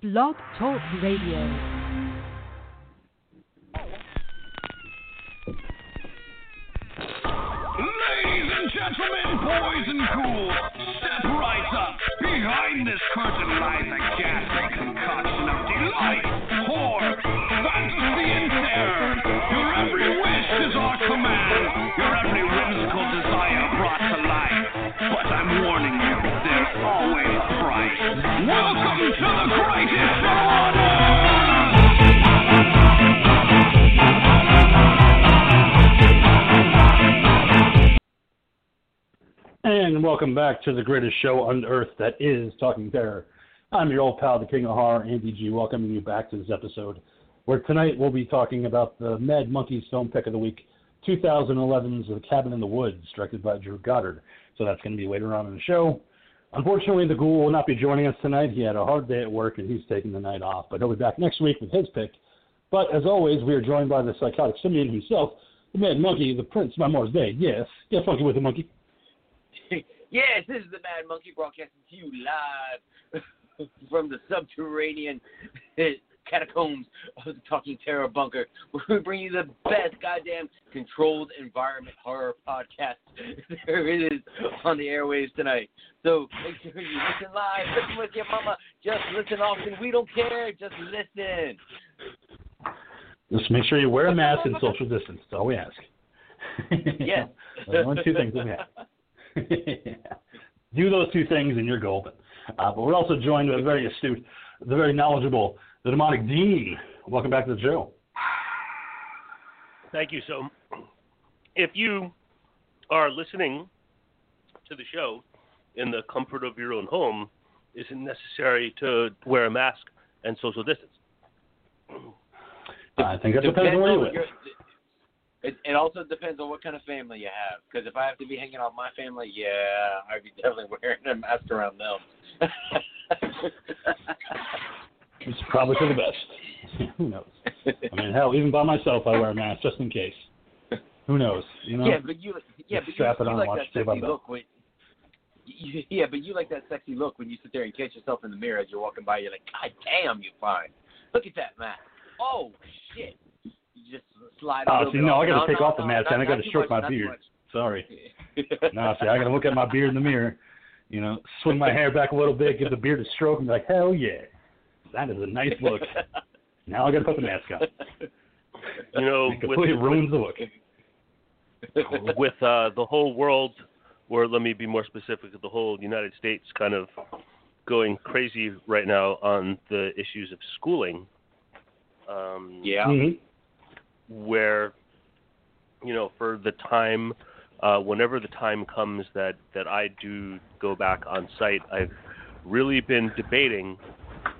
Blog Talk Radio. Ladies and gentlemen, boys and ghouls, step right up. Behind this curtain lies a ghastly concoction of delight, And welcome back to the greatest show on earth that is Talking Terror. I'm your old pal, the King of Horror, Andy G, welcoming you back to this episode, where tonight we'll be talking about the Mad Monkeys film pick of the week, 2011's The Cabin in the Woods, directed by Drew Goddard. So that's going to be later on in the show. Unfortunately, the Ghoul will not be joining us tonight. He had a hard day at work and he's taking the night off, but he'll be back next week with his pick. But as always, we are joined by the psychotic simian himself, the Mad Monkey, the Prince Memoir's Day. Yes, yes, funky with the monkey. Yes, this is the Mad Monkey broadcasting to you live from the subterranean catacombs of the Talking Terror Bunker, where we bring you the best goddamn controlled environment horror podcast there is on the airwaves tonight. So make sure you listen live, listen with your mama, just listen often. We don't care, just listen. Just make sure you wear a mask and social distance. That's all we ask. Yes. Those are the only two things we have. Do those two things and you're golden. Uh, but we're also joined by the very astute, the very knowledgeable, the demonic Dean. Welcome back to the show. Thank you. So, if you are listening to the show in the comfort of your own home, isn't necessary to wear a mask and social distance. I think that depends on where you live. It, it also depends on what kind of family you have. Because if I have to be hanging out with my family, yeah, I'd be definitely wearing a mask around them. It's probably for the best. Who knows? I mean, hell, even by myself, I wear a mask just in case. Who knows? You know? yeah, but you, yeah, but you, strap it you like watch that sexy look when. You, yeah, but you like that sexy look when you sit there and catch yourself in the mirror as you're walking by. You're like, God damn, you're fine. Look at that mask. Oh shit. You just slide. Oh, little see, bit no, off. I got to No, take no, off the mask not- and I got to stroke much, my beard. much. Sorry. No, see, I got to look at my beard in the mirror. You know, swing my hair back a little bit, give the beard a stroke, and be like, hell yeah, that is a nice look. Now I got to put the mask on. You know, It completely with, ruins the look. with uh, the whole world, or let me be more specific, the whole United States kind of going crazy right now on the issues of schooling. Um, yeah. Mhm. Where you know for the time uh, whenever the time comes that that I do go back on site I've really been debating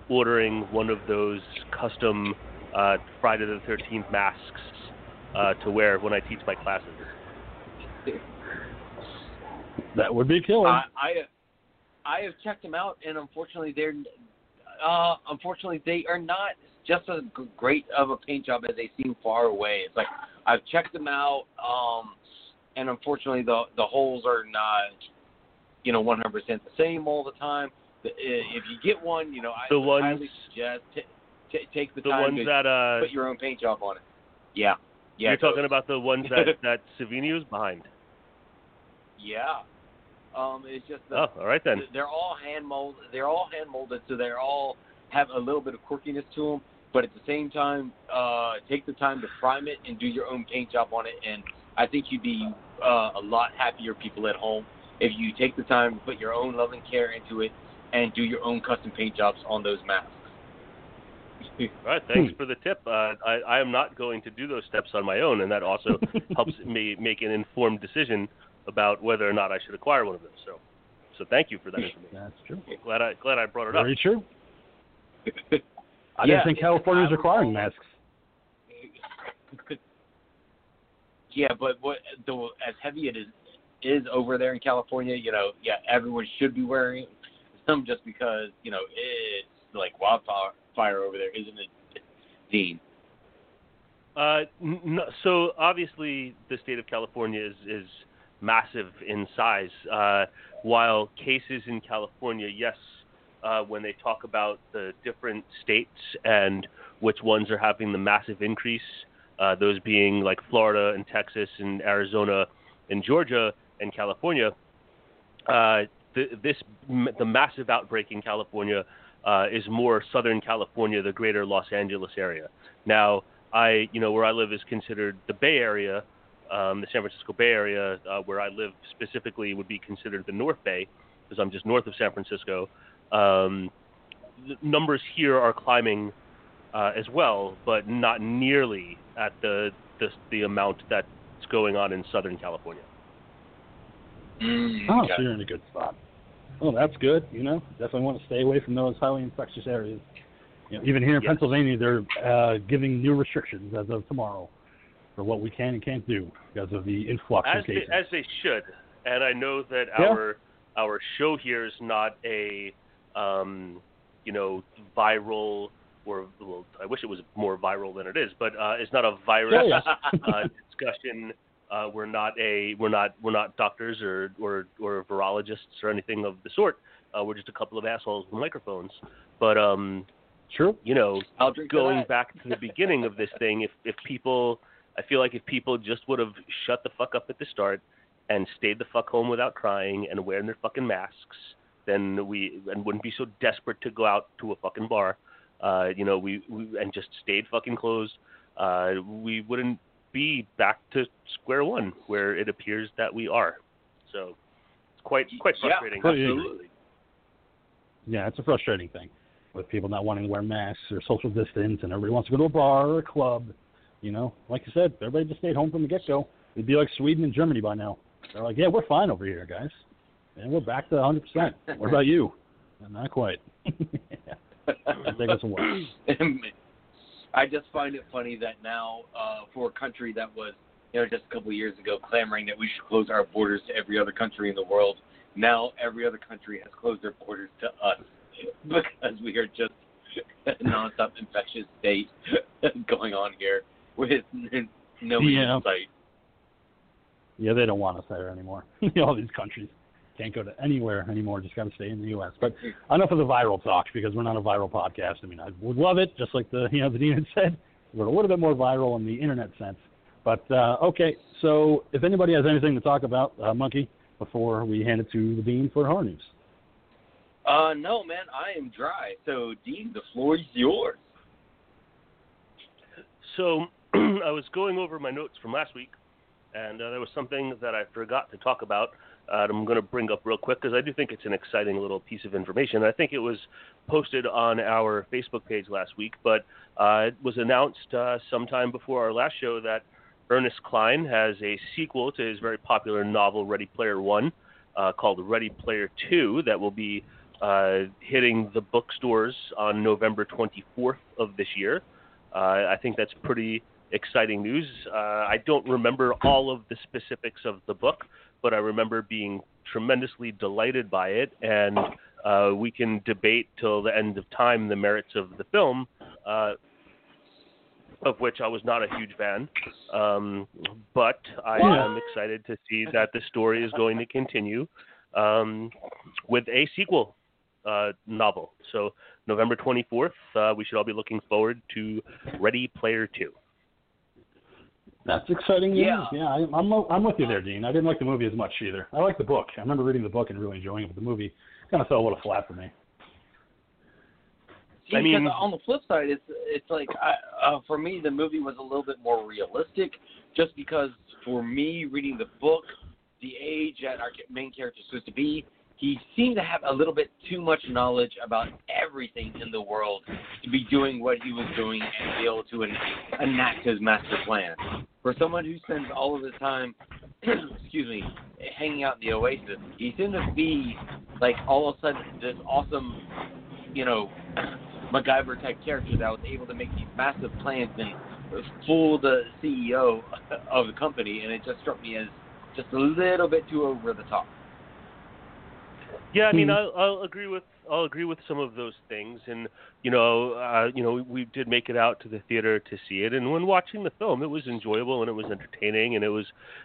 ordering one of those custom uh, Friday the 13th masks uh, to wear when I teach my classes That would be a killer. I, I I have checked them out, and unfortunately, they're uh, unfortunately they are not just as great of a paint job as they seem far away. It's like I've checked them out, um, and unfortunately, the the holes are not you know 100% the same all the time. If you get one, you know I The ones- highly suggest t- t- take the, the time ones to that uh, put your own paint job on it. Yeah, yeah. you're talking about the ones that that Savini was behind Yeah. Um, it's just the, oh all right then they're all hand molded. They're all hand molded, so they're all have a little bit of quirkiness to them. But at the same time, uh, take the time to prime it and do your own paint job on it. And I think you'd be uh, a lot happier people at home if you take the time to put your own love and care into it and do your own custom paint jobs on those masks. All right, thanks for the tip. Uh, I, I am not going to do those steps on my own, and that also helps me make an informed decision about whether or not I should acquire one of them. So, so thank you for that information. That's true. Glad I glad I brought it up. Very true. I Yeah, didn't think California was I- requiring masks. Yeah, but what the as heavy it is is over there in California, you know, yeah, everyone should be wearing it. Some just because you know it's like wildfire fire over there, isn't it, Dean? Uh, n- no, so obviously the state of California is is massive in size. Uh, while cases in California, yes, uh, when they talk about the different states and which ones are having the massive increase. Uh, those being like Florida and Texas and Arizona and Georgia and California. Uh, the, this the massive outbreak in California uh, is more Southern California, the greater Los Angeles area. Now, I you know where I live is considered the Bay Area, um, the San Francisco Bay Area. Uh, where I live specifically would be considered the North Bay because I'm just north of San Francisco. Um, the numbers here are climbing uh, as well, but not nearly at the, the the amount that's going on in Southern California. Mm, Oh, okay. so you're in a good spot. Oh, that's good. You know, definitely want to stay away from those highly infectious areas. You know, even here in Yes. Pennsylvania, they're uh, giving new restrictions as of tomorrow for what we can and can't do because of the influx as of they, cases. as they should. And I know that Yeah. our our show here is not a um, you know viral or well, I wish it was more viral than it is, but uh, it's not a virus Yeah, uh, discussion. Uh, we're not a we're not we're not doctors or or, or virologists or anything of the sort. Uh, we're just a couple of assholes with microphones. But um, True. you know, I'll drink to going back to the beginning of this thing, if if people, I feel like if people just would have shut the fuck up at the start and stayed the fuck home without crying and wearing their fucking masks, then we and wouldn't be so desperate to go out to a fucking bar. Uh, you know, we, we and just stayed fucking closed. Uh, we wouldn't be back to square one where it appears that we are. So it's quite quite frustrating. Completely agree. absolutely. Yeah, it's a frustrating thing with people not wanting to wear masks or social distance, and everybody wants to go to a bar or a club. You know, like you said, everybody just stayed home from the get go. It'd be like Sweden and Germany by now. They're like, yeah, we're fine over here, guys, and we're back to 100%. what about you? Not quite. Take us away. I just find it funny that now, uh, for a country that was, you know, just a couple of years ago clamoring that we should close our borders to every other country in the world, now every other country has closed their borders to us because we are just a nonstop infectious state going on here with no Yeah. in sight. Yeah, they don't want us there anymore. All these countries can't go to anywhere anymore. Just got to stay in the U.S. But enough of the viral talk because we're not a viral podcast. I mean, I would love it, just like the you know the dean had said. We're a little bit more viral in the internet sense. But uh, okay, so if anybody has anything to talk about, uh, Monkey, before we hand it to the dean for horror news. Uh, no, man, I am dry. So, Dean, the floor is yours. So I was going over my notes from last week, and uh, there was something that I forgot to talk about. I'm going to bring up real quick because I do think it's an exciting little piece of information. I think it was posted on our Facebook page last week, but uh, it was announced uh, sometime before our last show that Ernest Cline has a sequel to his very popular novel Ready Player One, uh, called Ready Player Two, that will be uh, hitting the bookstores on November 24th of this year. Uh, I think that's pretty exciting news. Uh, I don't remember all of the specifics of the book, but I remember being tremendously delighted by it, and uh, we can debate till the end of time the merits of the film, uh, of which I was not a huge fan. Um, but I am excited to see that the story is going to continue um, with a sequel uh, novel. So November 24th, uh, we should all be looking forward to Ready Player Two. That's exciting news. Yeah. Yeah, I, I'm I'm with you there, Dean. I didn't like the movie as much either. I like the book. I remember reading the book and really enjoying it, but the movie kind of fell a little flat for me. See, I mean- because on the flip side, it's it's like I, uh, for me the movie was a little bit more realistic, just because for me reading the book, the age that our main character is supposed to be, he seemed to have a little bit too much knowledge about everything in the world to be doing what he was doing and be able to en- enact his master plan. For someone who spends all of his time, excuse me, hanging out in the oasis, he seemed to be like all of a sudden this awesome, you know, MacGyver type character that was able to make these massive plans and fool the CEO of the company, and it just struck me as just a little bit too over the top. Yeah, I mean, Hmm. I'll, I'll agree with I'll agree with some of those things, and you know, uh, you know, we, we did make it out to the theater to see it, and when watching the film, it was enjoyable and it was entertaining, and it was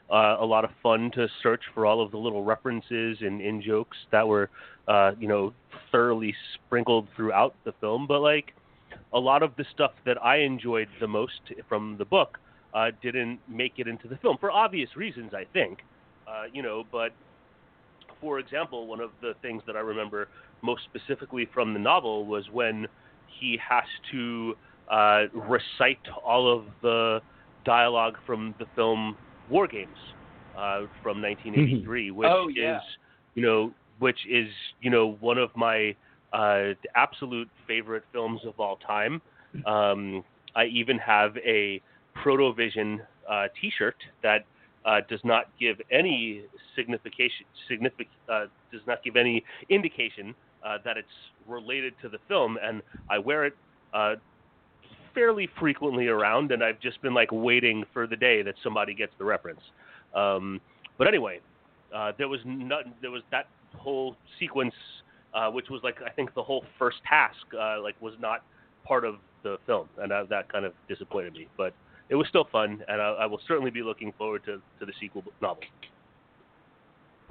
uh, a lot of fun to search for all of the little references and in jokes that were, uh, you know, thoroughly sprinkled throughout the film, but like a lot of the stuff that I enjoyed the most from the book uh, didn't make it into the film for obvious reasons, I think. Uh, you know, but for example, one of the things that I remember most specifically from the novel was when he has to uh, recite all of the dialogue from the film War Games uh, from 1983, which Oh, yeah. is, you know, which is you know one of my uh, absolute favorite films of all time. Um, I even have a Protovision uh, T-shirt that uh, does not give any signification, signific, uh, does not give any indication uh, that it's related to the film, and I wear it uh, fairly frequently around, and I've just been like waiting for the day that somebody gets the reference. Um, but anyway, uh, there was not, there was that whole sequence, uh, which was like I think the whole first task, like was not part of the film, and that kind of disappointed me. But it was still fun, and I, I will certainly be looking forward to, to the sequel novel.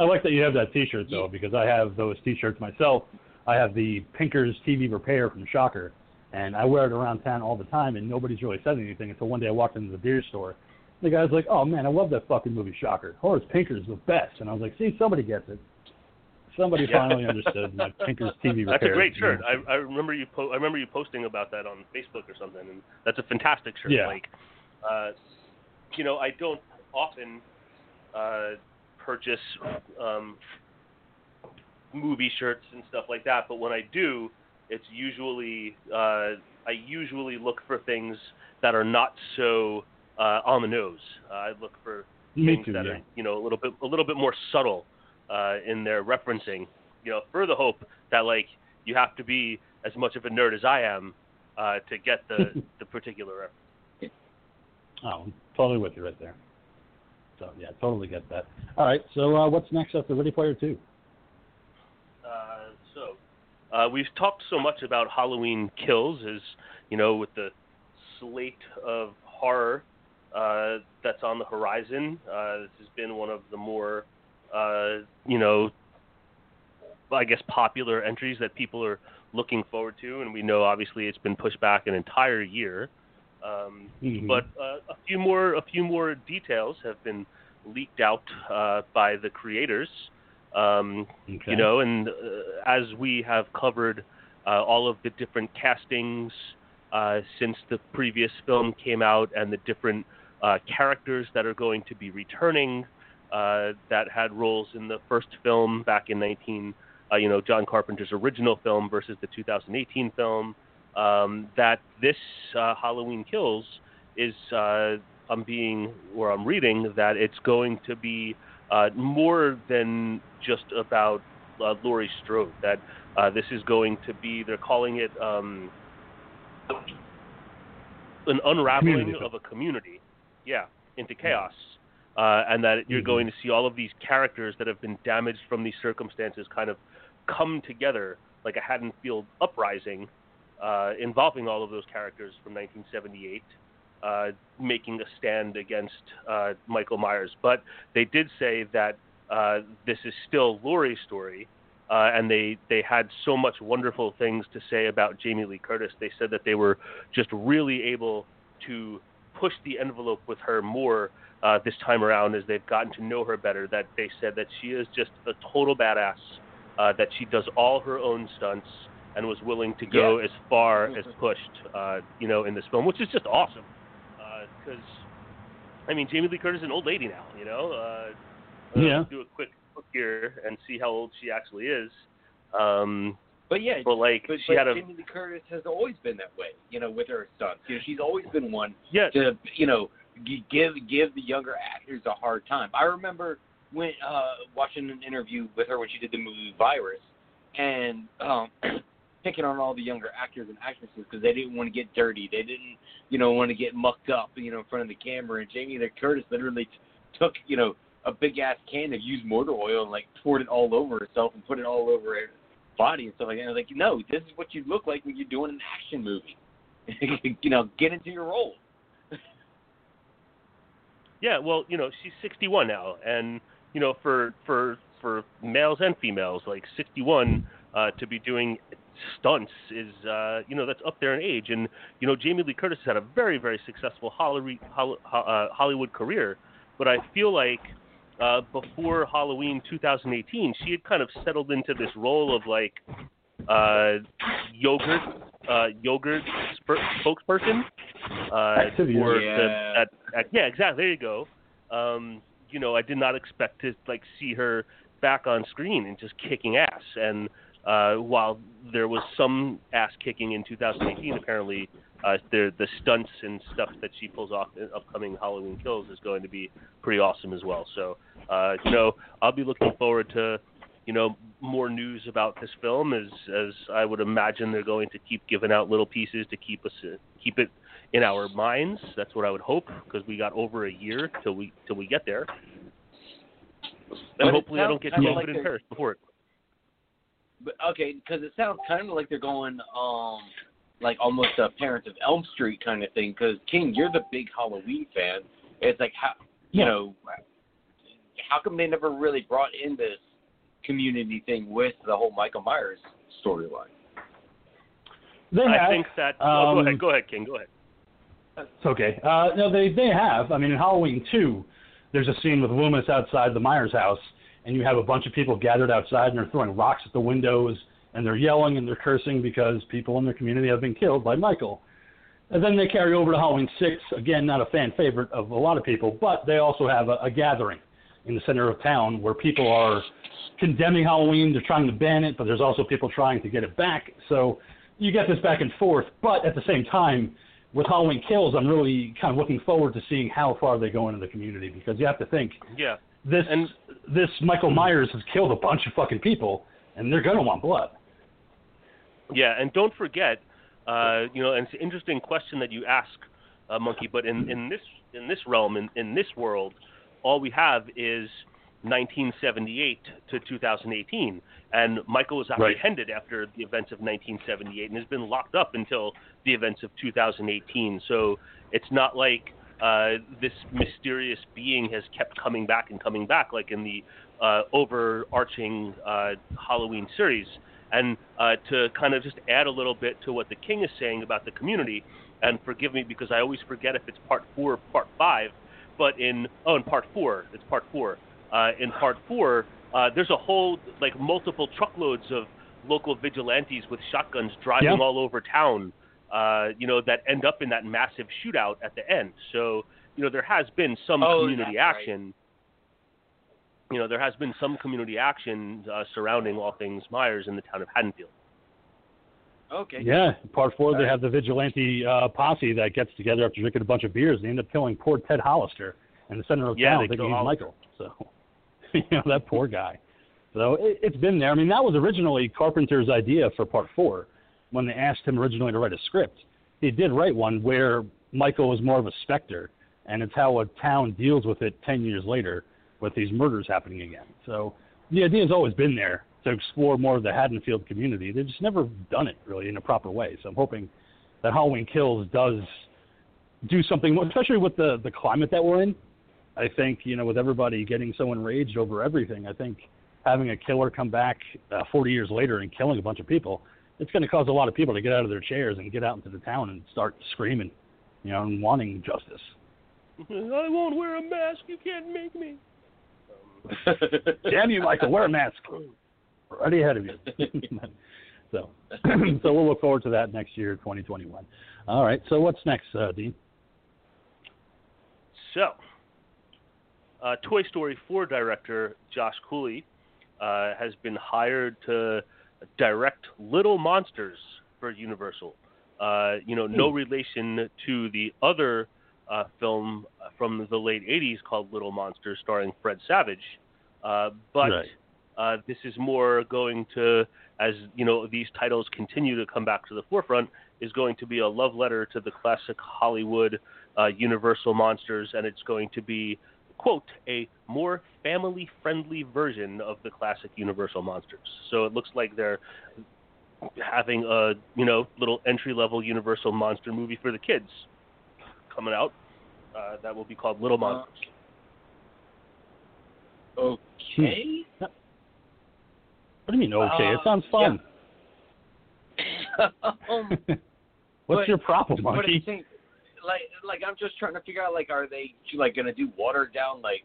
I like that you have that T-shirt though, because I have those T-shirts myself. I have the Pinkers TV repair from Shocker, and I wear it around town all the time, and nobody's really said anything until one day I walked into the beer store. The guy's like, "Oh man, I love that fucking movie Shocker. Oh, Horace Pinker's the best," and I was like, "See, somebody gets it. Somebody Yeah. finally understood my Pinkers TV repair." That's a great shirt. I, I remember you po- I remember you posting about that on Facebook or something, and that's a fantastic shirt. Yeah. Like, uh, you know, I don't often uh, purchase um, movie shirts and stuff like that, but when I do, it's usually uh, I usually look for things that are not so uh, on the nose. Uh, I look for Me things too. that Yeah. are you know a little bit a little bit more subtle uh, in their referencing. You know, for the hope that like you have to be as much of a nerd as I am uh, to get the the particular reference. Oh, totally with you right there. So yeah, totally get that. All right, so uh, what's next after Ready Player Two? Uh, so uh, we've talked so much about Halloween Kills, as you know, with the slate of horror uh, that's on the horizon. Uh, this has been one of the more, uh, you know, I guess popular entries that people are looking forward to, and we know obviously it's been pushed back an entire year. Um, Mhm. but uh, a few more a few more details have been leaked out uh, by the creators. Um, Okay. you know, and uh, as we have covered uh, all of the different castings uh, since the previous film came out, and the different uh, characters that are going to be returning uh, that had roles in the first film back in 19, uh, you know, John Carpenter's original film versus the 2018 film. Um, that this uh, Halloween Kills is, uh, I'm being, or I'm reading that it's going to be uh, more than just about uh, Laurie Strode. That uh, this is going to be, they're calling it um, an unraveling Community of a community, yeah, into chaos. Uh, and that you're Mhm. going to see all of these characters that have been damaged from these circumstances kind of come together like a Haddonfield uprising uh, involving all of those characters from 1978 uh, making a stand against uh, Michael Myers. But they did say that uh, this is still Laurie's story, uh, and they they had so much wonderful things to say about Jamie Lee Curtis. They said that they were just really able to push the envelope with her more uh, this time around as they've gotten to know her better. That they said that she is just a total badass. Uh, that she does all her own stunts and was willing to go Yeah. as far as pushed, uh, you know, in this film, which is just awesome. Because, I mean, Jamie Lee Curtis is an old lady now, you know. Uh, uh, Yeah. Do a quick look here and see how old she actually is. Um, But yeah, but like but, she but had a Jamie Lee Curtis has always been that way, you know, with her stunts. You know, she's always been one yeah to, you know, give give the younger actors a hard time. I remember when uh watching an interview with her when she did the movie Virus, and um picking on all the younger actors and actresses because they didn't want to get dirty. They didn't, you know, want to get mucked up, you know, in front of the camera. And Jamie Lee Curtis literally t- took, you know, a big ass can of used motor oil and like poured it all over herself and put it all over her body and stuff like that. And like, no, this is what you look like when you're doing an action movie. you know, get into your role. Yeah, well, you know, she's 61 now, and you know, for for for males and females, like 61 uh, to be doing stunts is uh, you know that's up there in age, and you know Jamie Lee Curtis has had a very very successful Hollywood uh, Hollywood career, but I feel like uh, before Halloween 2018, she had kind of settled into this role of like uh, yogurt uh, yogurt sp- spokesperson uh, for Yeah. the at, at, yeah exactly there you go. Um, you know I did not expect to like see her back on screen and just kicking ass and uh, while there was some ass kicking in 2018, apparently uh, the the stunts and stuff that she pulls off in upcoming Halloween Kills is going to be pretty awesome as well. So, uh, you know, I'll be looking forward to, you know, more news about this film as as I would imagine they're going to keep giving out little pieces to keep us keep it in our minds. That's what I would hope because we got over a year till we till we get there. And hopefully I don't get COVID like in Paris before it. But okay, because it sounds kind of like they're going um like almost a Parents of Elm Street kind of thing. Because King, you're the big Halloween fan. It's like how you Yeah. know how come they never really brought in this community thing with the whole Michael Myers storyline? They I think that. oh, go um, ahead, go ahead, King. Go ahead. It's okay. Uh, no, they they have. I mean, in Halloween two, there's a scene with Loomis outside the Myers house, and you have a bunch of people gathered outside, and they're throwing rocks at the windows, and they're yelling and they're cursing because people in their community have been killed by Michael. And then they carry over to Halloween six. Again, not a fan favorite of a lot of people, but they also have a, a gathering in the center of town where people are condemning Halloween. They're trying to ban it, but there's also people trying to get it back. So you get this back and forth. But at the same time, with Halloween Kills, I'm really kind of looking forward to seeing how far they go into the community because you have to think Yeah. This And- this Michael Myers has killed a bunch of fucking people, and they're gonna want blood. Yeah, and don't forget, uh, you know, and it's an interesting question that you ask, uh, Monkey. But in, in this in this realm, in, in this world, all we have is 1978 to 2018, and Michael was Right. apprehended after the events of 1978 and has been locked up until the events of 2018. So it's not like uh, this mysterious being has kept coming back and coming back, like in the uh, overarching uh, Halloween series. And uh, to kind of just add a little bit to what the king is saying about the community, and forgive me because I always forget if it's part four or part five, but in oh, in part four, it's part four. Uh, in part four, uh, there's a whole like multiple truckloads of local vigilantes with shotguns driving all over town. Uh, you know that end up in that massive shootout at the end. So you know there has been some Oh, community that's right. action you know, there has been some community action uh, surrounding all things Myers in the town of Haddonfield. Okay. Yeah, part four, they Alright. have the vigilante uh, posse that gets together after drinking a bunch of beers. They end up killing poor Ted Hollister in the center of Yeah, town, they thinking kill he's Hollister. Michael. So, you know, that poor guy. So it, it's been there. I mean, that was originally Carpenter's idea for part four when they asked him originally to write a script. He did write one where Michael was more of a specter, and it's how a town deals with it 10 years later with these murders happening again. So the idea has always been there to explore more of the Haddonfield community. They've just never done it really in a proper way. So I'm hoping that Halloween Kills does do something, especially with the the climate that we're in. I think you know, with everybody getting so enraged over everything, I think having a killer come back uh, 40 years later and killing a bunch of people, it's going to cause a lot of people to get out of their chairs and get out into the town and start screaming, you know, and wanting justice. I won't wear a mask. You can't make me. Damn you, Michael, wear a mask. Right ahead of you. so, so we'll look forward to that next year, 2021. All right. So what's next, uh, Dean? So, uh, Toy Story 4 director Josh Cooley uh, has been hired to direct Little Monsters for Universal. Uh, you know, no relation to the other uh, film from the late 80s called Little Monsters starring Fred Savage. Uh, but Right. uh, this is more going to, as you know, these titles continue to come back to the forefront, is going to be a love letter to the classic Hollywood uh, Universal monsters, and it's going to be, quote, a more family friendly version of the classic Universal monsters. So it looks like they're having a, you know, little entry level Universal monster movie for the kids coming out. Uh, that will be called Little Monsters. okay. What do you mean okay? it Uh, sounds fun. um, What's but- your problem, but at the monkey? same, like, like I'm just trying to figure out, like, are they like gonna do watered down, like,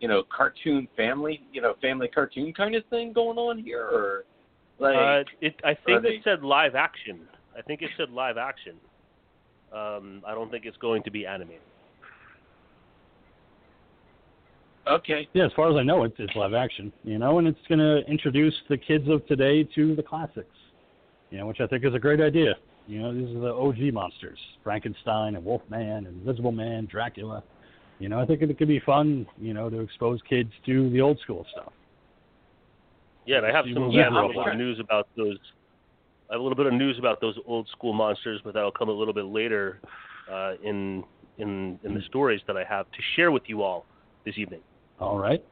you know, cartoon family, you know, family cartoon kind of thing going on here, or like, uh, it, I think they- it said live action. I think it said live action. Um, I don't think it's going to be animated. okay, Yeah, as far as I know, it's it's live action. You know, and it's going to introduce the kids of today to the classics. You know, which I think is a great idea. You know, these are the OG monsters: Frankenstein and Wolfman and Invisible Man, Dracula. You know, I think it could be fun. You know, to expose kids to the old school stuff. Yeah, and I have See some what yeah, we a little bit of news about those. I have a little bit of news about those old school monsters, but that'll come a little bit later uh, in in in the stories that I have to share with you all this evening. All right.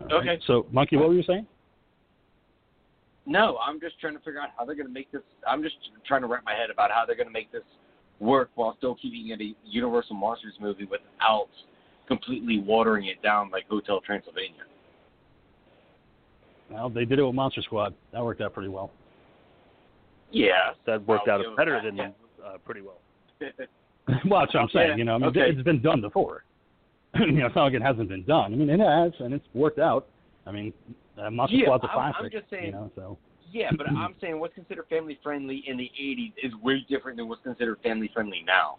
All right. Okay. So, Monkey, what were you saying? no, I'm just trying to figure out how they're gonna make this. I'm just trying to wrap my head about how they're gonna make this work while still keeping it a Universal Monsters movie without completely watering it down like Hotel Transylvania. Well, they did it with Monster Squad. That worked out pretty well. Yeah, That worked out better that, than yeah. uh, pretty well. well, that's what I'm saying. Yeah, You know, I mean, okay. it's been done before. you know, it's not like it hasn't been done. I mean, it has, and it's worked out. I mean, uh, Monster Yeah, Squad's a I'm- I'm classic. just saying- You know, so. Yeah, but I'm saying what's considered family friendly in the 80s is way different than what's considered family friendly now.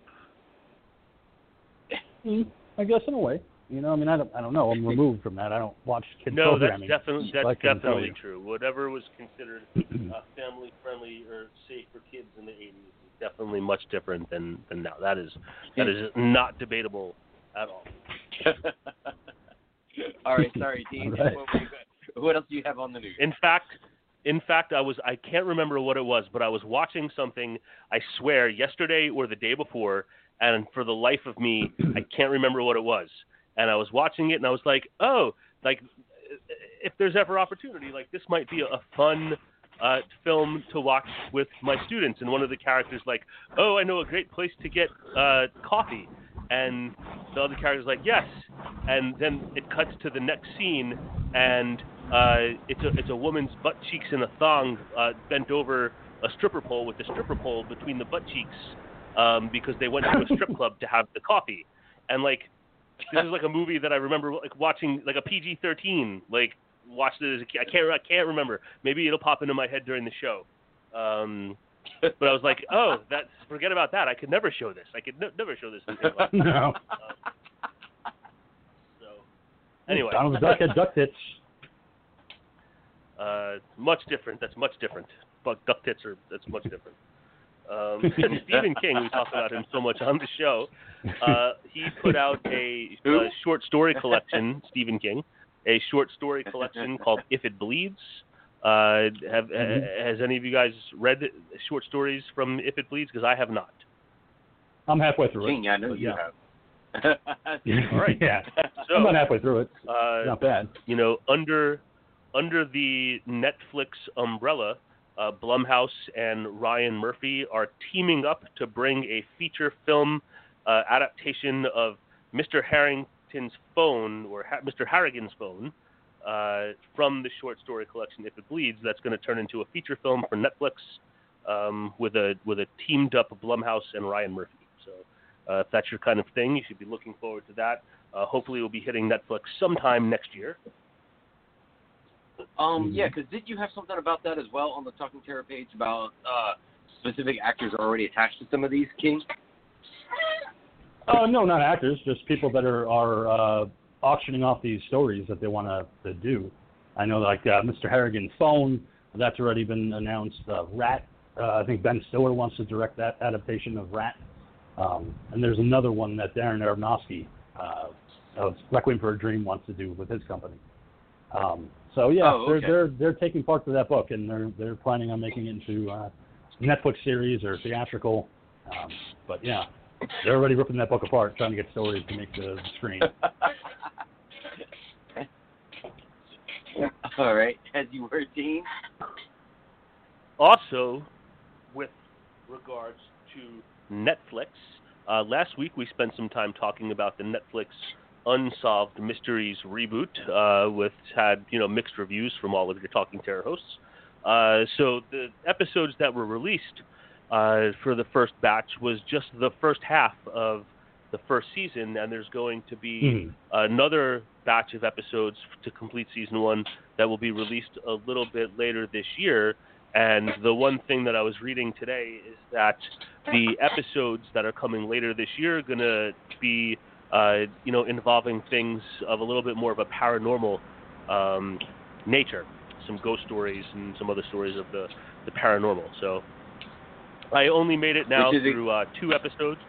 Mm, I guess in a way. You know, I mean, I don't, I don't know. I'm removed from that. I don't watch kids No, programming. definitely that's I couldn't tell definitely true. Whatever was considered uh, family friendly or safe for kids in the 80s is definitely much different than than now. That is that is not debatable at all. All right, sorry, Dean. All right. What, were you got- what else do you have on the news? In fact, in fact, I was I can't remember what it was, but I was watching something. I swear, yesterday or the day before, and for the life of me, I can't remember what it was. And I was watching it, and I was like, oh, like if there's ever opportunity, like this might be a, fun uh, film to watch with my students. And one of the characters like, oh, I know a great place to get uh, coffee. And the other character's like, yes. And then it cuts to the next scene, and uh, it's a it's a woman's butt cheeks in a thong, uh, bent over a stripper pole with the stripper pole between the butt cheeks, um, because they went to a strip club to have the coffee. And like, this is like a movie that I remember like watching, like a PG-13, like watched it as a kid. I can't I can't remember. Maybe it'll pop into my head during the show. Um, but I was like, oh, that's forget about that. I could never show this. I could ne- never show this. In real life. no. So anyway, Donald the Duck had duck tits. uh, much different. That's much different. But duck tits are that's much different. Um, Stephen King, we talk about him so much on the show. Uh, he put out a, a short story collection. Stephen King, a short story collection called "If It Bleeds." Uh, have Mhm. has any of you guys read short stories from "If It Bleeds"? Because I have not. I'm halfway through it. King, I know you yeah. have. All right. yeah. So, I'm about halfway through it. uh, Not bad. you know, under under the Netflix umbrella, uh, Blumhouse and Ryan Murphy are teaming up to bring a feature film uh, adaptation of Mr. Harrington's phone or ha- Mr. Harrigan's phone uh, from the short story collection If It Bleeds. That's going to turn into a feature film for Netflix um, with a with a teamed up Blumhouse and Ryan Murphy. So. Uh, if that's your kind of thing, you should be looking forward to that. Uh, hopefully, we'll be hitting Netflix sometime next year. Um, yeah, because did you have something about that as well on the Talking Terror page about uh, specific actors already attached to some of these King? Oh no, not actors, just people that are are uh, auctioning off these stories that they want to do. I know like uh, Mr. Harrigan's phone, that's already been announced. Uh, Rat, uh, I think Ben Stiller wants to direct that adaptation of Rat. Um, and there's another one that Darren Aronofsky uh, of Requiem for a Dream wants to do with his company. Um, so yeah, Oh, okay. they're they're they're taking part of that book, and they're they're planning on making it into uh, Netflix series or theatrical. Um, but yeah, they're already ripping that book apart, trying to get stories to make the, the screen. All right, as you were, Dean. Also, with regards to Netflix, uh, last week we spent some time talking about the Netflix Unsolved Mysteries reboot, uh, with had you know mixed reviews from all of your Talking Terror hosts. Uh, so the episodes that were released uh, for the first batch was just the first half of the first season, and there's going to be Mhm. another batch of episodes to complete season one that will be released a little bit later this year. And the one thing that I was reading today is that the episodes that are coming later this year are going to be, uh, you know, involving things of a little bit more of a paranormal um, nature, some ghost stories and some other stories of the, the paranormal. So I only made it now Which is a- through uh, two episodes.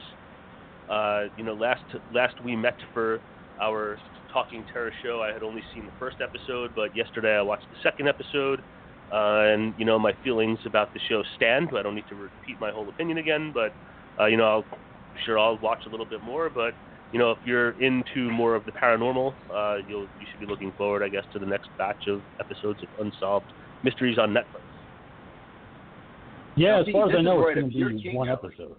Uh, you know, last last we met for our Talking Terror show, I had only seen the first episode, but yesterday I watched the second episode. Uh, and you know my feelings about the show stand. I don't need to repeat my whole opinion again, but uh, you know I'll sure I'll watch a little bit more. But you know if you're into more of the paranormal, uh, you'll you should be looking forward, I guess, to the next batch of episodes of Unsolved Mysteries on Netflix. Yeah, Now, as see, far as I know, right it's going to be one episode.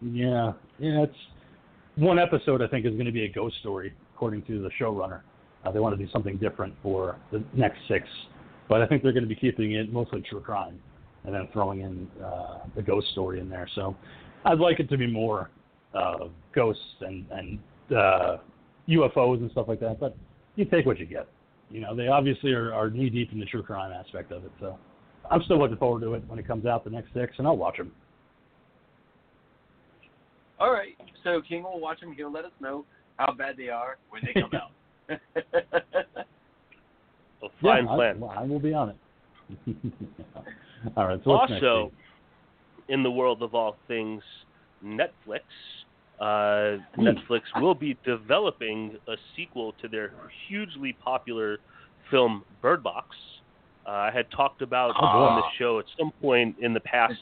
Yeah, yeah, it's one episode. I think is going to be a ghost story, according to the showrunner. Uh, they want to do something different for the next six, but I think they're going to be keeping it mostly true crime, and then throwing in uh, the ghost story in there. So, I'd like it to be more uh, ghosts and and uh, UFOs and stuff like that. But you take what you get. You know, they obviously are, are knee deep in the true crime aspect of it. So, I'm still looking forward to it when it comes out the next six, and I'll watch them. All right. So King will watch them. He'll let us know how bad they are when they come out. A fine yeah, plan. I, I will be on it. all right. So what's also, Steve? in the world of all things Netflix, uh. Netflix will be developing a sequel to their hugely popular film Bird Box. Uh, I had talked about Oh, on the show at some point in the past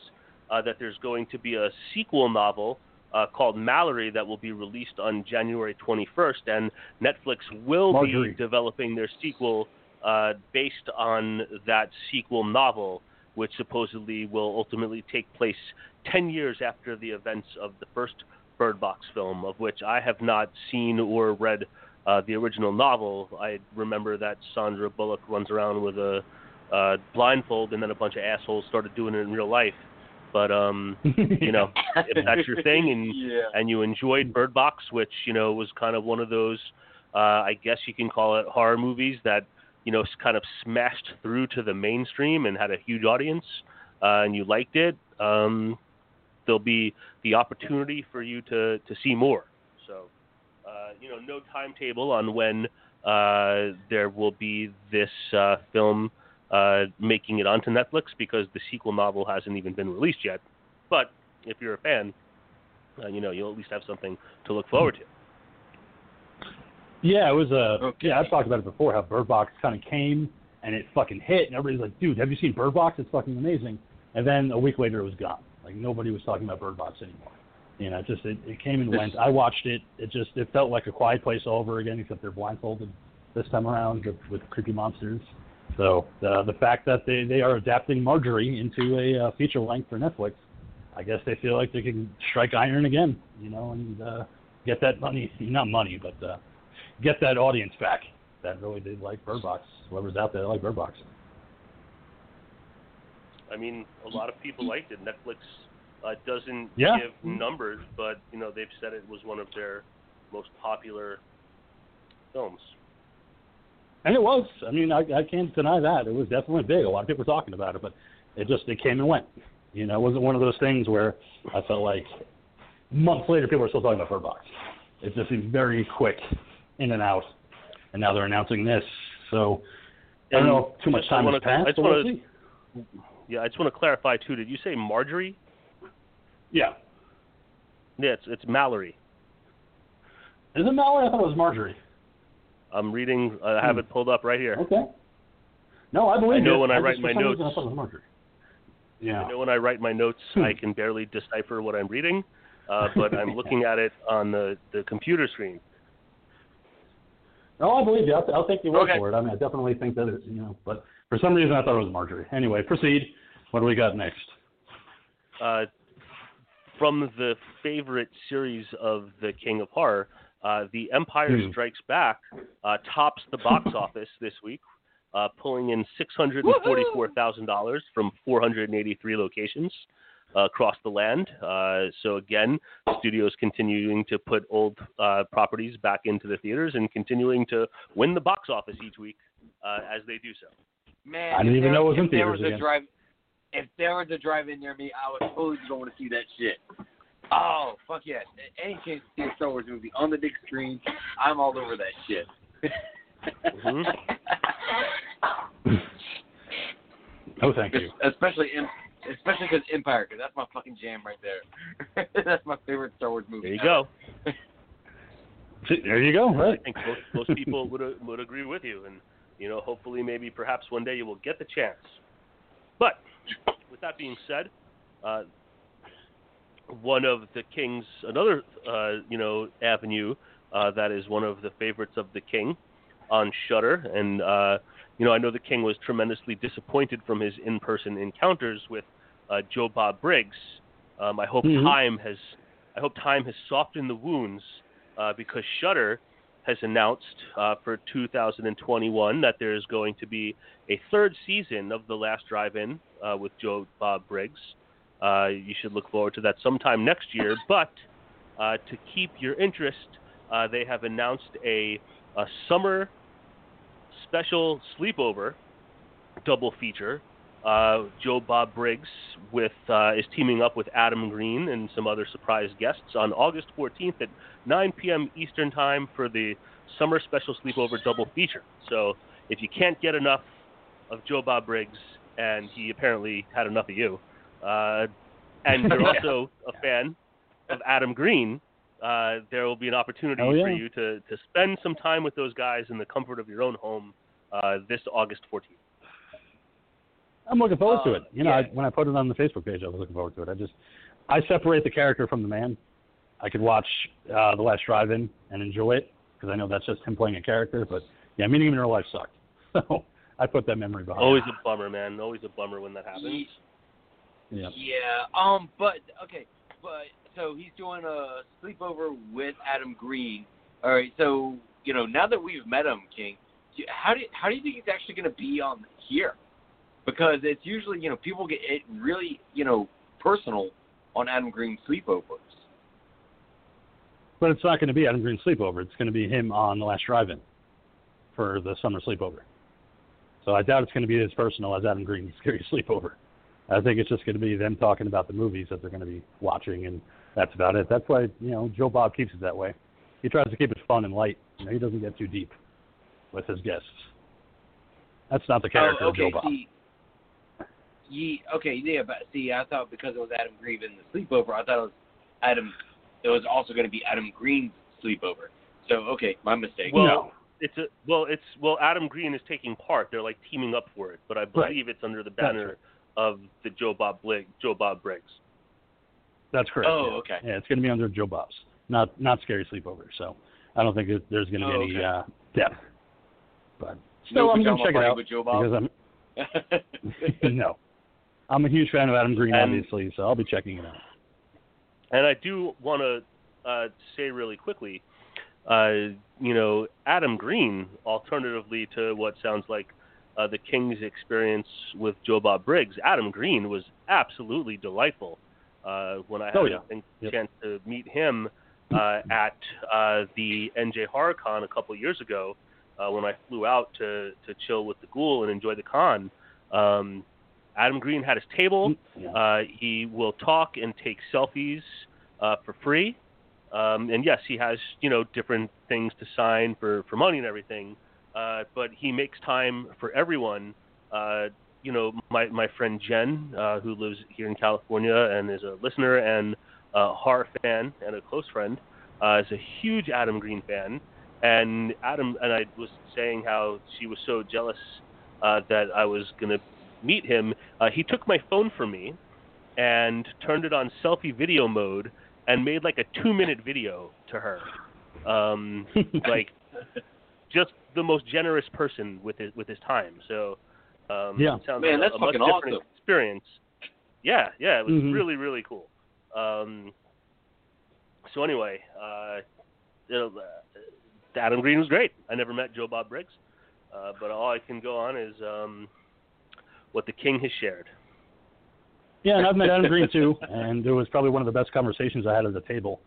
uh, that there's going to be a sequel novel uh, called Malorie that will be released on January 21st, and Netflix will Marjorie. be developing their sequel uh, based on that sequel novel, which supposedly will ultimately take place 10 years after the events of the first Bird Box film, of which I have not seen or read uh, the original novel. I remember that Sandra Bullock runs around with a uh, blindfold, and then a bunch of assholes started doing it in real life. But um, you know, if that's your thing, and yeah. and you enjoyed Bird Box, which you know was kind of one of those, uh, I guess you can call it horror movies that you know kind of smashed through to the mainstream and had a huge audience, uh, and you liked it. Um, there'll be the opportunity for you to to see more. So, uh, you know, no timetable on when uh, there will be this uh, film uh, making it onto Netflix because the sequel novel hasn't even been released yet. But if you're a fan, uh, you know you'll at least have something to look forward to. Yeah, it was a. Okay. Yeah, I've talked about it before. How Bird Box kind of came and it fucking hit, and everybody's like, "Dude, have you seen Bird Box? It's fucking amazing." And then a week later, it was gone. Like nobody was talking about Bird Box anymore. You know, it just it, it came and This- went. I watched it. It just it felt like a Quiet Place all over again, except they're blindfolded this time around with, with creepy monsters. So the the fact that they they are adapting Marjorie into a uh, feature length for Netflix, I guess they feel like they can strike iron again. You know, and uh, get that money, not money, but uh, get that audience back that really did like Bird Box. Whoever's out there like Bird Box. I mean, a lot of people liked it. Netflix uh, doesn't Yeah. give numbers, but you know they've said it was one of their most popular films. And it was. I mean, I, I can't deny that. It was definitely big. A lot of people were talking about it, but it just it came and went. You know, it wasn't one of those things where I felt like months later people were still talking about Bird Box. It just seemed very quick in and out. And now they're announcing this. So I don't know if too much time has passed. I just wanna- Yeah, I just want to clarify too. Did you say Marjorie? Yeah. Yeah, it's it's Malorie. Is it Malorie? I thought it was Marjorie. I'm reading. I have Hmm. it pulled up right here. Okay. No, I believe I know you. when I just- write my notes- I thought it was Marjorie. Yeah. I know when I write my notes, Hmm. I can barely decipher what I'm reading, uh, but I'm looking at it on the the computer screen. No, I believe you. I'll, I'll take your word Okay. for it. I mean, I definitely think that it's, you know, but for some reason I thought it was Marjorie. Anyway, proceed. What do we got next? uh, from the favorite series of the King of Horror, Uh, the Empire Hmm. Strikes Back uh, tops the box office this week, uh, pulling in six hundred and forty-four thousand dollars from four hundred and eighty-three locations uh, across the land. Uh, so again, studios continuing to put old uh, properties back into the theaters and continuing to win the box office each week uh, as they do so. Man, I didn't even there- know it was in if there theaters was a again. drive, if there was a drive-in near me, I was totally going to see that shit. Oh fuck yeah! Any chance to see a Star Wars movie on the big screen, I'm all over that shit. Mhm. Oh, thank you. Especially in, especially because Empire, because that's my fucking jam right there. that's my favorite Star Wars movie. There you ever. go. There you go. I Right. think most, most people would would agree with you, and you know, hopefully, maybe perhaps one day you will get the chance. But with that being said, uh, one of the king's another uh, you know avenue uh, that is one of the favorites of the king on Shudder, and uh, you know I know the king was tremendously disappointed from his in-person encounters with uh, Joe Bob Briggs. Um, I hope Mhm. time has I hope time has softened the wounds uh, because Shudder has announced uh, for 2021 that there is going to be a third season of The Last Drive-In uh, with Joe Bob Briggs. Uh, you should look forward to that sometime next year. But uh, to keep your interest, uh, they have announced a, a summer special sleepover double feature. Uh, Joe Bob Briggs with uh, is teaming up with Adam Green and some other surprise guests on August 14th at 9 p.m. Eastern Time for the summer special sleepover double feature. So if you can't get enough of Joe Bob Briggs, and he apparently had enough of you, uh, and you're Yeah. also a fan of Adam Green, uh, there will be an opportunity Oh, yeah. for you to, to spend some time with those guys in the comfort of your own home uh, this August 14th. I'm looking forward to Uh, it. You know, yeah. I, when I put it on the Facebook page, I was looking forward to it. I just, I separate the character from the man. I could watch uh, The Last Drive-In and enjoy it because I know that's just him playing a character. But yeah, meeting him in real life sucked. So I put that memory behind. Always a bummer, man. Always a bummer when that happens. Ye- Yeah. Yeah. Um. But okay. But so he's doing a sleepover with Adam Green. All right. So you know now that we've met him, King, how do how do you think he's actually going to be on here? Because it's usually you know people get it really you know personal on Adam Green sleepovers. But it's not going to be Adam Green sleepover. It's going to be him on The Last Drive-In for the summer sleepover. So I doubt it's going to be as personal as Adam Green's Scary Sleepover. I think it's just going to be them talking about the movies that they're going to be watching, and that's about it. That's why you know Joe Bob keeps it that way. He tries to keep it fun and light. You know, he doesn't get too deep with his guests. That's not the oh, character oh, of Joe okay. Bob. See, ye, okay, yeah, but see, I thought because it was Adam Green in the sleepover, I thought it was Adam. It was also going to be Adam Green's sleepover. So okay, my mistake. Well, No. it's a well, it's well. Adam Green is taking part. They're like teaming up for it, but I believe it's under the That's banner right. Of the Joe Bob Blig, Joe Bob Briggs. That's correct. Oh, yeah. okay. Yeah, it's going to be under Joe Bob's, not not Scary Sleepover. So I don't think it, there's going to be Oh, any okay. uh, depth. But No I'm going to check it out with Joe Bob? because I'm no, I'm a huge fan of Adam Green, And- obviously. So I'll be checking it out. And I do want to uh, say really quickly, uh, you know, Adam Green, alternatively to what sounds like uh, the King's experience with Joe Bob Briggs, Adam Green was absolutely delightful. Uh, when I had Oh, yeah. a Yep. chance to meet him uh, at uh, the NJ HorrorCon a couple years ago, uh, when I flew out to to chill with the Ghoul and enjoy the con. Um, Adam Green had his table. Yeah. Uh, he will talk and take selfies uh, for free. Um, and yes, he has you know different things to sign for, for money and everything. Uh, but he makes time for everyone. Uh, you know, my my friend Jen, uh, who lives here in California and is a listener and a horror fan and a close friend, uh, is a huge Adam Green fan. And Adam and I was saying how she was so jealous uh, that I was gonna meet him. Uh, he took my phone from me and turned it on selfie video mode and made like a two minute video to her. Um, like just the most generous person with his with his time. So um, Yeah. it sounds Man, like that's a, a much fucking different awesome. experience. Yeah, yeah, it was Mhm. really really cool. Um, so anyway, uh, you uh, Adam Green was great. I never met Joe Bob Briggs, uh, but all I can go on is um, what the King has shared. Yeah, and I've met Adam Green too, and it was probably one of the best conversations I had at the table,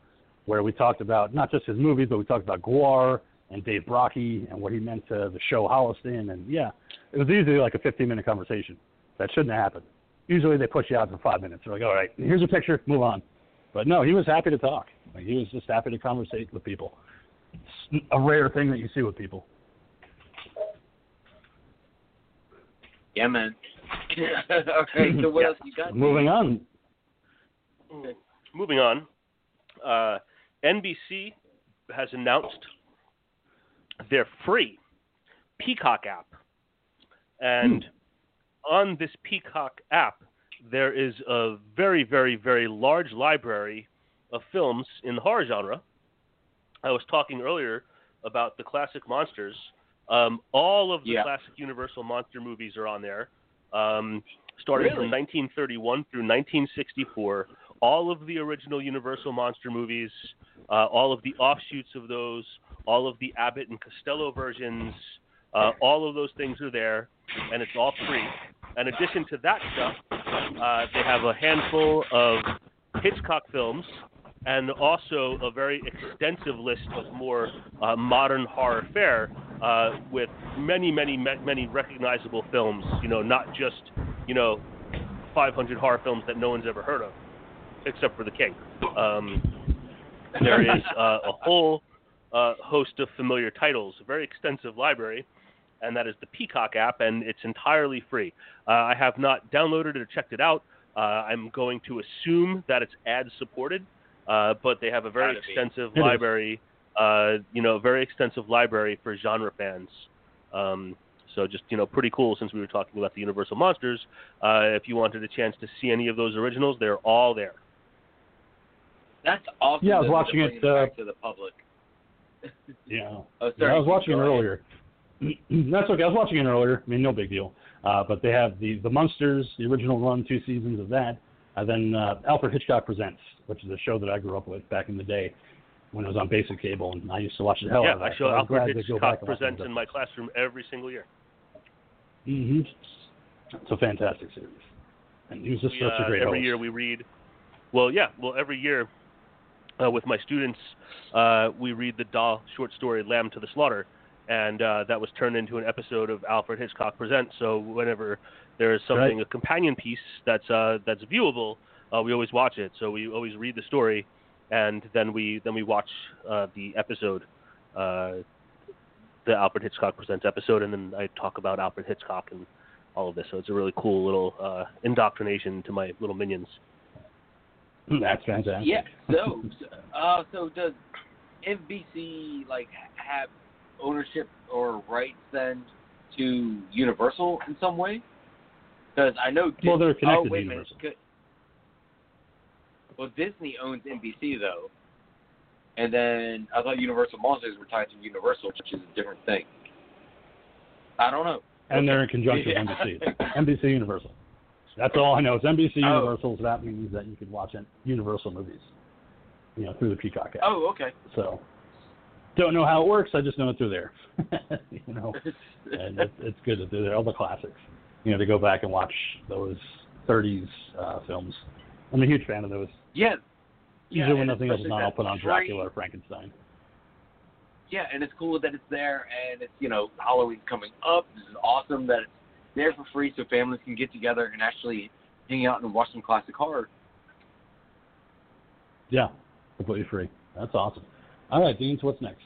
where we talked about not just his movies, but we talked about GWAR and Dave Brockie and what he meant to the show Holliston, and yeah, it was usually like a 15-minute conversation. That shouldn't have happened. Usually they push you out for five minutes. They're like, all right, here's a picture, move on. But no, he was happy to talk. Like, he was just happy to conversate with people. It's a rare thing that you see with people. Yeah, man. okay, so what else you got? Moving on. Moving on, uh, NBC has announced their free Peacock app, and on this Peacock app, there is a very, very, very large library of films in the horror genre. I was talking earlier about the classic monsters. Um, all of the Yeah. classic Universal monster movies are on there, um, starting Really? from 1931 through 1964. All of the original Universal monster movies, uh, all of the offshoots of those, all of the Abbott and Costello versions, uh, all of those things are there, and it's all free. In addition to that stuff, uh, they have a handful of Hitchcock films and also a very extensive list of more uh, modern horror fare uh, with many, many, many recognizable films. You know, not just you know 500 horror films that no one's ever heard of, except for The King. Um, there is uh, a whole uh, host of familiar titles, a very extensive library, and that is the Peacock app, and it's entirely free. Uh, I have not downloaded it or checked it out. Uh, I'm going to assume that it's ad supported, uh, but they have a very Gotta extensive It is. library, uh, you know, very extensive library for genre fans. Um, so just you know, pretty cool. Since we were talking about the Universal monsters, uh, if you wanted a chance to see any of those originals, they're all there. That's awesome. Yeah, I was watching it, uh, to the public. Yeah. Oh, Yeah, I was watching it earlier. That's okay. I was watching it earlier. I mean, no big deal. Uh, but they have the the Munsters, the original run, two seasons of that, and then uh, Alfred Hitchcock Presents, which is a show that I grew up with back in the day when it was on basic cable, and I used to watch the hell yeah, out of that. I show Alfred they go back Hitchcock presents in my classroom every single year. hmm It's a fantastic series, and he was just We, such a uh, great every host. year we read. Well, yeah. Well, every year uh, with my students, uh, we read the Dahl short story "Lamb to the Slaughter," and uh, that was turned into an episode of Alfred Hitchcock Presents. So whenever there is something, Right. a companion piece that's uh, that's viewable, uh, we always watch it. So we always read the story, and then we then we watch uh, the episode. Uh, the Alfred Hitchcock Presents episode, and then I talk about Alfred Hitchcock and all of this. So it's a really cool little uh, indoctrination to my little minions. That's fantastic. Yeah. So, uh, so does NBC like have ownership or rights then to Universal in some way? Because I know. Well, they're connected oh, to wait minute. Universal. Good. Well, Disney owns NBC though, and then I thought Universal Monsters were tied to Universal, which is a different thing. I don't know. and they're in conjunction Yeah. with NBC. NBC Universal. That's all I know. It's NBC Oh. Universal, so that means that you can watch it- Universal movies, you know, through the Peacock app. Oh, okay. So, don't know how it works. I just know it's through there. you know, and it's, it's good that they're there. All the classics. You know, to go back and watch those 30s uh, films. I'm a huge fan of those. yeah. Yeah, Usually when nothing else is on, I'll put on Dracula or Frankenstein. Yeah, and it's cool that it's there, and it's you know Halloween's coming up. This is awesome that it's there for free, so families can get together and actually hang out and watch some classic horror. Yeah, completely free. That's awesome. All right, Dean, so what's next?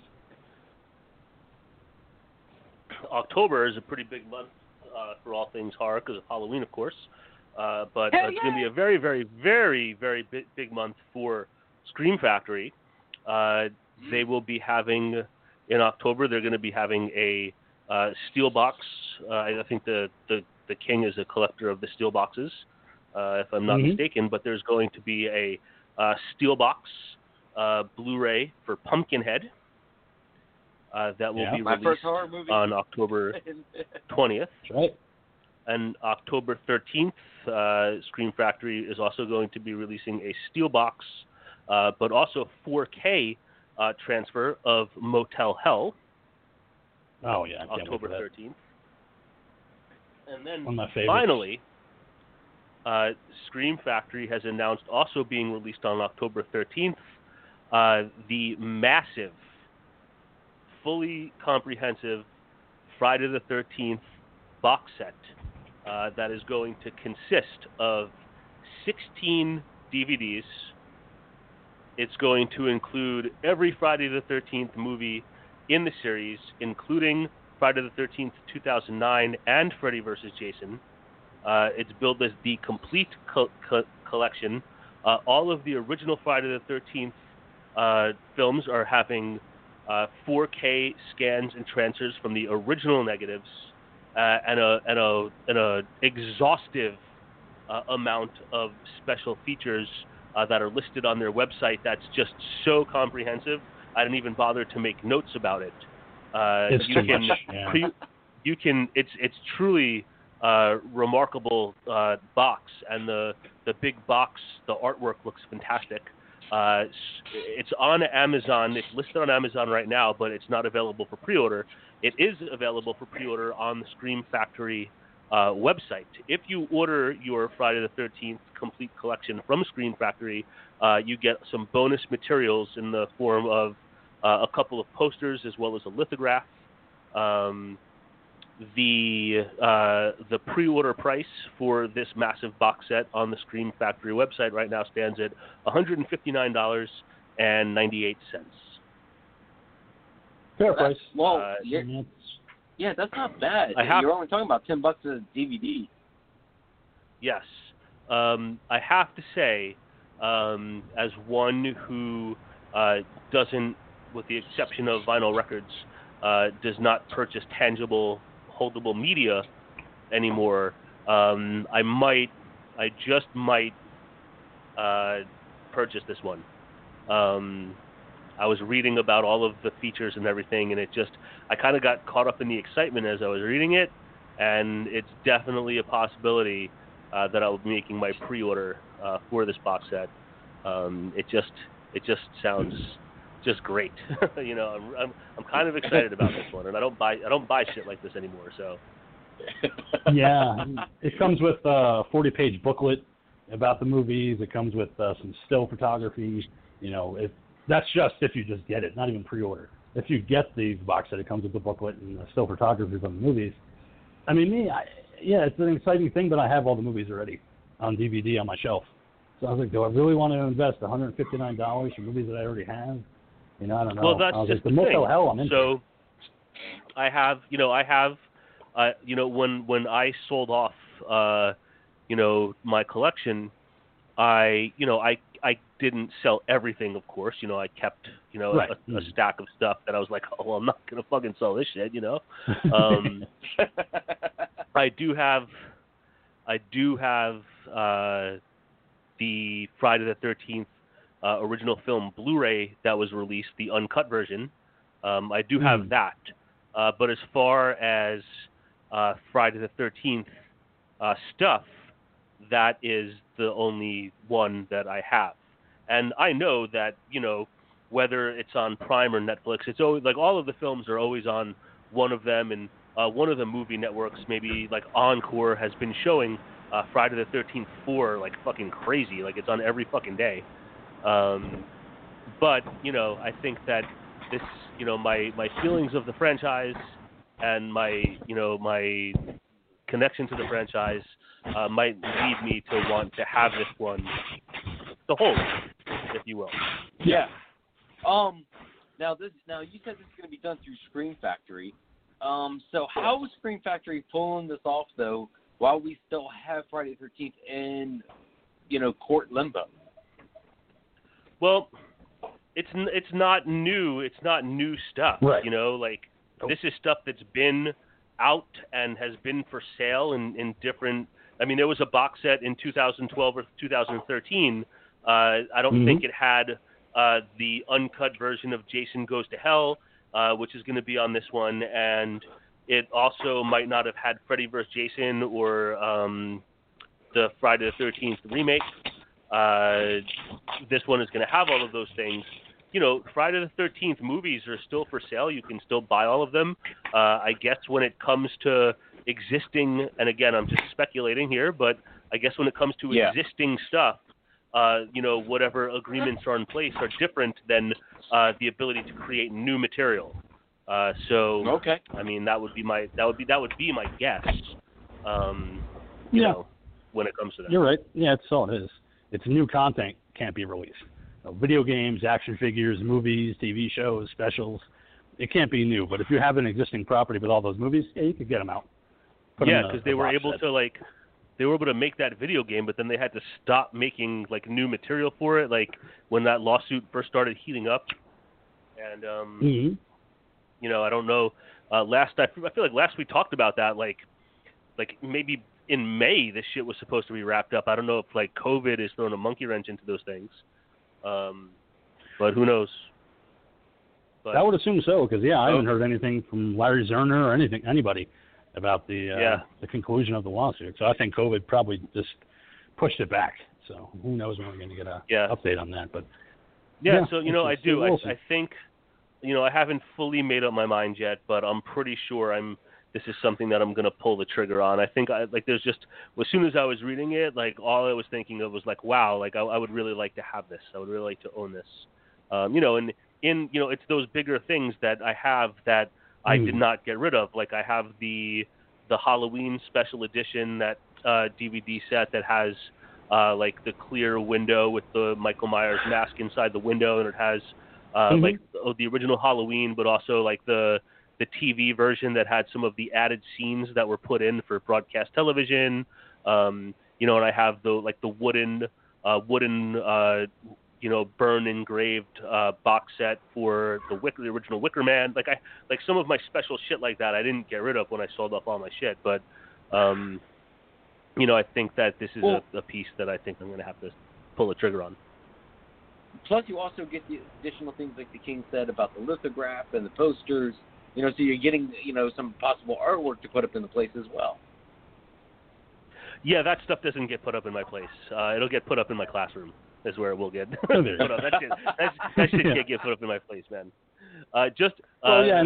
October is a pretty big month uh, for all things horror because of Halloween, of course. Uh, but uh, it's going to be a very, very, very, very big, big month for Scream Factory. Uh, they will be having in October. They're going to be having a uh, steel box. Uh, I think the, the the king is a collector of the steel boxes, uh, if I'm not Mhm. mistaken. But there's going to be a uh, steel box uh, Blu-ray for Pumpkinhead. Uh, that will Yeah. be released first horror movie. on October 20th. Right. And October 13th, uh, Scream Factory is also going to be releasing a Steelbox, uh, but also 4K uh, transfer of Motel Hell, Oh yeah, October wait for that. 13th. And then One of my finally, uh, Scream Factory has announced also being released on October 13th uh, the massive, fully comprehensive Friday the 13th box set uh, that is going to consist of 16 DVDs. It's going to include every Friday the 13th movie in the series, including Friday the 13th, 2009, and Freddy vs. Jason. Uh, it's billed as the complete co- co- collection. Uh, all of the original Friday the 13th uh, films are having uh, 4K scans and transfers from the original negatives, uh, and a and a and a exhaustive uh, amount of special features uh, that are listed on their website. That's just so comprehensive. I didn't even bother to make notes about it. Uh, It's you too can much. Yeah. pre- you can it's it's truly uh, remarkable uh, box and the the big box the artwork looks fantastic. Uh, it's on Amazon. It's listed on Amazon right now, but it's not available for pre-order. It is available for pre-order on the Scream Factory uh, website. If you order your Friday the 13th complete collection from Scream Factory, uh, you get some bonus materials in the form of a couple of posters as well as a lithograph. Um, the uh, the pre-order price for this massive box set on the Scream Factory website right now stands at $159.98. Fair That's, price. well, Uh, Yeah, yeah, that's not bad. I have- You're only talking about ten bucks a DVD. Yes. Um, I have to say, um, as one who uh, doesn't, with the exception of vinyl records, uh, does not purchase tangible, holdable media anymore, um, I might, I just might uh, purchase this one. Um, I was reading about all of the features and everything, and it just, I kind of got caught up in the excitement as I was reading it, and it's definitely a possibility uh, that I'll be making my pre-order uh, for this box set. Um, it just it just sounds just great. you know, I'm, I'm I'm kind of excited about this one, and I don't buy I don't buy shit like this anymore. So yeah, it comes with a 40-page booklet about the movies. It comes with uh, some still photography. You know, if that's just if you just get it, not even pre-order. If you get the box set, it comes with the booklet and the still photography from the movies. I mean, me, I, yeah, it's an exciting thing, but I have all the movies already on DVD on my shelf. So I was like, do I really want to invest $159 for movies that I already have? You know, I don't know. well, that's just like, the the thing. Hell, I'm so I have you know I have uh, you know when when I sold off uh, you know my collection, I you know I I didn't sell everything, of course. You know, I kept you know Right. a, a Mhm. stack of stuff that I was like, oh, well, I'm not gonna fucking sell this shit, you know. Um, I do have, I do have uh, the Friday the Thirteenth uh, original film Blu-ray that was released, the uncut version. Um, I do have Hmm. that, uh, but as far as uh, Friday the Thirteenth uh, stuff, that is the only one that I have, and I know that you know whether it's on Prime or Netflix, it's always like all of the films are always on one of them, and uh, one of the movie networks, maybe like Encore, has been showing uh, Friday the Thirteenth Four like fucking crazy, like it's on every fucking day. Um, but you know, I think that this, you know, my my feelings of the franchise and my you know my connection to the franchise uh, might lead me to want to have this one the whole, if you will. Yeah. Um. Now this. Now you said this is going to be done through Scream Factory. Um. So how is Scream Factory pulling this off though, while we still have Friday the Thirteenth in, you know, court limbo? Well, it's it's not new. It's not new stuff. Right. You know, like this is stuff that's been out and has been for sale in in different. I mean, there was a box set in 2012 or 2013. Uh, I don't Mhm. think it had uh, the uncut version of Jason Goes to Hell, uh, which is going to be on this one, and it also might not have had Freddy vs. Jason or um, the Friday the 13th remake. Uh, this one is going to have all of those things. you know, Friday the Thirteenth movies are still for sale. You can still buy all of them. Uh, I guess when it comes to existing, and again, I'm just speculating here, but I guess when it comes to Yeah. existing stuff, uh, you know, whatever agreements are in place are different than uh, the ability to create new material. Uh, so, Okay. I mean, that would be my that would be that would be my guess. Um, you Yeah. know, when it comes to that. You're right. Yeah, that's all it is. It's new content can't be released. So video games, action figures, movies, TV shows, specials. It can't be new. But if you have an existing property with all those movies, yeah, you could get them out. Put yeah, because a they were able set. to like they were able to make that video game, but then they had to stop making like new material for it. Like when that lawsuit first started heating up, and um, Mhm. you know, I don't know. Uh, last I, I feel like last we talked about that, like like maybe in May this shit was supposed to be wrapped up. I don't know if like COVID is throwing a monkey wrench into those things, um, but who knows? But I would assume so, because yeah, I haven't Oh. heard anything from Larry Zerner or anything, anybody, about the uh, Yeah. the conclusion of the lawsuit. So I think COVID probably just pushed it back. So who knows when we're going to get a Yeah. update on that? But Yeah, Yeah, so you know, I do. I. I think, you know, I haven't fully made up my mind yet, but I'm pretty sure I'm. This is something that I'm gonna pull the trigger on. I think, I like, there's just as soon as I was reading it, like, all I was thinking of was like, wow, like, I, I would really like to have this. I would really like to own this. Um, you know, and in, you know, it's those bigger things that I have that I did Mm. not get rid of. Like, I have the the Halloween special edition that uh, DVD set that has uh, like the clear window with the Michael Myers mask inside the window, and it has uh, Mhm. like the original Halloween, but also like the the TV version that had some of the added scenes that were put in for broadcast television. Um, you know, and I have the like the wooden uh, wooden uh, you know burn engraved uh, box set for the the original Wicker Man. Like I like some of my special shit like that. I didn't get rid of when I sold off all my shit, but um, you know, I think that this is Well- a, a piece that I think I'm going to have to pull the trigger on. Plus, you also get the additional things like the king said about the lithograph and the posters. You know, so you're getting you know some possible artwork to put up in the place as well. Yeah, that stuff doesn't get put up in my place. Uh, it'll get put up in my classroom. Is where it will get there you put up. That shit, that, that shit Yeah. can't get put up in my place, man. Uh, just uh, Well, yeah,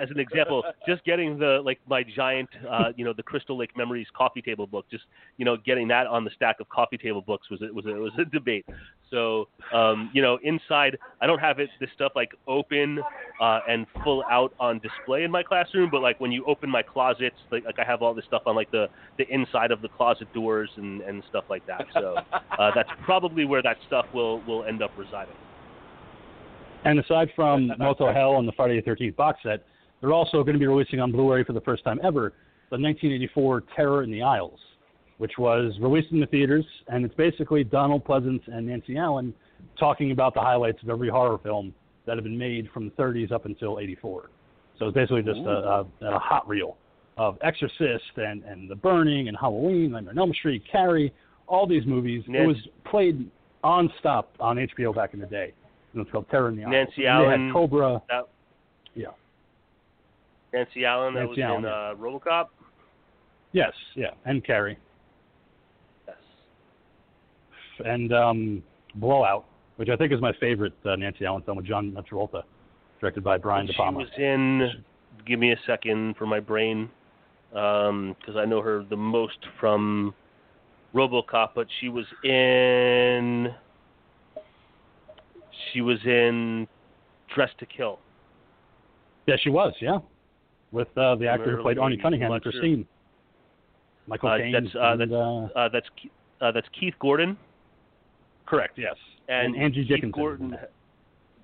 as an example, just getting the like my giant, uh, you know, the Crystal Lake Memories coffee table book. Just you know, getting that on the stack of coffee table books was a, was a, was a debate. So um, you know, inside I don't have it this stuff like open uh, and full out on display in my classroom, but like when you open my closets, like, like I have all this stuff on like the the inside of the closet doors and and stuff like that. So uh, that's probably where that stuff will will end up residing. And aside from Motel Hell and the Friday the 13th box set, they're also going to be releasing on Blu-ray for the first time ever the 1984 Terror in the Aisles, which was released in the theaters, and it's basically Donald Pleasence and Nancy Allen talking about the highlights of every horror film that have been made from the 30s up until 84. So it's basically just a, a, a hot reel of Exorcist and, and The Burning and Halloween, Nightmare on Elm Street, Carrie, all these movies. It was played on-stop on HBO back in the day. It's called Terror in the. Nancy And they had Allen- Cobra. That, Yeah. Nancy Allen, that Nancy was in uh, RoboCop. Yes, yeah, and Carrie. Yes. And um, Blowout, which I think is my favorite uh, Nancy Allen film with John Travolta, directed by Brian De Palma. She was in. Give me a second for my brain, because I know her the most from RoboCop, but she was in. She was in Dress to Kill. Yeah, she was, yeah. With uh, the actor who played Arnie Cunningham in watched? Christine. Michael Uh, Caine. that's, uh, and, that's- uh, Uh, that's Ke- uh, that's Keith Gordon. correct, yes. and, And Angie Keith Dickinson. Gordon,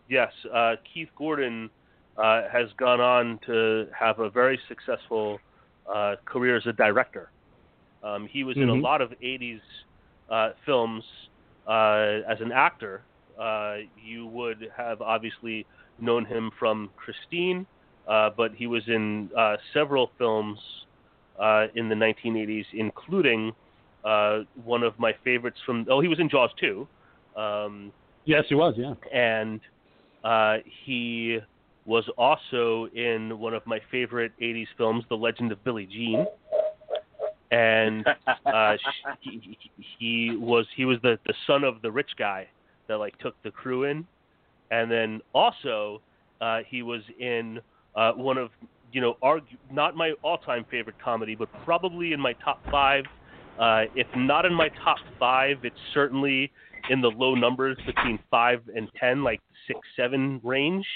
yes, uh, Keith Gordon uh, has gone on to have a very successful uh, career as a director. Um, he was in a Mhm. lot of '80s uh, films uh, as an actor. Uh, you would have obviously known him from Christine, uh, but he was in uh, several films uh, in the 1980s, including uh, one of my favorites from. Oh, he was in Jaws 2. Um, Yes, he was, yeah. and uh, he was also in one of my favorite '80s films, The Legend of Billie Jean. And uh, he, he- he was he was the the son of the rich guy that like took the crew in, and then also uh, he was in uh, one of you know argue, not my all-time favorite comedy, but probably in my top five. Uh, if not in my top five, it's certainly in the low numbers between five and ten, like six, seven range.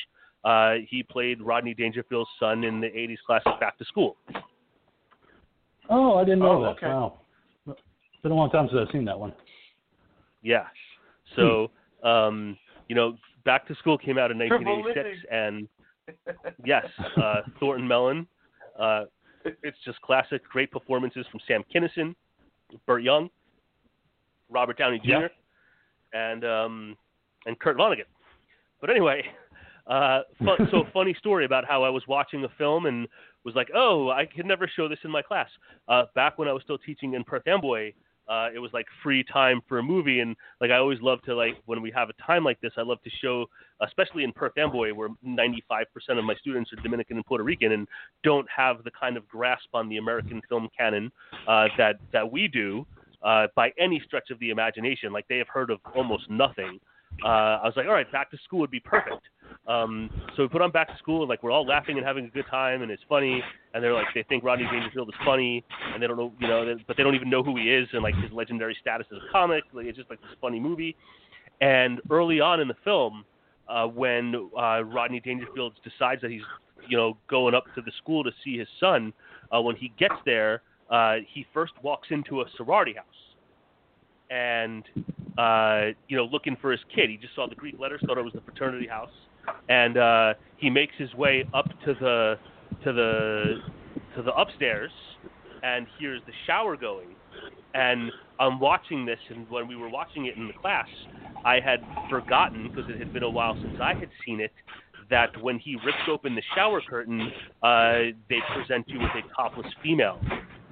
Uh, he played Rodney Dangerfield's son in the '80s classic Back to School. Oh, I didn't know Oh, that. okay. Wow. It's been a long time since I've seen that one. Yeah. So, um, you know, Back to School came out in 1986, and yes, uh, Thornton Mellon. Uh, it's just classic. Great performances from Sam Kinison, Burt Young, Robert Downey Jr., Yeah. and um, and Kurt Vonnegut. But anyway, uh, fun, so funny story about how I was watching a film and was like, oh, I could never show this in my class. Uh, back when I was still teaching in Perth Amboy, uh, it was like free time for a movie, and like I always love to like when we have a time like this, I love to show, especially in Perth Amboy, where 95% of my students are Dominican and Puerto Rican and don't have the kind of grasp on the American film canon uh, that that we do uh, by any stretch of the imagination. Like they have heard of almost nothing. Uh, I was like, all right, back to school would be perfect. Um, so we put on back to school, and like we're all laughing and having a good time, and it's funny. And they're like, they think Rodney Dangerfield is funny, and they don't know, you know, they, but they don't even know who he is and like his legendary status as a comic. Like it's just like this funny movie. And early on in the film, uh, when uh, Rodney Dangerfield decides that he's, you know, going up to the school to see his son, uh, when he gets there, uh, he first walks into a sorority house and uh, you know, looking for his kid. He just saw the Greek letters, thought it was the fraternity house, and uh, he makes his way up to the to the to the upstairs and hears the shower going. And I'm watching this, and when we were watching it in the class, I had forgotten because it had been a while since I had seen it. That when he rips open the shower curtain, uh, they present you with a topless female.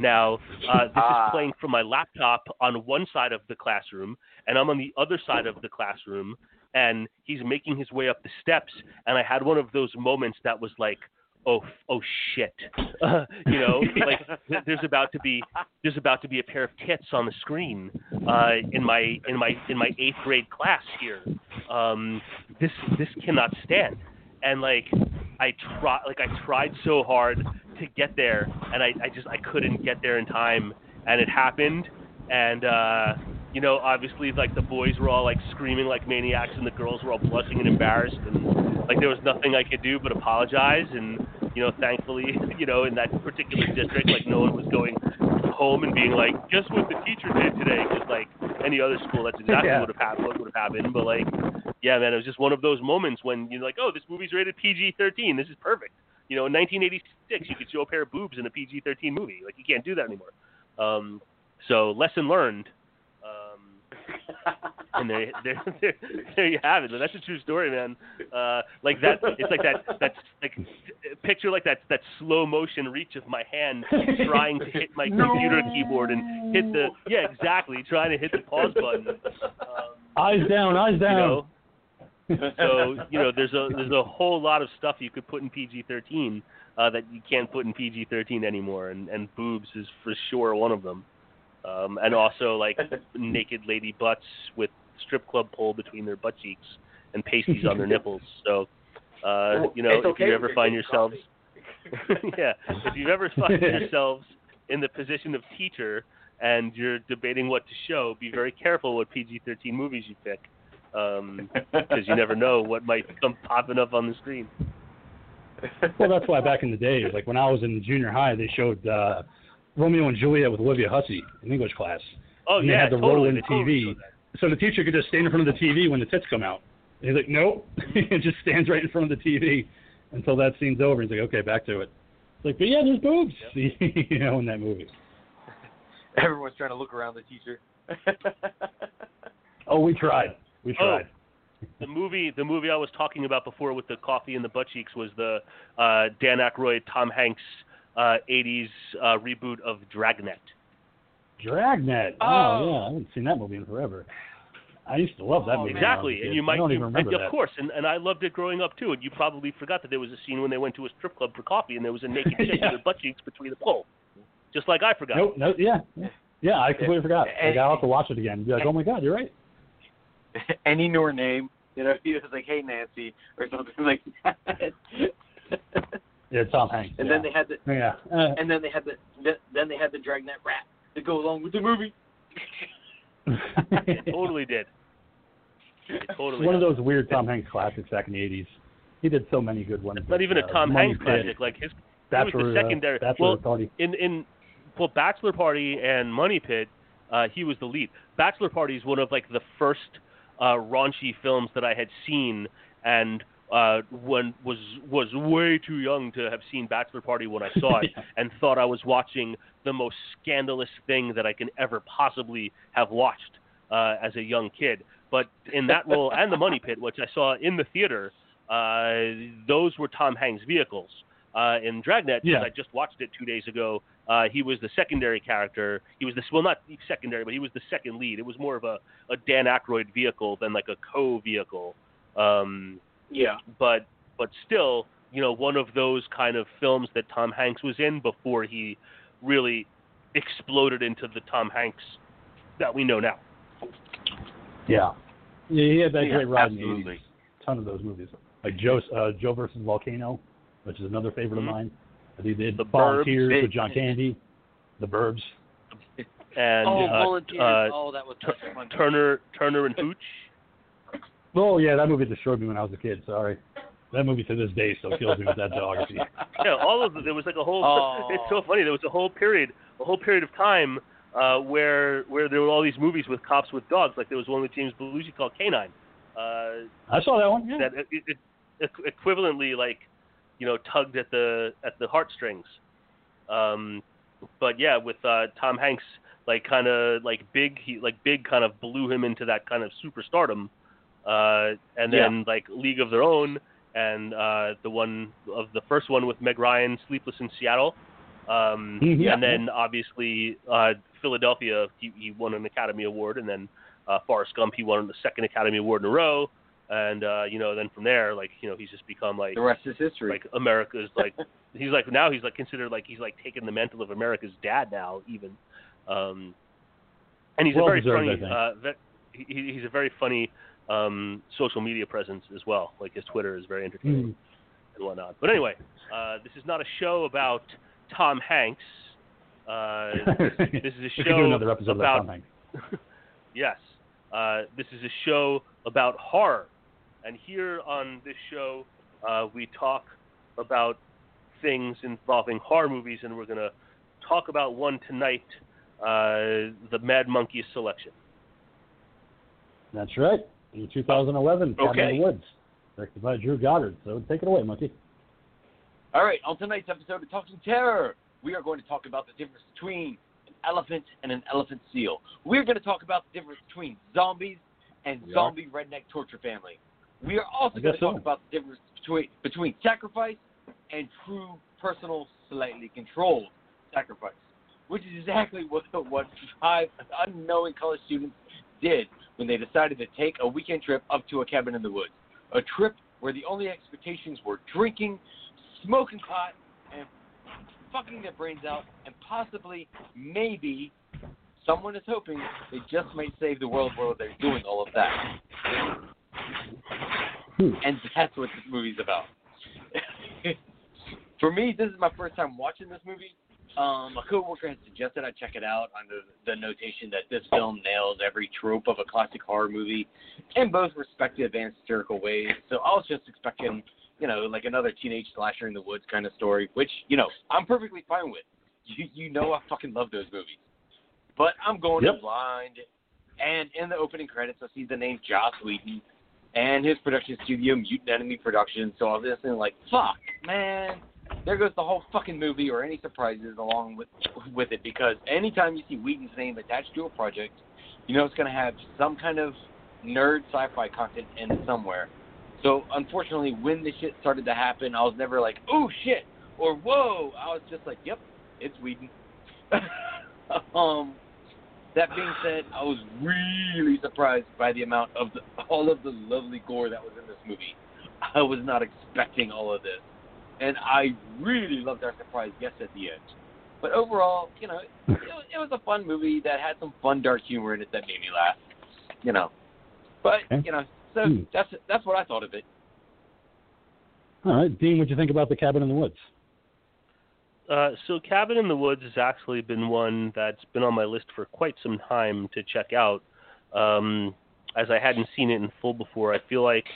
Now, uh, this Ah. is playing from my laptop on one side of the classroom, and I'm on the other side of the classroom, and he's making his way up the steps, and I had one of those moments that was like, oh, oh shit, uh, you know, like th- there's about to be there's about to be a pair of tits on the screen uh, in my in my in my eighth grade class here. Um, this this cannot stand, and like I try like I tried so hard to get there, and I, I just I couldn't get there in time, and it happened, and uh, you know obviously like the boys were all like screaming like maniacs, and the girls were all blushing and embarrassed, and like there was nothing I could do but apologize, and you know thankfully you know in that particular district like no one was going home and being like guess what the teacher did today because like any other school that's exactly Yeah. what would have happened what would have happened but like yeah man it was just one of those moments when you're like oh this movie's rated PG-13 this is perfect you know in 1986 you could show a pair of boobs in a PG-13 movie like you can't do that anymore um, so lesson learned um, and there, there, there, there you have it. That's a true story, man. Uh, like that, it's like that. That's like picture like that that slow motion reach of my hand trying to hit my computer keyboard and hit the yeah exactly trying to hit the pause button. Um, Eyes down, eyes you down. know, so you know there's a there's a whole lot of stuff you could put in PG-13 uh, that you can't put in PG-13 anymore, and and boobs is for sure one of them. Um, and also like naked lady butts with strip club pole between their butt cheeks and pasties on their nipples. So, uh, you know, It's if you ever find yourselves, yeah, if you ever find yourselves in the position of teacher and you're debating what to show, be very careful what PG-13 movies you pick, because you never know what might come popping up on the screen. Well, that's why back in the day, like when I was in junior high, they showed uh, Romeo and Juliet with Olivia Hussey in English class. Oh and they had the totally, roll in the TV, showed that. so the teacher could just stand in front of the TV when the tits come out. And he's like, nope, it just stands right in front of the TV until that scene's over. He's like, okay, back to it. It's like, but yeah, there's boobs, you know, in that movie. Everyone's trying to look around the teacher. Oh, we tried, we Oh, tried. the movie the movie I was talking about before with the coffee and the butt cheeks was the uh, Dan Aykroyd Tom Hanks uh, 80s uh, reboot of Dragnet. Dragnet. Oh. Oh, yeah, I haven't seen that movie in forever. I used to love that Oh, movie. when I was a Exactly, and you I might don't you, even remember and that. of course, and, and I loved it growing up too. And you probably forgot that there was a scene when they went to a strip club for coffee, and there was a naked chick Yeah. with her butt cheeks between the pole, just like I forgot. Nope, no, yeah, yeah, yeah. I completely forgot. And- Like, I'll have to watch it again. and Be like, oh my god, you're right. Any Nor name You know, he was like, "Hey, Nancy," or something like that. Yeah, Tom Hanks. and yeah. then they had the Yeah. Uh, and then they had the then- then they had the Dragnet rap to go along with the movie. It totally did. It totally. One of those weird Tom Hanks classics back in the '80s. He did so many good ones. It's not even a uh, Tom Hanks Pit, classic. Like his Bachelor, was the secondary- Uh, Bachelor well, Party. in in well, Bachelor Party and Money Pit, uh, he was the lead. Bachelor Party is one of like the first uh, raunchy films that I had seen, and uh, when was was way too young to have seen Bachelor Party when I saw it, and thought I was watching the most scandalous thing that I can ever possibly have watched uh, as a young kid. But in that role and the Money Pit, which I saw in the theater, uh, those were Tom Hanks' vehicles. Uh, in Dragnet, because Yeah. I just watched it two days ago, uh, he was the secondary character. He was the well, not secondary, but he was the second lead. It was more of a, a Dan Aykroyd vehicle than like a co-vehicle. Um, Yeah. but but still, you know, one of those kind of films that Tom Hanks was in before he really exploded into the Tom Hanks that we know now. Yeah. Yeah, he had that Yeah, great ride in the absolutely. 80s. Ton of those movies. Like Joe, uh, Joe versus Volcano, which is another favorite Mhm. of mine. That he did The Burbs. Volunteers with John Candy, The Burbs. And oh, uh, volunteers! uh, oh, that was Tur- such a fun. Turner Turner and Hooch. Oh yeah, that movie destroyed me when I was a kid. Sorry, that movie to this day still kills me with that geography. yeah, all of them. There was like a whole. Oh. It's so funny. There was a whole period, a whole period of time uh, where where there were all these movies with cops with dogs. Like there was one with James Belushi called K-9. Uh, I saw that one. Yeah. that it, it, it equivalently like you know tugged at the at the heartstrings. Um, but yeah, with uh, Tom Hanks like kind of like big he like big kind of blew him into that kind of superstardom. Uh, and Yeah. then like League of Their Own and uh, the one of the first one with Meg Ryan, Sleepless in Seattle. Um, Mhm. Yeah. And then obviously uh, Philadelphia, he, he won an Academy Award, and then uh, Forrest Gump, he won the second Academy Award in a row. And uh, you know, then from there, like you know, he's just become like The rest is history. like America's like he's like now he's like considered like he's like taking the mantle of America's dad now even, um, and he's Well a very deserved, funny uh, ve- he, he's a very funny um, social media presence as well. Like his Twitter is very entertaining Mhm. and whatnot. But anyway, uh, this is not a show about Tom Hanks. Uh, this is a show do another episode about about Tom Hanks. yes. Uh, this is a show about horror. And here on this show, uh, we talk about things involving horror movies, and we're going to talk about one tonight uh, the Mad Monkeys selection. That's right. In 2011, Cabin Okay. in the Woods, directed by Drew Goddard. So take it away, Monkey. All right, on tonight's episode of Talking Terror, we are going to talk about the difference between an elephant and an elephant seal. We're going to talk about the difference between zombies and We zombie redneck torture family. We are also going to talk so. about the difference between between sacrifice and true personal, slightly controlled sacrifice, which is exactly what what five unknowing college students did when they decided to take a weekend trip up to a cabin in the woods. A trip where the only expectations were drinking, smoking pot, and fucking their brains out, and possibly, maybe, someone is hoping they just might save the world while they're doing all of that. Hmm. And that's what this movie's about. For me, this is my first time watching this movie. Um, a coworker had suggested I check it out under the notation that this film nails every trope of a classic horror movie in both respective and satirical ways. So I was just expecting, you know, like another teenage slasher in the woods kind of story, which, you know, I'm perfectly fine with. You, you know I fucking love those movies. But I'm going Yep. in blind, and in the opening credits, I see the name Joss Whedon and his production studio, Mutant Enemy Productions. So I was listening like, fuck, man, there goes the whole fucking movie or any surprises along with with it. Because anytime you see Whedon's name attached to a project, you know it's going to have some kind of nerd sci-fi content in somewhere. So unfortunately, when this shit started to happen, I was never like, oh shit, or whoa. I was just like, yep, it's Whedon. um, that being said, I was really surprised by the amount of the, all of the lovely gore that was in this movie. I was not expecting all of this, and I really loved our surprise guest at the end. But overall, you know, it, was- it was a fun movie that had some fun dark humor in it that made me laugh. You know, but Okay. you know, So Hmm. that's that's what I thought of it. All right, Dean, what'd you think about the Cabin in the Woods? Uh, so Cabin in the Woods has actually been one that's been on my list for quite some time to check out. Um, as I hadn't seen it in full before, I feel like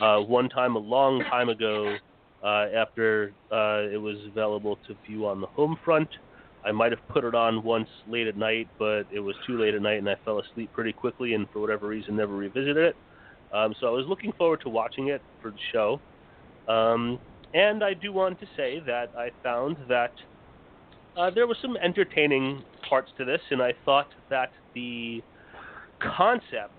uh, one time a long time ago, uh, after uh, it was available to view on the home front, I might have put it on once late at night, but it was too late at night and I fell asleep pretty quickly, and for whatever reason, never revisited it. Um, so I was looking forward to watching it for the show. Um, and I do want to say that I found that uh, there was some entertaining parts to this, and I thought that the concept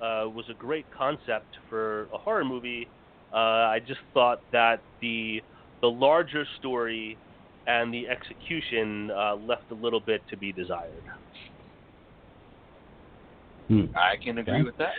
uh, was a great concept for a horror movie. Uh, I just thought that the the larger story and the execution uh, left a little bit to be desired. Hmm. I can agree Okay. with that.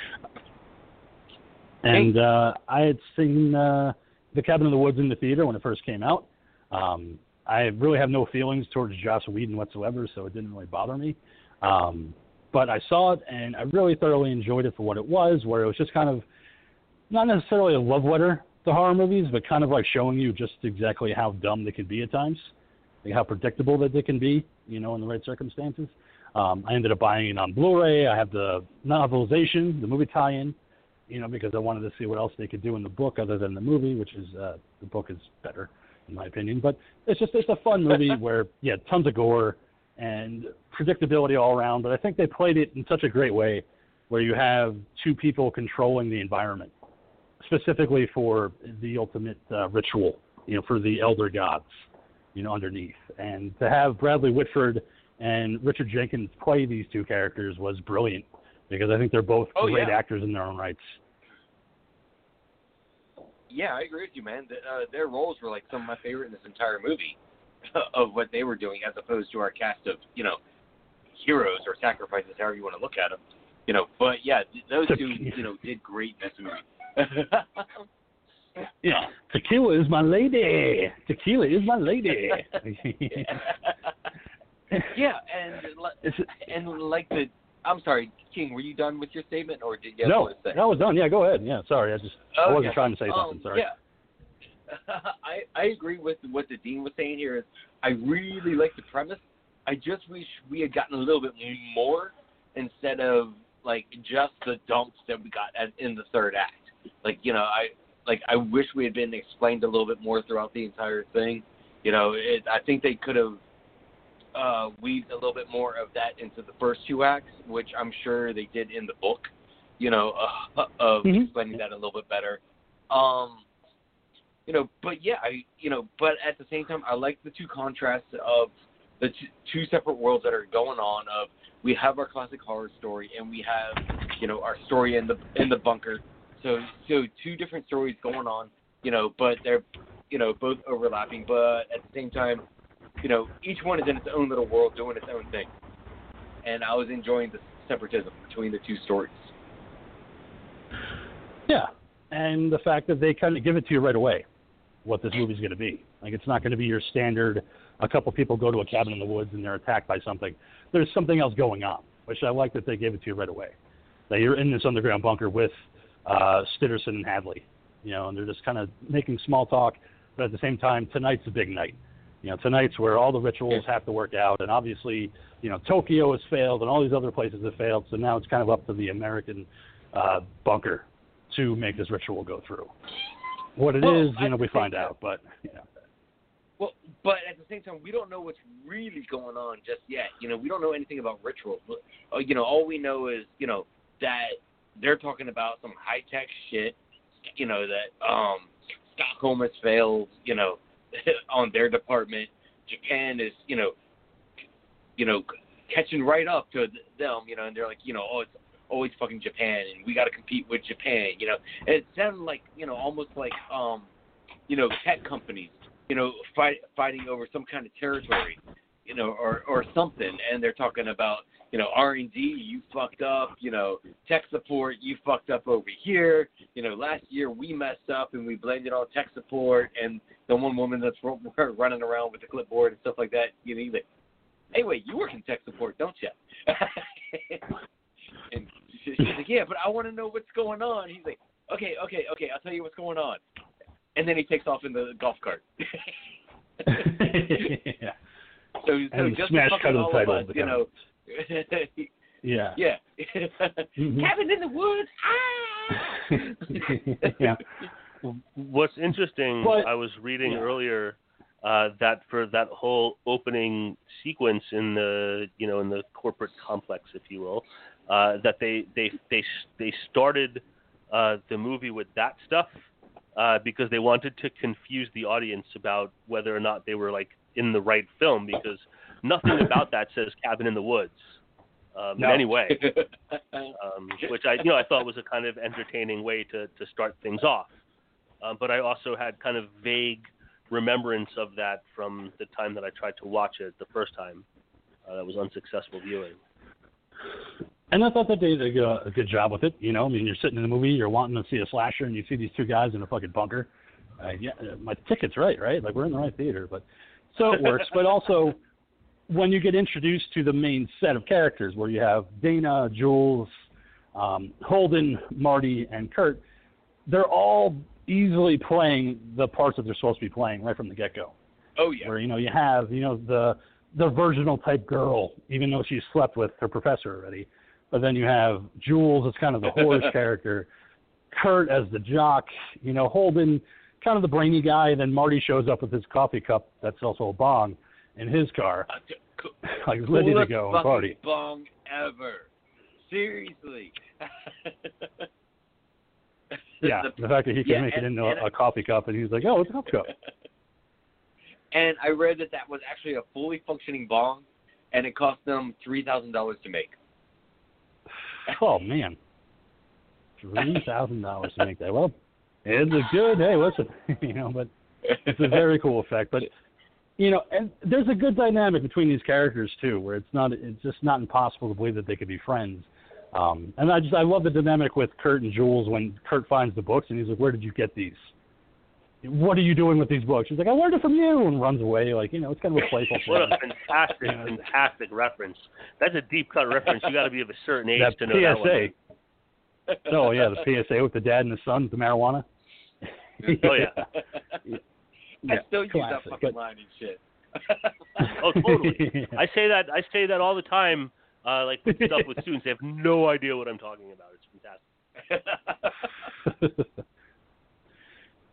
And uh, I had seen uh, the Cabin in the Woods in the theater when it first came out. Um, I really have no feelings towards Joss Whedon whatsoever, so it didn't really bother me. Um, but I saw it and I really thoroughly enjoyed it for what it was, where it was just kind of not necessarily a love letter to horror movies, but kind of like showing you just exactly how dumb they can be at times, like how predictable that they can be, you know, in the right circumstances. Um, I ended up buying it on Blu-ray. I have the novelization, the movie tie-in, you know, because I wanted to see what else they could do in the book other than the movie, which is uh, the book is better in my opinion. But it's just it's a fun movie where yeah, tons of gore and predictability all around. But I think they played it in such a great way where you have two people controlling the environment, specifically for the ultimate uh, ritual, you know, for the elder gods, you know, underneath. And to have Bradley Whitford and Richard Jenkins play these two characters was brilliant because I think they're both Oh, great yeah. actors in their own rights. Yeah, I agree with you, man. The, uh, their roles were like some of my favorite in this entire movie of what they were doing, as opposed to our cast of you know heroes or sacrifices, however you want to look at them. You know, but yeah, those two, you know, did great in this movie. Yeah, tequila is my lady. Tequila is my lady. yeah, and It's- and like the, I'm sorry, King, were you done with your statement, or did you have no, to say? that was done. Yeah, go ahead. Yeah, sorry, I just I wasn't trying to say something. Um, sorry. Yeah. I I agree with what the dean was saying here. Is I really like the premise. I just wish we had gotten a little bit more instead of like just the dumps that we got at, in the third act. Like you know, I like I wish we had been explained a little bit more throughout the entire thing. You know, it, I think they could have uh, weaved a little bit more of that into the first two acts, which I'm sure they did in the book. You know, uh, of Mhm. explaining that a little bit better. Um, you know, but yeah, I you know, but at the same time, I like the two contrasts of the two, two separate worlds that are going on. Of we have our classic horror story, and we have you know our story in the in the bunker. So so two different stories going on. You know, but they're you know both overlapping, but at the same time, you know, each one is in its own little world doing its own thing. And I was enjoying the separatism between the two stories. Yeah, and the fact that they kind of give it to you right away, what this movie's going to be. Like it's not going to be your standard. A couple people go to a cabin in the woods and they're attacked by something. There's something else going on, which I like that they gave it to you right away. That you're in this underground bunker with uh, Sitterson and Hadley, you know, and they're just kind of making small talk, but at the same time, tonight's a big night. You know, tonight's where all the rituals have to work out, and obviously, you know, Tokyo has failed, and all these other places have failed. So now it's kind of up to the American uh, bunker to make this ritual go through. What it is, Well, you know, we find out, but you know. Well, but at the same time, we don't know what's really going on just yet. You know, we don't know anything about rituals. Uh, You know, all we know is, you know, that they're talking about some high tech shit. You know that um Stockholm has failed. You know, on their department. Japan is, you know, you know, catching right up to them. You know, and they're like, you know, oh, it's always fucking Japan, and we got to compete with Japan. You know, and it sounded like, you know, almost like, um, you know, tech companies you know, fight, fighting over some kind of territory, you know, or or something, and they're talking about, you know, R and D, you fucked up, you know, tech support, you fucked up over here, you know, last year we messed up and we blamed it on tech support, and the one woman that's running around with the clipboard and stuff like that, you know, he's like, hey, wait, you work in tech support, don't you? and She's like, yeah, but I want to know what's going on. He's like, okay, okay, okay, I'll tell you what's going on. And then he takes off in the golf cart. yeah. So, so just smash cut the title us, you know. Yeah. yeah. Mhm. Cabin in the woods. Ah! yeah. What's interesting, But- I was reading Yeah. earlier uh, that for that whole opening sequence in the you know in the corporate complex, if you will, uh, that they they they they started uh, the movie with that stuff uh, because they wanted to confuse the audience about whether or not they were like in the right film because nothing about that says cabin in the woods um, No. in any way um, which I you know I thought was a kind of entertaining way to to start things off. Um, but I also had kind of vague remembrance of that from the time that I tried to watch it the first time. Uh, that was unsuccessful viewing. And I thought that they did a good, a good job with it. You know, I mean, you're sitting in the movie, you're wanting to see a slasher, and you see these two guys in a fucking bunker. Uh, yeah, my ticket's right, right? Like we're in the right theater, but so it works. but also, when you get introduced to the main set of characters, where you have Dana, Jules, um, Holden, Marty, and Kurt, they're all easily playing the parts that they're supposed to be playing right from the get-go oh yeah. where you know you have you know the the virginal type girl, even though she's slept with her professor already. But then you have Jules as kind of the whorish character, Kurt as the jock, you know Holden kind of the brainy guy, and then Marty shows up with his coffee cup that's also a bong in his car, t- like ready to go and party. Bong ever. Seriously. Yeah, the fact that he can yeah, make it into a, a coffee cup, and he's like, oh, it's a coffee cup. And I read that that was actually a fully functioning bong, and it cost them three thousand dollars to make. Oh man, three thousand dollars to make that. Well, it's a good. Hey, listen, you know, but it's a very cool effect. But you know, and there's a good dynamic between these characters too, where it's not. It's just not impossible to believe that they could be friends. Um, and I just I love the dynamic with Kurt and Jules when Kurt finds the books and he's like, "Where did you get these? What are you doing with these books?" She's like, "I learned it from you," and runs away. Like you know, it's kind of a playful What a fantastic, fantastic reference. That's a deep cut reference. You got to be of a certain age to know that one. PSA. Oh yeah, the PSA with the dad and the son, the marijuana. Oh, yeah. I still use classic, that fucking but- line and shit. Oh, totally. I say that I say that all the time. Uh, like with stuff with students, they have no idea what I'm talking about. It's fantastic.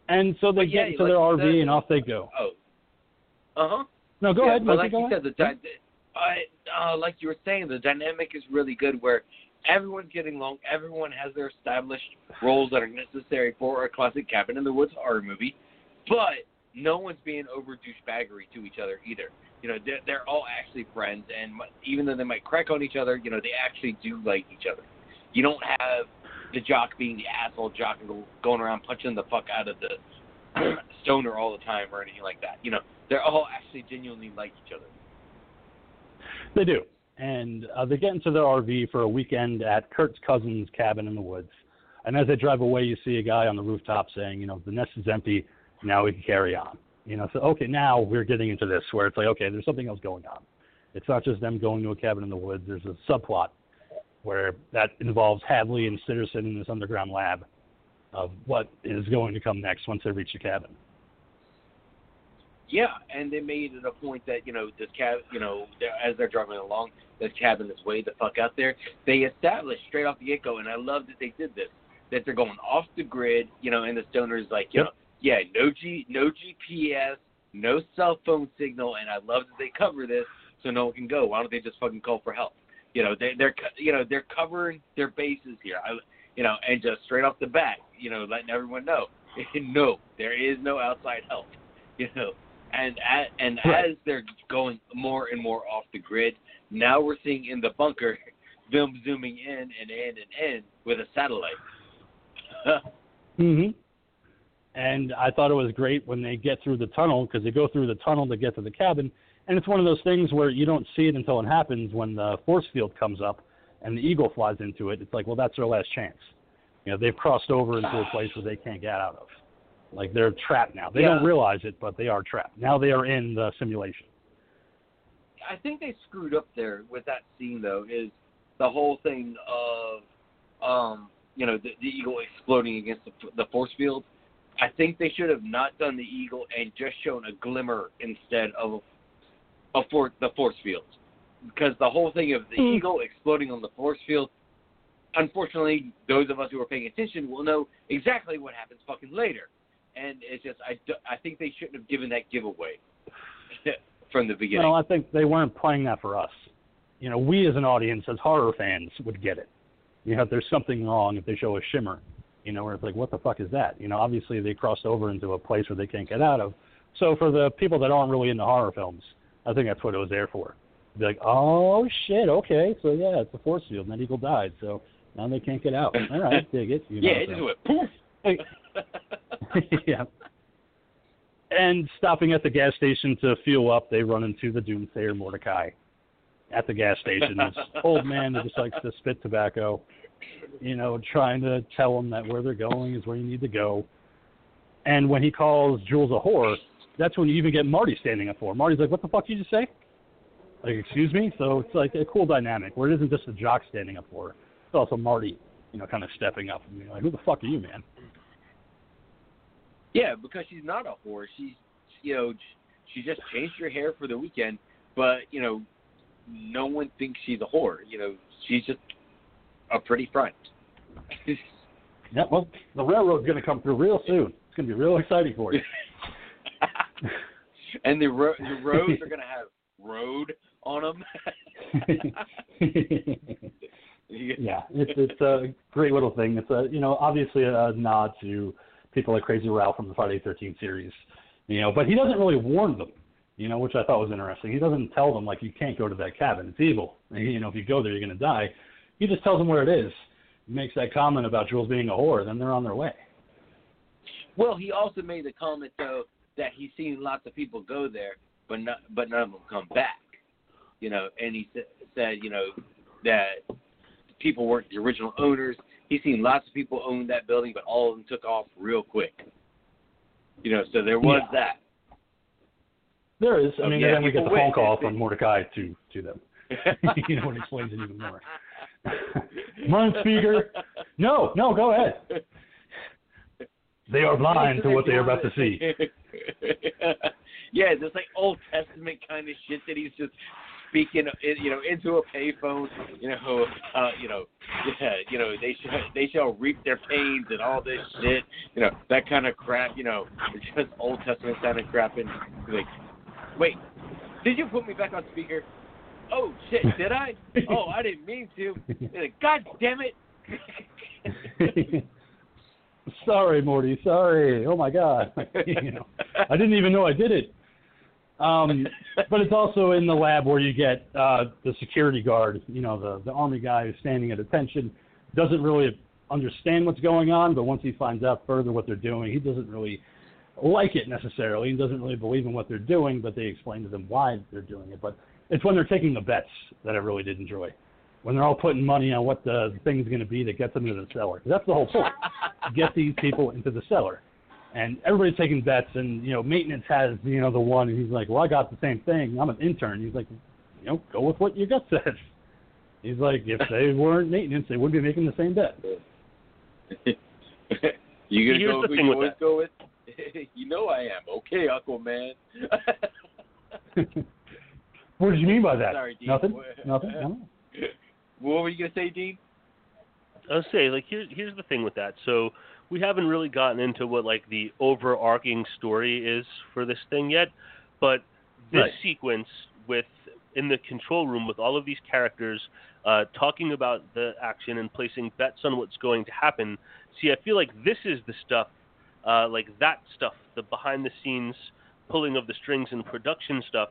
and so they But yeah, get into like their RV said- and off they go. oh. Uh huh. No, go yeah, ahead. But like you said, the dy- I, uh, like you were saying, the dynamic is really good where everyone's getting along. Everyone has their established roles that are necessary for a classic cabin in the woods horror movie, but no one's being over douchebaggery to each other either. You know, they're, they're all actually friends, and even though they might crack on each other, you know, they actually do like each other. You don't have the jock being the asshole jock and going around punching the fuck out of the stoner all the time or anything like that. You know, they're all actually genuinely like each other. They do. And uh, they get into their RV for a weekend at Kurt's cousin's cabin in the woods. And as they drive away, you see a guy on the rooftop saying, you know, the nest is empty. Now we can carry on. You know, so okay, now we're getting into this where it's like, okay, there's something else going on. It's not just them going to a cabin in the woods. There's a subplot where that involves Hadley and Sitterson in this underground lab of what is going to come next once they reach the cabin. Yeah, and they made it a point that you know this cab, you know, they're- as they're driving along, this cabin is way the fuck out there. They established straight off the get go, and I love that they did this. That they're going off the grid, you know, and the stoner's like, you Yep. know, yeah, no G, no GPS, no cell phone signal, and I love that they cover this so no one can go. Why don't they just fucking call for help? You know, they, they're you know they're covering their bases here. I, you know, and just straight off the bat, you know, letting everyone know, no, there is no outside help. You know, and at, and Right. as they're going more and more off the grid, now we're seeing in the bunker them zooming in and in and in with a satellite. hmm And I thought it was great when they get through the tunnel because they go through the tunnel to get to the cabin, and it's one of those things where you don't see it until it happens when the force field comes up and the eagle flies into it. It's like, well, that's their last chance. You know, they've crossed over into a place where they can't get out of. Like they're trapped now. They Yeah. don't realize it, but they are trapped. Now they are in the simulation. I think they screwed up there with that scene though. Is the whole thing of um, you know, the, the eagle exploding against the, the force field. I think they should have not done the eagle and just shown a glimmer instead of a for, the force field, because the whole thing of the Mm. eagle exploding on the force field. Unfortunately, those of us who are paying attention will know exactly what happens fucking later, and it's just I, I think they shouldn't have given that giveaway from the beginning. Well, I think they weren't playing that for us. You know, we as an audience, as horror fans, would get it. You know, if there's something wrong, if they show a shimmer, you know, where it's like, what the fuck is that? You know, obviously they crossed over into a place where they can't get out of. So for the people that aren't really into horror films, I think that's what it was there for. Be like, oh shit, okay, so yeah, it's a force field, and that eagle died, so now they can't get out. All right, dig it. You know, yeah, it so. just went poof. Yeah. And stopping at the gas station to fuel up, they run into the doomsayer Mordecai at the gas station. This old man that just likes to spit tobacco, you know, trying to tell them that where they're going is where you need to go. And when he calls Jules a whore, that's when you even get Marty standing up for him. Marty's like, "What the fuck did you just say?" Like, excuse me. So it's like a cool dynamic where it isn't just a jock standing up for her. It's also Marty, you know, kind of stepping up and being like, "Who the fuck are you, man?" Yeah, because she's not a whore. She's, you know, she just changed her hair for the weekend, but you know, no one thinks she's a whore. You know, she's just a pretty front. Yeah, well, the railroad's going to come through real soon. It's going to be real exciting for you. and the ro- the roads are gonna have road on them. yeah, it's it's a great little thing. It's a you know obviously a nod to people like Crazy Ralph from the Friday Thirteen series, you know, but he doesn't really warn them, you know, which I thought was interesting. He doesn't tell them like you can't go to that cabin; it's evil. And, you know, if you go there, you're going to die. He just tells them where it is. Makes that comment about Jules being a whore, then they're on their way. well, he also made the comment though that he's seen lots of people go there, but not but none of them come back. You know, and he sa- said, you know, that people weren't the original owners. He's seen lots of people own that building, but all of them took off real quick. You know, so there was Yeah. that. There is. I Oh, mean, yeah, then we get the phone call from Mordecai to to them. you know, it explains it even more. Run, speaker. No, no, go ahead. They are blind to what they are about to see. yeah, this like Old Testament kind of shit that he's just speaking, you know, into a payphone. You know, uh, you know, yeah, you know, they shall they shall reap their pains and all this shit. You know, that kind of crap. You know, it's just Old Testament kind of crap. And like, wait, did you put me back on speaker? Oh shit, did I? Oh, I didn't mean to. Like, God damn it. sorry, Morty. Sorry. Oh my God. you know, I didn't even know I did it. Um, but it's also in the lab where you get uh, the security guard, you know, the the army guy who's standing at attention, doesn't really understand what's going on, but once he finds out further what they're doing, he doesn't really like it necessarily. He doesn't really believe in what they're doing, but they explain to them why they're doing it. But it's when they're taking the bets that I really did enjoy. When they're all putting money on what the thing's going to be that gets them into the cellar. that's the whole point. Get these people into the cellar. And everybody's taking bets, and you know, maintenance has you know the one, and he's like, "Well, I got the same thing. I'm an intern." He's like, "You know, go with what your gut says." He's like, "If they weren't maintenance, they wouldn't be making the same bet." you gonna Here's go the who thing you with always that. go with? you know I am. Okay, Aquaman. what did you mean by that? Sorry, Dean. Nothing. What- Nothing. No. what were you gonna say, Dean? I'll say like here's here's the thing with that. So we haven't really gotten into what like the overarching story is for this thing yet, but this Right. sequence with in the control room with all of these characters uh, talking about the action and placing bets on what's going to happen. See, I feel like this is the stuff, uh, like that stuff, the behind the scenes pulling of the strings and production stuff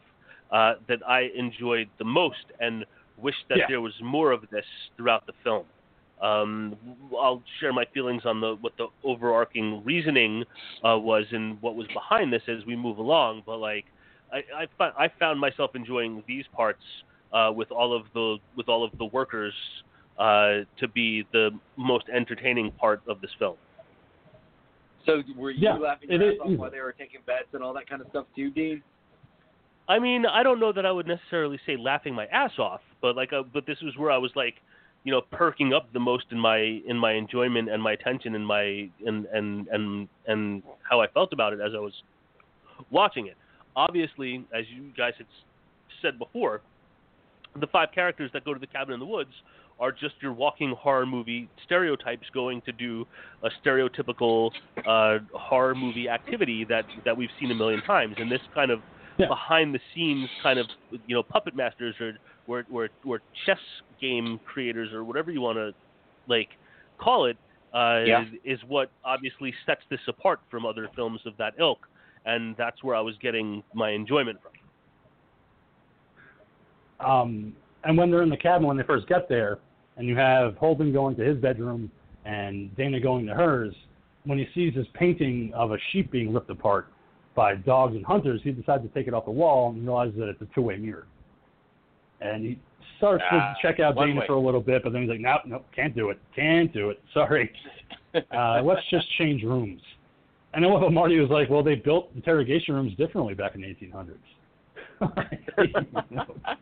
uh, that I enjoyed the most and wish that Yeah. there was more of this throughout the film. Um, I'll share my feelings on the what the overarching reasoning uh, was and what was behind this as we move along. But like, I I, fi- I found myself enjoying these parts uh, with all of the with all of the workers uh, to be the most entertaining part of this film. So were you Yeah, laughing it your ass off while they were taking bets and all that kind of stuff too, Dean? I mean, I don't know that I would necessarily say laughing my ass off, but like, uh, but this was where I was like, you know perking up the most in my in my enjoyment and my attention and my and and and and how I felt about it as I was watching it. Obviously, as you guys had said before, the five characters that go to the cabin in the woods are just your walking horror movie stereotypes going to do a stereotypical uh, horror movie activity that that we've seen a million times. And this kind of Yeah. behind the scenes kind of you know puppet masters or or or, or chess game creators or whatever you want to like call it uh, Yeah. is, is what obviously sets this apart from other films of that ilk. And that's where I was getting my enjoyment from. Um, and when they're in the cabin, when they first get there, and you have Holden going to his bedroom and Dana going to hers, when he sees this painting of a sheep being ripped apart by dogs and hunters, he decides to take it off the wall and realizes that it's a two-way mirror. And he starts Ah, to check out Dana way. for a little bit, but then he's like, nope, nope, can't do it, can't do it. Sorry, uh, let's just change rooms. And then what Marty was like, well, they built interrogation rooms differently back in the 1800s.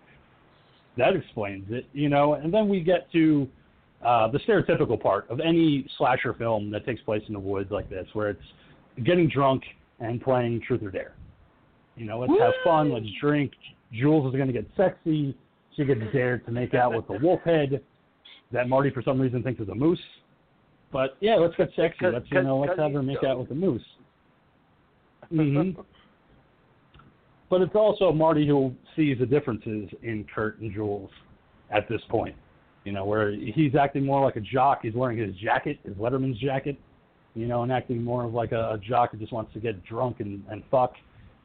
That explains it, you know. And then we get to uh, the stereotypical part of any slasher film that takes place in the woods like this, where it's getting drunk and playing truth or dare. You know, let's have fun, let's drink. Jules is going to get sexy. She gets dared to make out with the wolf head that Marty, for some reason, thinks is a moose. But yeah, let's get sexy. Cause- let's you know, let's have her make out with the moose. hmm But it's also Marty who sees the differences in Kurt and Jules at this point. You know, where he's acting more like a jock. He's wearing his jacket, his Letterman's jacket, you know, and acting more of like a, a jock who just wants to get drunk and, and fuck.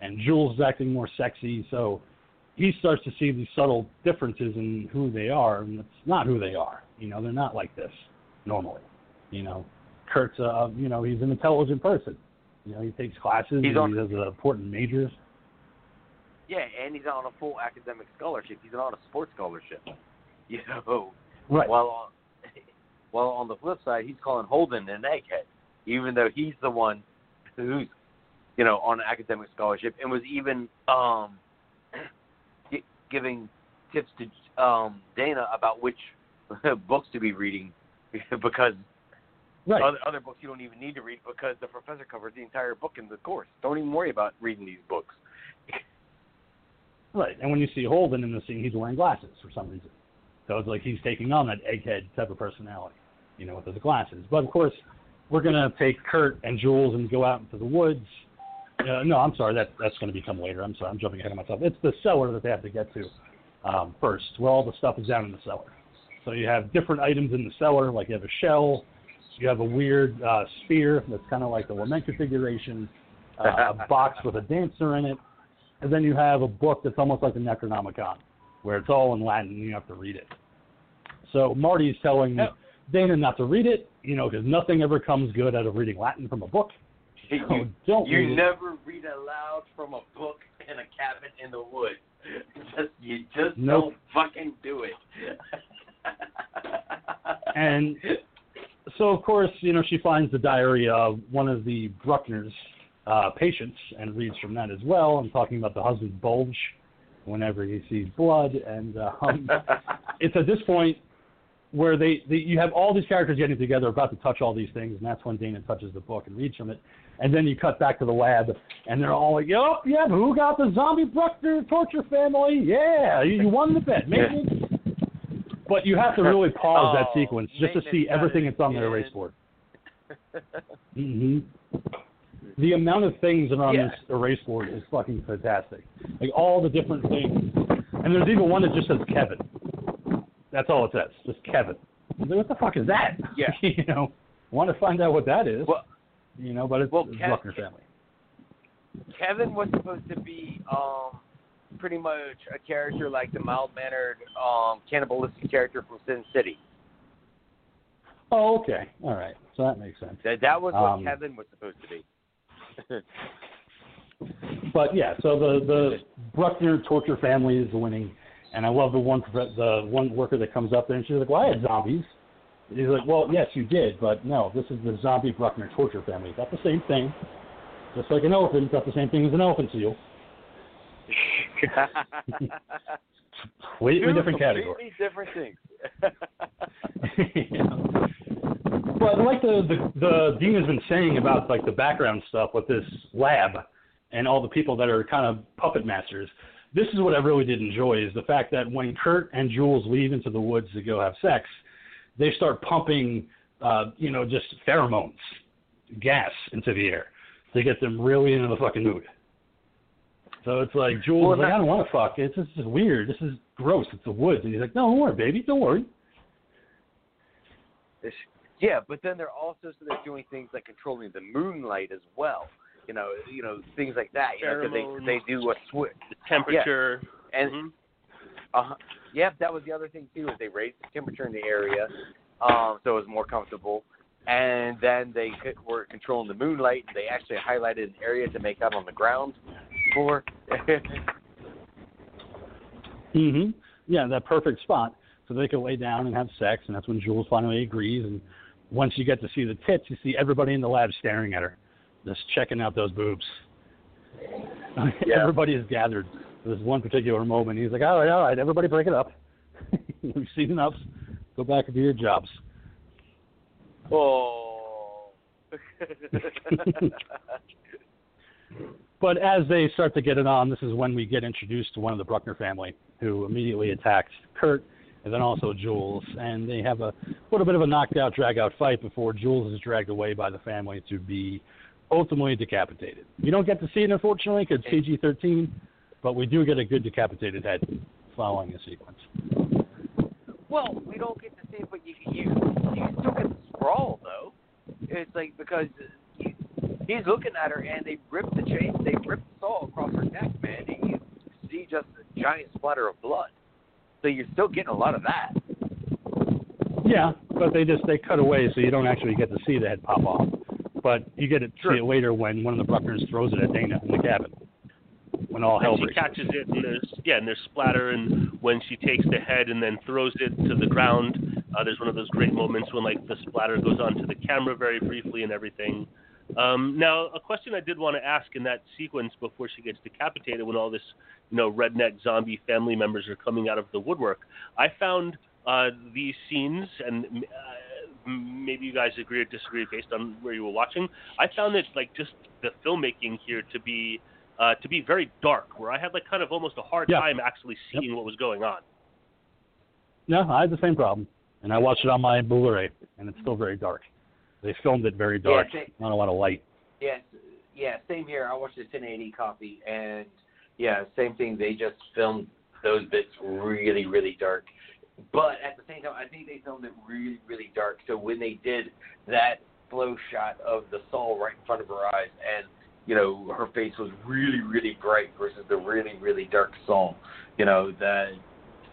And Jules is acting more sexy. So he starts to see these subtle differences in who they are, and it's not who they are. You know, they're not like this normally. You know, Kurt's, uh, you know, he's an intelligent person. You know, he takes classes, He's and on- he does uh, important majors. Yeah, and he's on a full academic scholarship. He's on a sports scholarship. You know, Right. while on, while on the flip side, he's calling Holden an egghead, even though he's the one who's, you know, on an academic scholarship and was even um, gi- giving tips to um, Dana about which books to be reading because right. other, other books you don't even need to read because the professor covers the entire book in the course. Don't even worry about reading these books. Right. And when you see Holden in the scene, he's wearing glasses for some reason. So it's like he's taking on that egghead type of personality, you know, with his glasses. But of course, we're gonna take Kurt and Jules and go out into the woods. Uh, no, I'm sorry. That that's going to become later. I'm sorry. I'm jumping ahead of myself. It's the cellar that they have to get to um, first, where all the stuff is down in the cellar. So you have different items in the cellar, like you have a shell, you have a weird uh, spear that's kind of like the lament configuration, uh, a box with a dancer in it, and then you have a book that's almost like the Necronomicon, where it's all in Latin and you have to read it. So Marty's telling Oh. Dana not to read it, you know, because nothing ever comes good out of reading Latin from a book. So you don't read you it. never read aloud from a book in a cabin in the woods. Just you just Nope. don't fucking do it. And so of course, you know, she finds the diary of one of the Bruckner's uh, patients and reads from that as well, and talking about the husband's bulge whenever he sees blood. And um, it's at this point where they, they you have all these characters getting together about to touch all these things, and that's when Dana touches the book and reads from it. And then you cut back to the lab, and they're all like, "Yep, yep, who got the zombie Bruckner torture family? Yeah, you, you won the bet, maintenance." But you have to really pause that Oh, sequence just to see everything that's on the erase board. hmm The amount of things that are on Yeah. this erase board is fucking fantastic. Like all the different things, and there's even one that just says Kevin. That's all it says, just Kevin. Like, What the fuck is that? Yeah. you know, want to find out what that is. Well- you know, but it's, well, it's Kev- Bruckner family. Kevin was supposed to be um pretty much a character like the mild mannered um cannibalistic character from Sin City. Oh, okay, all right, so that makes sense. That that was what Um, Kevin was supposed to be. But yeah, so the the Bruckner torture family is the winning, and I love the one the one worker that comes up there and she's like, "Well, I had zombies." And He's like, "Well, yes, you did, but no, this is the zombie Bruckner torture family. Not the same thing. Just like an elephant, it's not the same thing as an elephant seal." completely different completely category. different things. yeah. But like the, the the Dean has been saying about like the background stuff with this lab and all the people that are kind of puppet masters. This is what I really did enjoy is the fact that when Kurt and Jules leave into the woods to go have sex, they start pumping, uh, you know, just pheromones, gas into the air to get them really into the fucking mood. So it's like Jules Well, is like, I don't want to fuck. It's just weird. This is gross. It's the woods. And he's like, No, don't worry, baby. Don't worry. yeah, but then they're also so they're doing things like controlling the moonlight as well. You know, you know things like that. You know, 'cause Pheromones. they they do a switch. The temperature. And Mhm. uh, yeah, that was the other thing too. Is they raised the temperature in the area, um, so it was more comfortable. And then they c- were controlling the moonlight. And they actually highlighted an area to make out on the ground for. hmm Yeah, that perfect spot. So they can lay down and have sex, and that's when Jules finally agrees. And once you get to see the tits, you see everybody in the lab staring at her, just checking out those boobs. Yeah. everybody is gathered for this one particular moment. He's like, all right, all right, everybody break it up. We've seen enough. Go back and do your jobs. oh. But as they start to get it on, this is when we get introduced to one of the Bruckner family, who immediately attacks Kurt and then also Jules. And they have a little bit of a knocked out, drag out fight before Jules is dragged away by the family to be ultimately decapitated. We don't get to see it, unfortunately, because PG 13, but we do get a good decapitated head following the sequence. Well, we don't get to see it, but you you you still get the sprawl though. It's like because you, he's looking at her and they rip the chain, they rip the saw across her neck, man, and you see just a giant splatter of blood. So you're still getting a lot of that. Yeah, but they just they cut away so you don't actually get to see the head pop off. But you get to Sure. see it later when one of the Bruckners throws it at Dana in the cabin. When all hell And she catches it, and there's yeah, and there's splatter, and when she takes the head and then throws it to the ground, uh, there's one of those great moments when like the splatter goes onto the camera very briefly and everything. Um, now, a question I did want to ask in that sequence before she gets decapitated, when all this, you know, redneck zombie family members are coming out of the woodwork, I found uh, these scenes, and maybe you guys agree or disagree based on where you were watching. I found it like just the filmmaking here to be uh, to be very dark, where I had like kind of almost a hard Yeah. time actually seeing what was going on. No, I had the same problem, and I watched it on my Blu-ray, and it's still very dark. They filmed it very dark, Yeah, not a lot of light. Yes, yeah, same here. I watched the 1080 copy, and yeah, same thing. They just filmed those bits really, really dark. But at the same time, I think they filmed it really, really dark. So when they did that flow shot of the soul right in front of her eyes, and you know her face was really, really bright versus the really, really dark soul, you know that,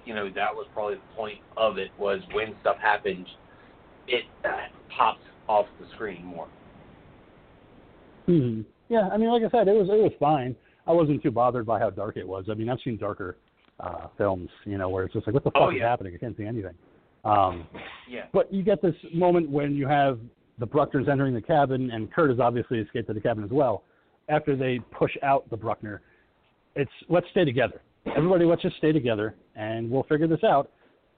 you know that was probably the point of it was when stuff happened, it uh, popped off the screen more. hmm Yeah, I mean, like I said, it was it was fine. I wasn't too bothered by how dark it was. I mean, I've seen darker uh, films, you know, where it's just like, what the fuck Oh, is happening? I can't see anything. Um, Yeah. But you get this moment when you have the Bruckners entering the cabin, and Kurt has obviously escaped to the cabin as well. After they push out the Bruckner, it's let's stay together. Everybody, let's just stay together, and we'll figure this out.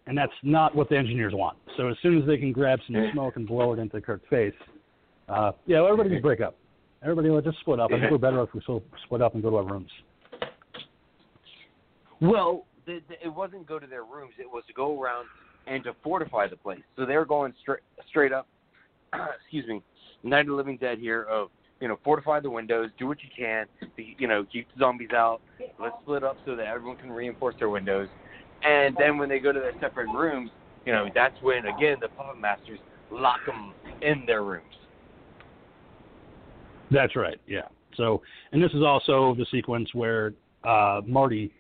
And that's not what the engineers want. So as soon as they can grab some smoke and blow it into Kurt's face, uh, yeah, everybody just break up. Everybody, let's just split up. I think we're better if we split up and go to our rooms. Well, the, the, it wasn't go to their rooms. It was to go around and to fortify the place. So they were going straight straight up. excuse me, Night of the Living Dead here of you know fortify the windows, do what you can, to, you know keep the zombies out. Let's split up so that everyone can reinforce their windows. And then when they go to their separate rooms, you know that's when again the puppet masters lock them in their rooms. That's right. Yeah. So, and this is also the sequence where uh, Marty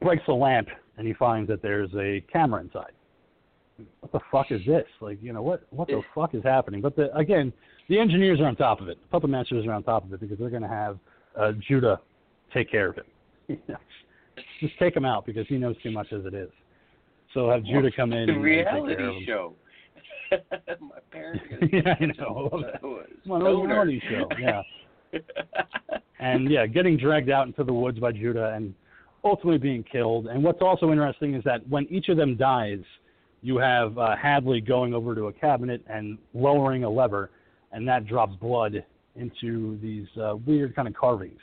breaks the lamp and he finds that there's a camera inside. What the fuck is this? Like, you know, what what the fuck is happening? But the, again, the engineers are on top of it. The puppet masters are on top of it because they're going to have uh, Judah take care of it. Just take him out because he knows too much as it is. So have Judah come in The and, and take care of reality him. show. My parents are yeah, I know. I love that. That was Come on, a reality show. Yeah. and yeah, getting dragged out into the woods by Judah, and ultimately being killed. And what's also interesting is that when each of them dies, you have uh, Hadley going over to a cabinet and lowering a lever, and that drops blood into these uh, weird kind of carvings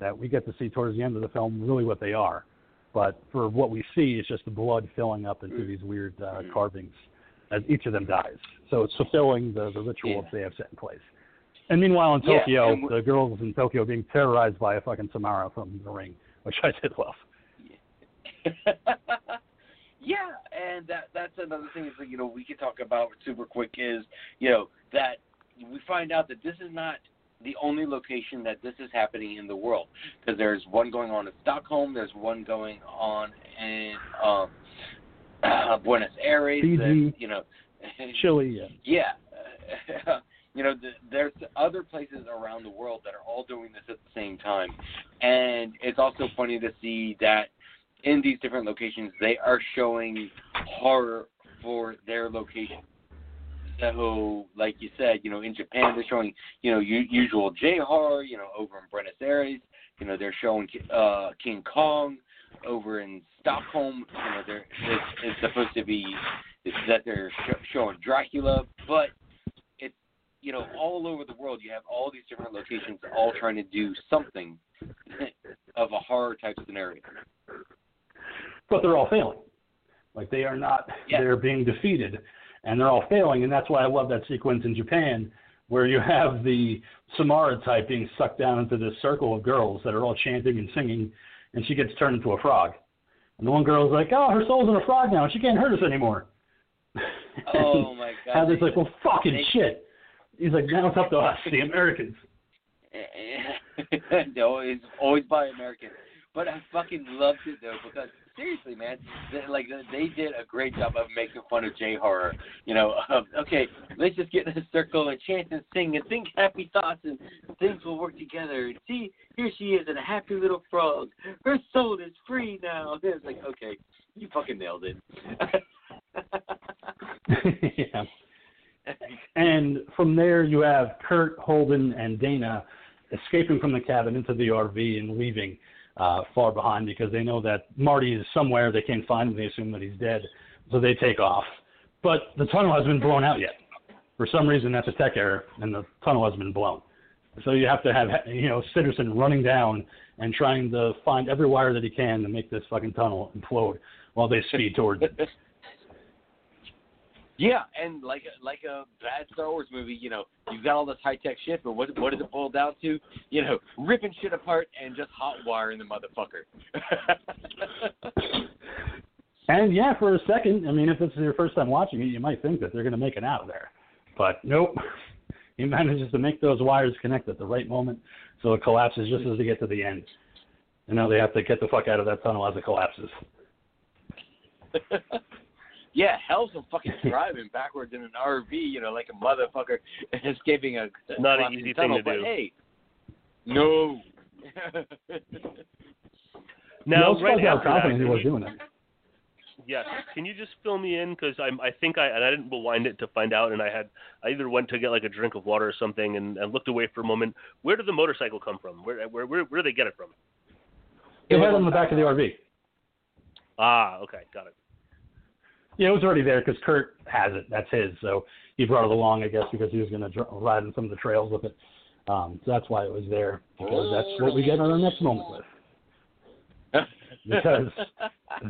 that we get to see towards the end of the film really what they are. But for what we see, it's just the blood filling up into these weird uh, carvings as each of them dies. So it's fulfilling the, the ritual Yeah. that they have set in place. And meanwhile, in Yeah, Tokyo, w- the girls in Tokyo are being terrorized by a fucking Samara from the ring, which I did love. yeah, and that that's another thing is that you know we can talk about super quick is you know that we find out that this is not the only location that this is happening in the world because there's one going on in Stockholm, there's one going on in um, uh, Buenos Aires, Fiji. and, you know, Chile, yeah. yeah. you know, th- there's other places around the world that are all doing this at the same time. And it's also funny to see that in these different locations, they are showing horror for their location. So, like you said, you know, in Japan, they're showing, you know, u- usual J horror, you know, over in Buenos Aires, you know, they're showing uh, King Kong over in Stockholm. You know, they're, it's, it's supposed to be that they're sh- showing Dracula, but you know all over the world. You have all these different locations, all trying to do something of a horror type scenario. but they're all failing. Like they are not, they're being defeated, and they're all failing. And that's why I love that sequence in Japan where you have the Samara type being sucked down into this circle of girls that are all chanting and singing, and she gets turned into a frog. And the one girl's like, "Oh, her soul's in a frog now, she can't hurt us anymore." Oh my god! Hadley's like, "Well, fucking they- shit." He's like, "Now it's up to us, the Americans." no, it's always by Americans. But I fucking loved it though because seriously, man, they, like they did a great job of making fun of J horror. You know, of, okay, let's just get in a circle and chant and sing and think happy thoughts and things will work together. And see, here she is, and a happy little frog. Her soul is free now. It's like, okay, you fucking nailed it. yeah. And from there, you have Kurt, Holden, and Dana escaping from the cabin into the RV and leaving uh, far behind because they know that Marty is somewhere. They can't find him. They assume that he's dead. So they take off. But the tunnel hasn't been blown out yet. For some reason, that's a tech error, and the tunnel has been blown. So you have to have, you know, Sitterson running down and trying to find every wire that he can to make this fucking tunnel implode while they speed towards it. Yeah, and like like a bad Star Wars movie, you know, you've got all this high tech shit, but what what does it boil down to? You know, ripping shit apart and just hot wiring the motherfucker. And yeah, for a second, I mean, if this is your first time watching it, you might think that they're going to make it out of there. But nope. He manages to make those wires connect at the right moment so it collapses just as they get to the end. And now they have to get the fuck out of that tunnel as it collapses. yeah, hell's some fucking driving backwards in an RV, you know, like a motherfucker escaping a Not an collapsing easy thing to but do. Hey, no. Now, he right also how after confident that, he was doing it. Yes. Can you just fill me in? Because I I think I and I didn't rewind it to find out, and I had I either went to get like a drink of water or something, and, and looked away for a moment. Where did the motorcycle come from? Where where where, where did they get it from? He had it on the back of the RV. Ah, okay, got it. Yeah, it was already there because Kurt has it. That's his. So he brought it along, I guess, because he was going to dr- ride on some of the trails with it. Um, so that's why it was there because that's what we get on our next moment with. Because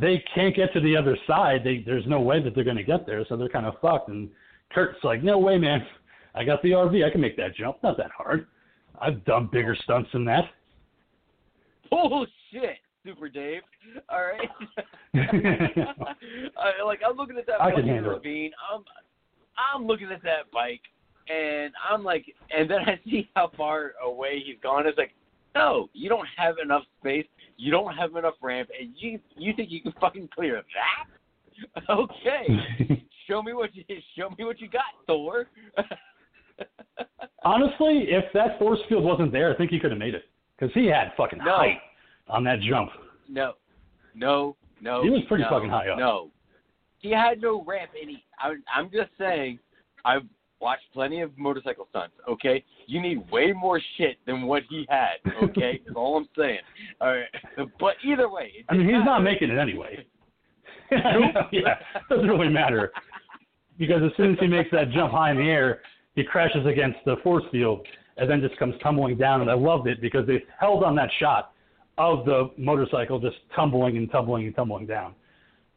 they can't get to the other side. They, there's no way that they're going to get there, so they're kind of fucked. And Kurt's like, "No way, man! I got the RV. I can make that jump. Not that hard. I've done bigger stunts than that." oh shit, Super Dave. All right. I, like I'm looking at that I can fucking handle it. ravine. I'm I'm looking at that bike, and I'm like, and then I see how far away he's gone. It's like, no, you don't have enough space. You don't have enough ramp, and you you think you can fucking clear that? Okay, show me what you show me what you got, Thor. Honestly, if that force field wasn't there, I think he could have made it because he had fucking No. height on that jump. No, no, no. He was pretty no, fucking high up. No, he had no ramp, and he. I, I'm just saying, I've watched plenty of motorcycle stunts. Okay, you need way more shit than what he had. Okay, is all I'm saying. All right, but either way, I mean, he's not making it anyway. yeah, doesn't really matter because as soon as he makes that jump high in the air, he crashes against the force field and then just comes tumbling down. And I loved it because they held on that shot of the motorcycle just tumbling and tumbling and tumbling down,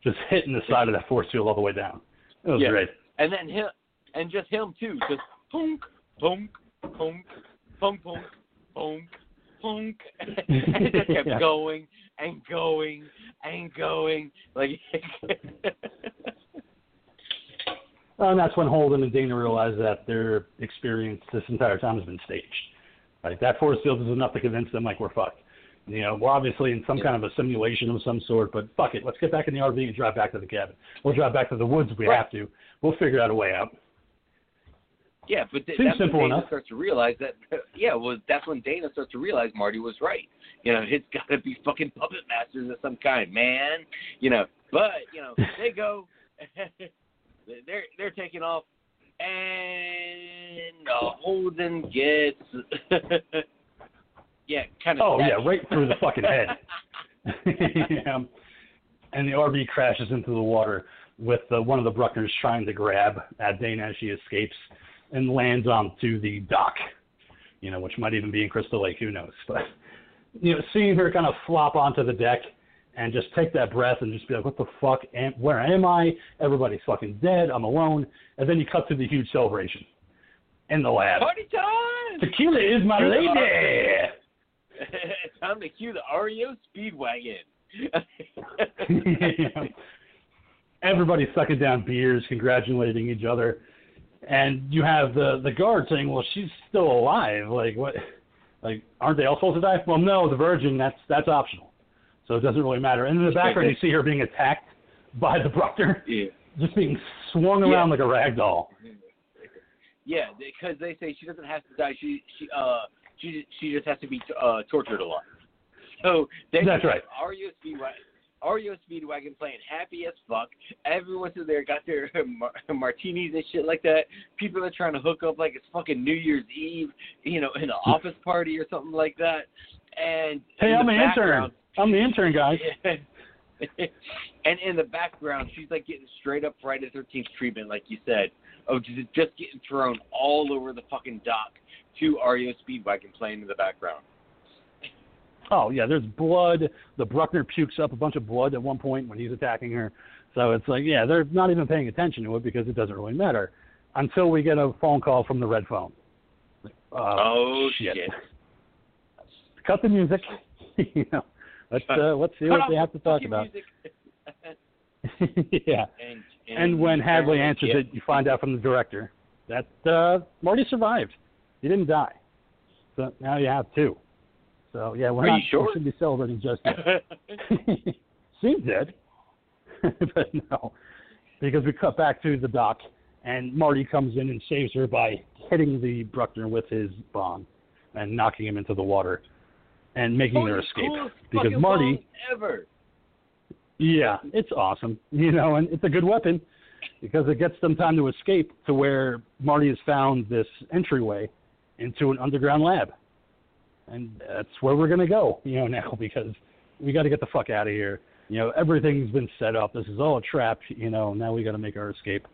just hitting the side of that force field all the way down. It was Yeah. great. and then him, and just him too, just punk, punk, punk, punk, punk, punk, punk, and it just kept Yeah. going and going and going, like. Well, and that's when Holden and Dana realized that their experience this entire time has been staged. Like that force field is enough to convince them like we're fucked. You know, we're obviously in some Yeah. kind of a simulation of some sort, but fuck it, let's get back in the RV and drive back to the cabin. We'll drive back to the woods if we Right. have to. We'll figure out a way out. Yeah, but th- Seems that's when Dana enough. starts to realize that. Yeah, well, that's when Dana starts to realize Marty was right. You know, it's got to be fucking puppet masters of some kind, man. You know, but you know, they go, they're they're taking off, and uh, Holden gets, yeah, kind of. Oh yeah, right through the fucking head. yeah. And the RV crashes into the water with uh, one of the Bruckners trying to grab at Dana as she escapes and lands onto the dock. You know, which might even be in Crystal Lake, who knows? But you know, seeing her kind of flop onto the deck and just take that breath and just be like, "What the fuck? Am, where am I? Everybody's fucking dead. I'm alone." And then you cut to the huge celebration in the lab. Party time! Tequila is my lady. time to cue the REO Speedwagon. Everybody's sucking down beers, congratulating each other, and you have the the guard saying, "Well, she's still alive. Like what? Like aren't they all supposed to die?" Well, no, the virgin. That's that's optional, so it doesn't really matter. And in the background, you see her being attacked by the Bruckner, yeah. just being swung around Yeah. like a rag doll. Yeah, because they say she doesn't have to die. She she uh she she just has to be uh tortured a lot. So they That's right. REO Speedwagon, REO Speedwagon playing happy as fuck. Everyone's in there got their mar- martinis and shit like that. People are trying to hook up like it's fucking New Year's Eve, you know, in an office party or something like that. And Hey, I'm the an intern. I'm the intern, guys. and in the background, she's like getting straight up Friday the 13th treatment, like you said, of just, just getting thrown all over the fucking dock to REO Speedwagon playing in the background. Oh yeah, there's blood. The Bruckner pukes up a bunch of blood at one point when he's attacking her. So it's like, yeah, they're not even paying attention to it because it doesn't really matter until we get a phone call from the red phone. Like, uh, Oh, shit. shit. Cut the music. you know, let's uh, let's see what they have to talk about. yeah. and, And when Hadley answers yeah. it, you find out from the director that uh, Marty survived. He didn't die. So now you have two. So yeah, we're Are not you sure? we should be celebrating just yet. Seems dead. but no. Because we cut back to the dock and Marty comes in and saves her by hitting the Bruckner with his bomb and knocking him into the water and making Coolest- escape. Because Marty ever. yeah, it's awesome. You know, and it's a good weapon because it gets them time to escape to where Marty has found this entryway into an underground lab. And that's where we're going to go, you know, now because we got to get the fuck out of here. You know, everything's been set up. This is all a trap, you know, now we got to make our escape.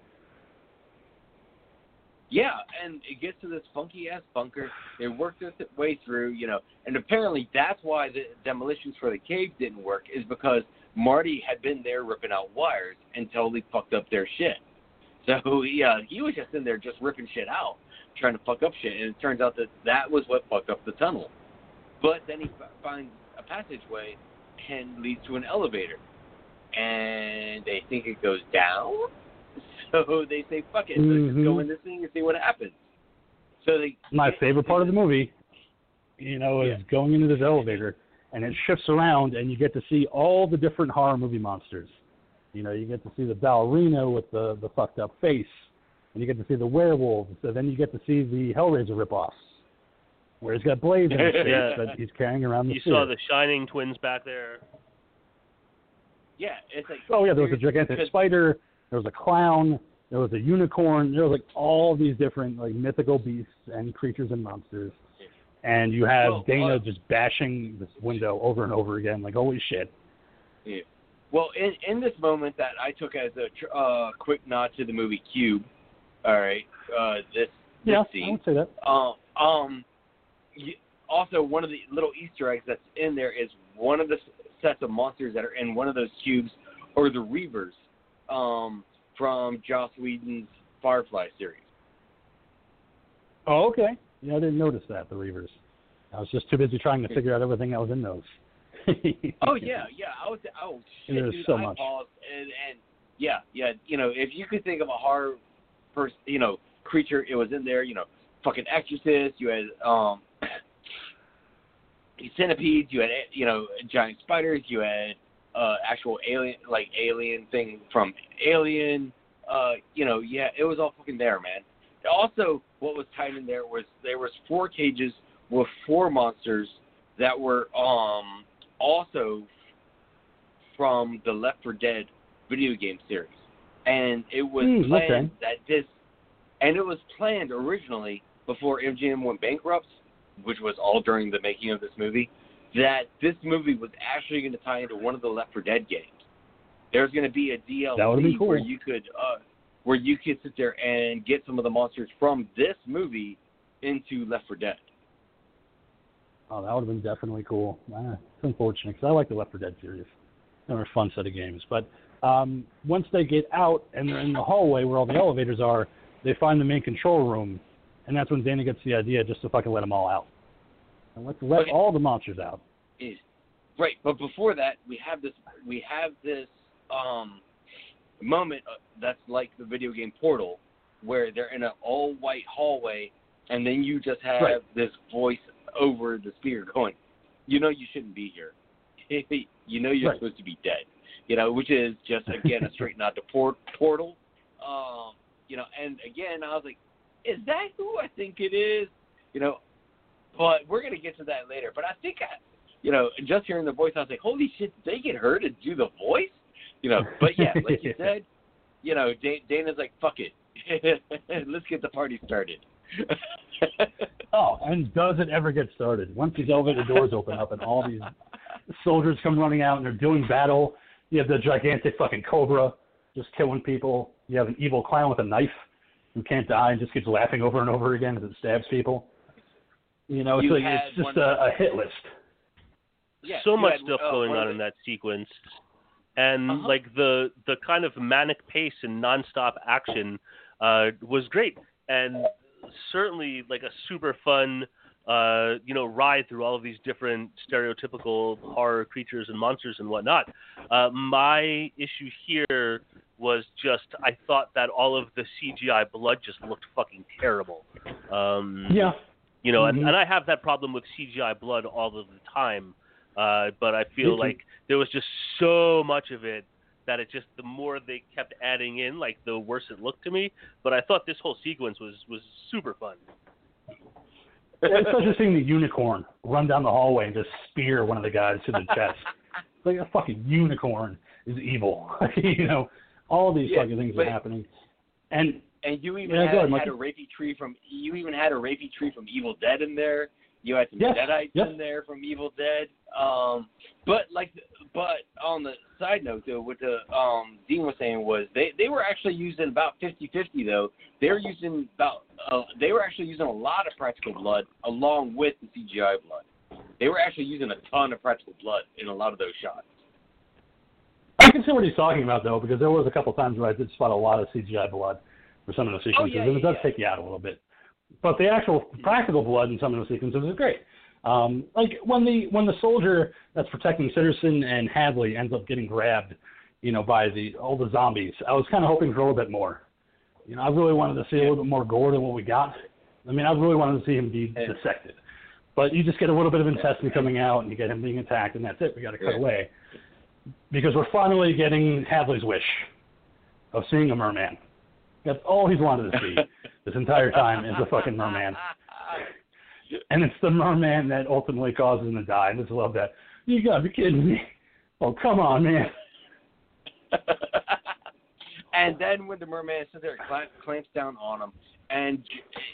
Yeah, and it gets to this funky ass bunker. They work their th- way through, you know, and apparently that's why the demolitions for the cave didn't work is because Marty had been there ripping out wires and totally fucked up their shit. So yeah, uh, he was just in there just ripping shit out, trying to fuck up shit, and it turns out that that was what fucked up the tunnel. But then he f- finds a passageway and leads to an elevator, and they think it goes down. So they say, "Fuck it, let's just go mm-hmm. in this thing and see what happens." So they My favorite part of the movie, you know, is Yeah. going into this elevator and it shifts around and you get to see all the different horror movie monsters. You know, you get to see the ballerina with the, the fucked up face, and you get to see the werewolves, and then you get to see the Hellraiser ripoffs, where he's got blades in his face Yeah. that he's carrying around the You suit. saw the Shining twins back there. Yeah, it's like Oh yeah, there was a gigantic spider. There was a clown. There was a unicorn. There was like all these different like mythical beasts and creatures and monsters. And you have Well, Dana uh, just bashing this window over and over again, like holy shit. Yeah. Well, in in this moment that I took as a tr- uh, quick nod to the movie Cube. All right, uh, this Yeah, this I would say that. Um, um, y- also one of the little Easter eggs that's in there is one of the sets of monsters that are in one of those cubes, or the Reavers, um, from Joss Whedon's Firefly series. Oh, okay. Yeah, I didn't notice that the Reavers. I was just too busy trying to figure out everything that was in those. Oh yeah, yeah. I was. Oh shit, There's dude. so I much. paused and and yeah, yeah. You know, if you could think of a horror person, you know, creature, it was in there. You know, fucking Exorcist. You had um, centipedes. You had you know giant spiders. You had uh actual alien like alien thing from Alien. Uh, you know, yeah, it was all fucking there, man. Also, what was tied in there was there was four cages with four monsters that were um also from the Left 4 Dead video game series, and it was Hmm, planned okay. that this, and it was planned originally before MGM went bankrupt, which was all during the making of this movie, that this movie was actually going to tie into one of the Left 4 Dead games. There's going to be a DLC cool. where you could, uh, where you could sit there and get some of the monsters from this movie into Left 4 Dead. Oh, that would have been definitely cool. Ah, it's unfortunate because I like the Left 4 Dead series. They're a fun set of games. But um, once they get out and they're in the hallway where all the elevators are, they find the main control room, and that's when Dana gets the idea just to fucking let them all out. And let's let Okay. all the monsters out. right but before that we have this we have this um moment uh, that's like the video game portal where they're in an all white hallway and then you just have Right. this voice over the speaker going you know you shouldn't be here you know you're Right. supposed to be dead you know which is just again a straight nod to port portal um you know and again i was like is that who i think it is you know but we're gonna get to that later but i think i you know, just hearing the voice, I was like, holy shit, did they get her to do the voice? You know, but yeah, like you said, you know, Dana's like, fuck it. Let's get the party started. Oh, and does it ever get started? Once these elevator doors open up and all these soldiers come running out and they're doing battle, you have the gigantic fucking cobra just killing people. You have an evil clown with a knife who can't die and just keeps laughing over and over again as it stabs people. You know, it's You like it's just a, a hit list. yeah, so much had, stuff uh, going on in that sequence, and Uh-huh. like the the kind of manic pace and nonstop action uh, was great, and certainly like a super fun uh, you know ride through all of these different stereotypical horror creatures and monsters and whatnot. Uh, my issue here was just I thought that all of the CGI blood just looked fucking terrible. Um, Yeah. you know, and, Mhm. and I have that problem with CGI blood all of the time. Uh, but I feel too. like there was just so much of it that it just the more they kept adding in, like the worse it looked to me. But I thought this whole sequence was was super fun. It's such a seeing the unicorn run down the hallway and just spear one of the guys to the chest. like a fucking unicorn is evil. you know, all these Yeah, fucking things are happening. And And you even Yeah, had, ahead, had a rapey tree from you even had a rapey tree from Evil Dead in there. You had some Yes, Deadites yes. in there from Evil Dead. Um, but like, but on the side note though, what the um, Dean was saying was they they were actually using about 50-50 though. They were using about uh, they were actually using a lot of practical blood along with the CGI blood. They were actually using a ton of practical blood in a lot of those shots. I can see what he's talking about though, because there was a couple times where I did spot a lot of CGI blood for some of the sequences, Oh, yeah, and it yeah, does yeah. take you out a little bit. But the actual practical blood in some of the sequences is great. Um, like when the when the soldier that's protecting Sitterson and Hadley ends up getting grabbed, you know, by the all the zombies. I was kind of hoping for a little bit more. You know, I really wanted to see a little bit more gore than what we got. I mean, I really wanted to see him be dissected. But you just get a little bit of intestine coming out, and you get him being attacked, and that's it. We got to cut Yeah. away because we're finally getting Hadley's wish of seeing a merman. That's all he's wanted to see this entire time is the fucking merman. And it's the merman that ultimately causes him to die. I just love that. You gotta be kidding me. Oh, come on, man. And then when the merman sits there, clamp, clamps down on him, and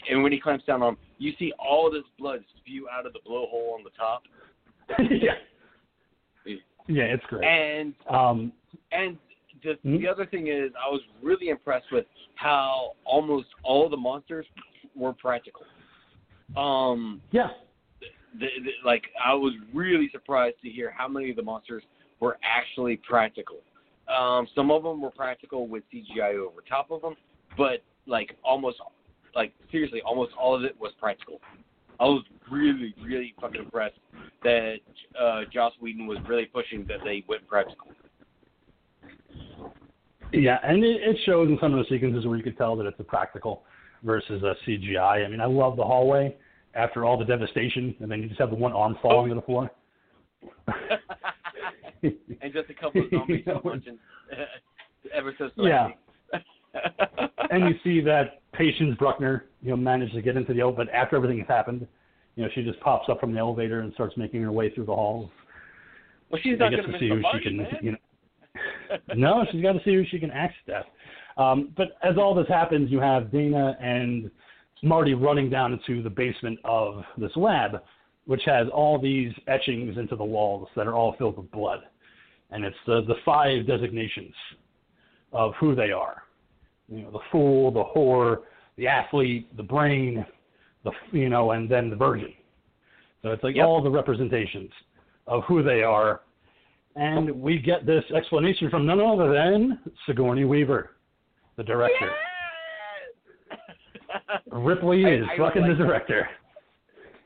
and when he clamps down on him, you see all this blood spew out of the blowhole on the top. yeah. Yeah, it's great. And Um, and the Hmm? the other thing is, I was really impressed with how almost all the monsters were practical. Um, yeah, the, the, like I was really surprised to hear how many of the monsters were actually practical. Um, some of them were practical with CGI over top of them, but like almost, like seriously, almost all of it was practical. I was really, really fucking impressed that uh, Joss Whedon was really pushing that they went practical. Yeah, and it, it shows in some of the sequences where you could tell that it's a practical versus a CGI. I mean, I love the hallway after all the devastation, and then you just have the one arm falling to the floor. and just a couple of zombies You know, punching ever so slightly. Yeah. and you see that Patience Bruckner, you know, managed to get into the elevator after everything has happened. You know, she just pops up from the elevator and starts making her way through the halls. well, she's She not going to miss who the she can, party, you know. No, she's got to see who she can axe death. Um, but as all this happens, you have Dana and Marty running down into the basement of this lab, which has all these etchings into the walls that are all filled with blood. And it's the, the five designations of who they are. You know, the fool, the whore, the athlete, the brain, the you know, and then the virgin. So it's like Yep. all the representations of who they are. And we get this explanation from none other than Sigourney Weaver, the director. Ripley is I fucking like the director.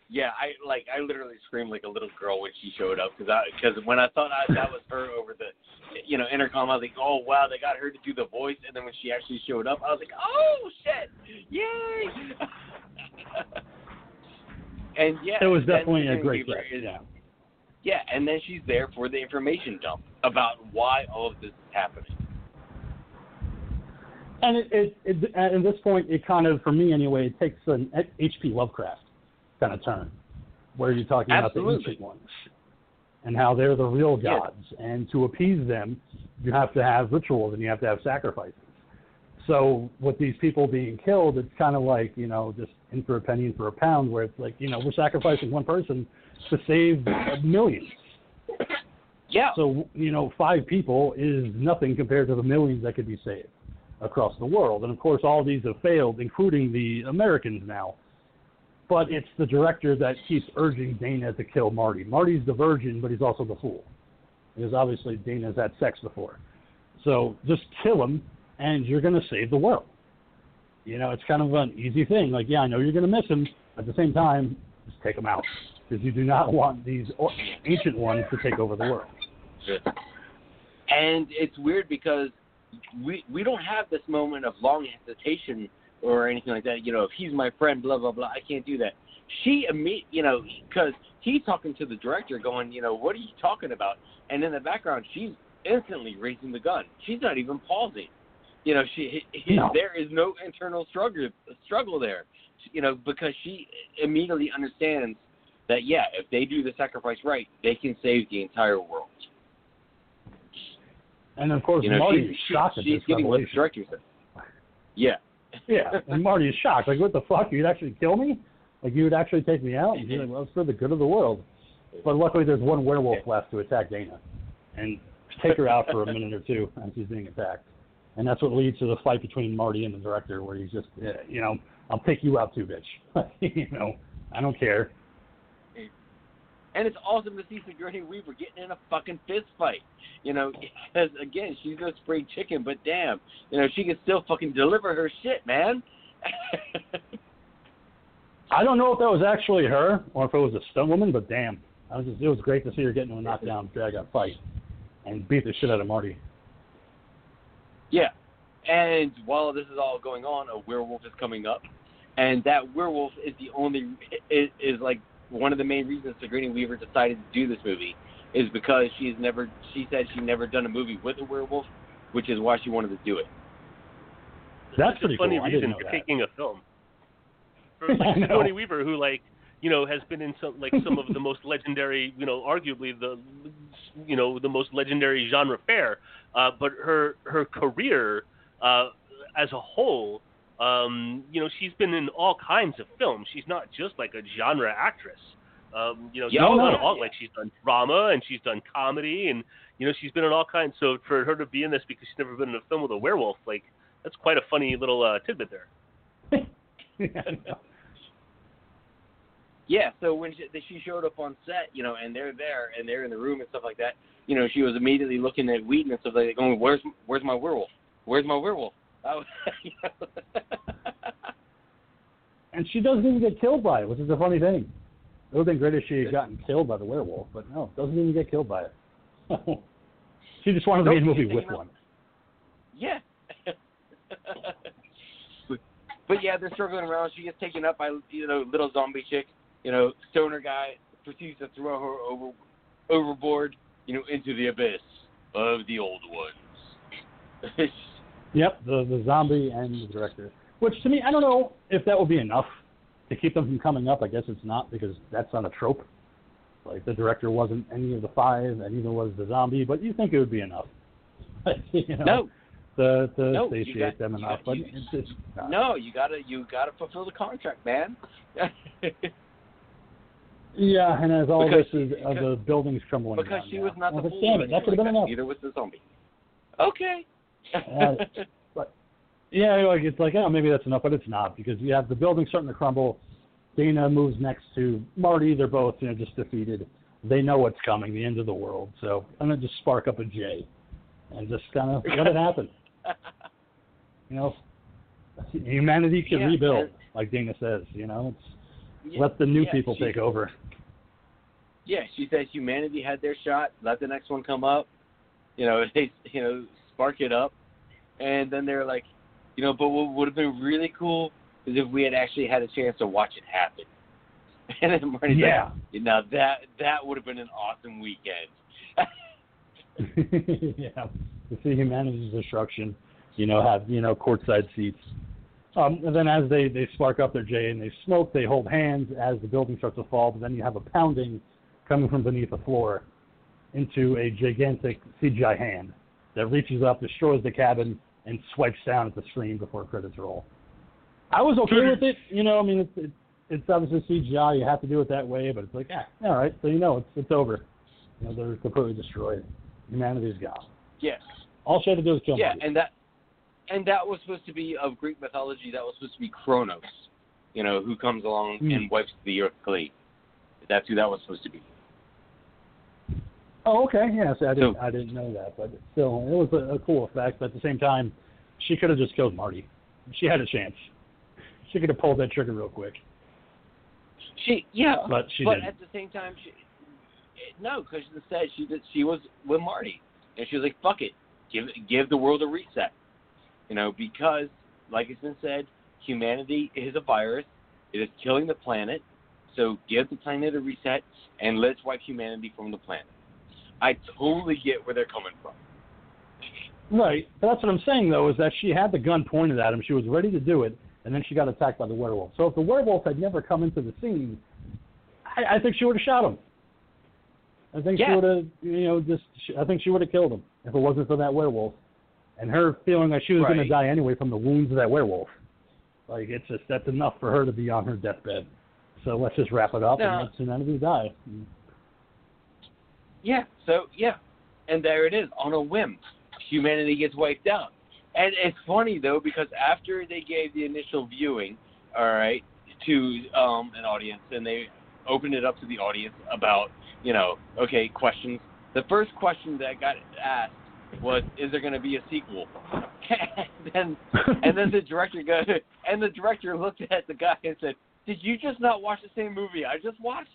Yeah, I like I literally screamed like a little girl when she showed up because I because when I thought I, that was her over the you know intercom, I was like, oh wow, they got her to do the voice, and then when she actually showed up, I was like, oh shit, yay! and yeah, It was definitely a great is- Yeah. Yeah, and then she's there for the information dump about why all of this is happening. And it, it, it at this point, it kind of, for me anyway, it takes an H.P. Lovecraft kind of turn, where you're talking about the ancient ones and how they're the real Yeah. gods, and to appease them, you have to have rituals and you have to have sacrifices. So with these people being killed, it's kind of like you know just in for a penny, in for a pound, where it's like you know we're sacrificing one person to save millions. Yeah, So, you know, five people is nothing compared to the millions that could be saved across the world. And of course, all these have failed, including the Americans now. But it's the director that keeps urging Dana to kill Marty. Marty's the virgin, but he's also the fool. Because obviously Dana's had sex before. So just kill him, and you're going to save the world. You know, it's kind of an easy thing. Like, yeah, I know you're going to miss him. At the same time, just take him out. Because you do not want these o- ancient ones to take over the world. and it's weird because we we don't have this moment of long hesitation or anything like that. You know, if he's my friend, blah blah blah, I can't do that. She imme- you know, because he's talking to the director, going, you know, what are you talking about? And in the background, she's instantly raising the gun. She's not even pausing. You know, she he, No. there is no internal struggle struggle there. You know, because she immediately understands that yeah, if they do the sacrifice right, they can save the entire world. And of course, You know, Marty is she's, shocked at she's this getting what the director said. Yeah. Yeah, and Marty is shocked. Like, what the fuck? You'd actually kill me? Like, you would actually take me out? And he's like, mm-hmm. well, it's for the good of the world. But luckily, there's one werewolf left to attack Dana, and take her out for a minute or two as she's being attacked. And that's what leads to the fight between Marty and the director, where he's just, eh, you know, I'll take you out too, bitch. you know, I don't care. And it's awesome to see Sigourney Weaver getting in a fucking fist fight. You know, because again, she's no spring chicken, but damn, you know, she can still fucking deliver her shit, man. I don't know if that was actually her or if it was a stunt woman, but damn, I was just, it was great to see her getting a knockdown, drag out fight, and beat the shit out of Marty. yeah. And while this is all going on, a werewolf is coming up, and that werewolf is the only is, is like one of the main reasons Sigourney Weaver decided to do this movie is because she's never she said she'd never done a movie with a werewolf, which is why she wanted to do it. That's It's pretty a funny cool. Reason for that. taking a film. For I like. Sigourney Weaver, who like you know has been in some like some of the most legendary, you know, arguably the you know the most legendary genre fare, Uh, but her her career uh, as a whole, um, you know, she's been in all kinds of films. She's not just like a genre actress. Um, you know, Yeah, she's done all like she's done drama and she's done comedy and you know she's been in all kinds. So for her to be in this because she's never been in a film with a werewolf, like that's quite a funny little uh, tidbit there. Yeah. Yeah, so when she, she showed up on set, you know, and they're there and they're in the room and stuff like that, you know, she was immediately looking at Whedon and stuff like that, going, "Where's where's my werewolf? Where's my werewolf?" Know. and she doesn't even get killed by it, which is a funny thing. It would have been great if she had gotten killed by the werewolf, but no, doesn't even get killed by it. she just wanted to be in a movie with one. Yeah. but, yeah, they're struggling around. She gets taken up by you know little zombie chick. You know, stoner guy proceeds to throw her over overboard. You know, into the abyss of the old ones. Yep, the the zombie and the director. Which to me, I don't know if that would be enough to keep them from coming up. I guess it's not because that's not a trope. Like the director wasn't any of the five, and neither was the zombie. But you think it would be enough? you know, no, to to No, satiate got- them enough. got- but you- it's, it's not. no, you gotta you gotta fulfill the contract, man. Yeah, and as all Because this is of the buildings crumbling because she was not I the fool. Damn it, that could have been enough. Neither was the zombie. Okay. Uh, Yeah, like it's like, oh, maybe that's enough, but it's not because you have the building starting to crumble. Dana moves next to Marty. They're both, you know, just defeated. They know what's coming, the end of the world. So I'm gonna just spark up a J, and just kind of let it happen. You know, humanity can Yeah, rebuild, like Dana says. You know, it's Yeah, let the new yeah, people she- take over. Yeah, she says humanity had their shot. Let the next one come up. You know, they you know spark it up, and then they're like, you know, but what would have been really cool is if we had actually had a chance to watch it happen. And then Marty's Yeah. like, now that that would have been an awesome weekend. yeah, to see humanity's destruction, you know, have you know courtside seats. Um, and then as they they spark up their J and they smoke, they hold hands as the building starts to fall. But then you have a pounding coming from beneath the floor into a gigantic CGI hand that reaches up, destroys the cabin, and swipes down at the screen before credits roll. I was okay with it, you know. I mean, it's it's, it's obviously CGI. You have to do it that way, but it's like, yeah, all right. So you know, it's it's over. You know, they're completely destroyed. Humanity's gone. yes. All she had to do was kill Yeah, and that and that was supposed to be of Greek mythology. That was supposed to be Kronos, you know, who comes along Hmm. and wipes the earth clean. That's who that was supposed to be. Oh, okay. Yes, I didn't. So- I didn't know that, but still, it was a, a cool effect. But at the same time, she could have just killed Marty. She had a chance. She could have pulled that trigger real quick, She yeah, but she but didn't. at the same time, she no, because instead she did, she was with Marty, and she was like, "Fuck it, give give the world a reset," you know, because like it's been said, humanity is a virus. It is killing the planet. So give the planet a reset and let's wipe humanity from the planet. I totally get where they're coming from. Right. But that's what I'm saying though, is that she had the gun pointed at him. She was ready to do it, and then she got attacked by the werewolf. So if the werewolf had never come into the scene, I, I think she would have shot him. I think she would have, you know, just. I think she would have killed him if it wasn't for that werewolf, and her feeling like she was going to die anyway from the wounds of that werewolf. Like it's just that's enough for her to be on her deathbed. So let's just wrap it up No. and let humanity die. Yeah. So yeah, and there it is on a whim. Humanity gets wiped out, and it's funny though because after they gave the initial viewing, all right, to um, an audience, and they opened it up to the audience about you know okay questions. The first question that got asked was, "Is there going to be a sequel?" and then and then the director go and the director looked at the guy and said, "Did you just not watch the same movie I just watched?"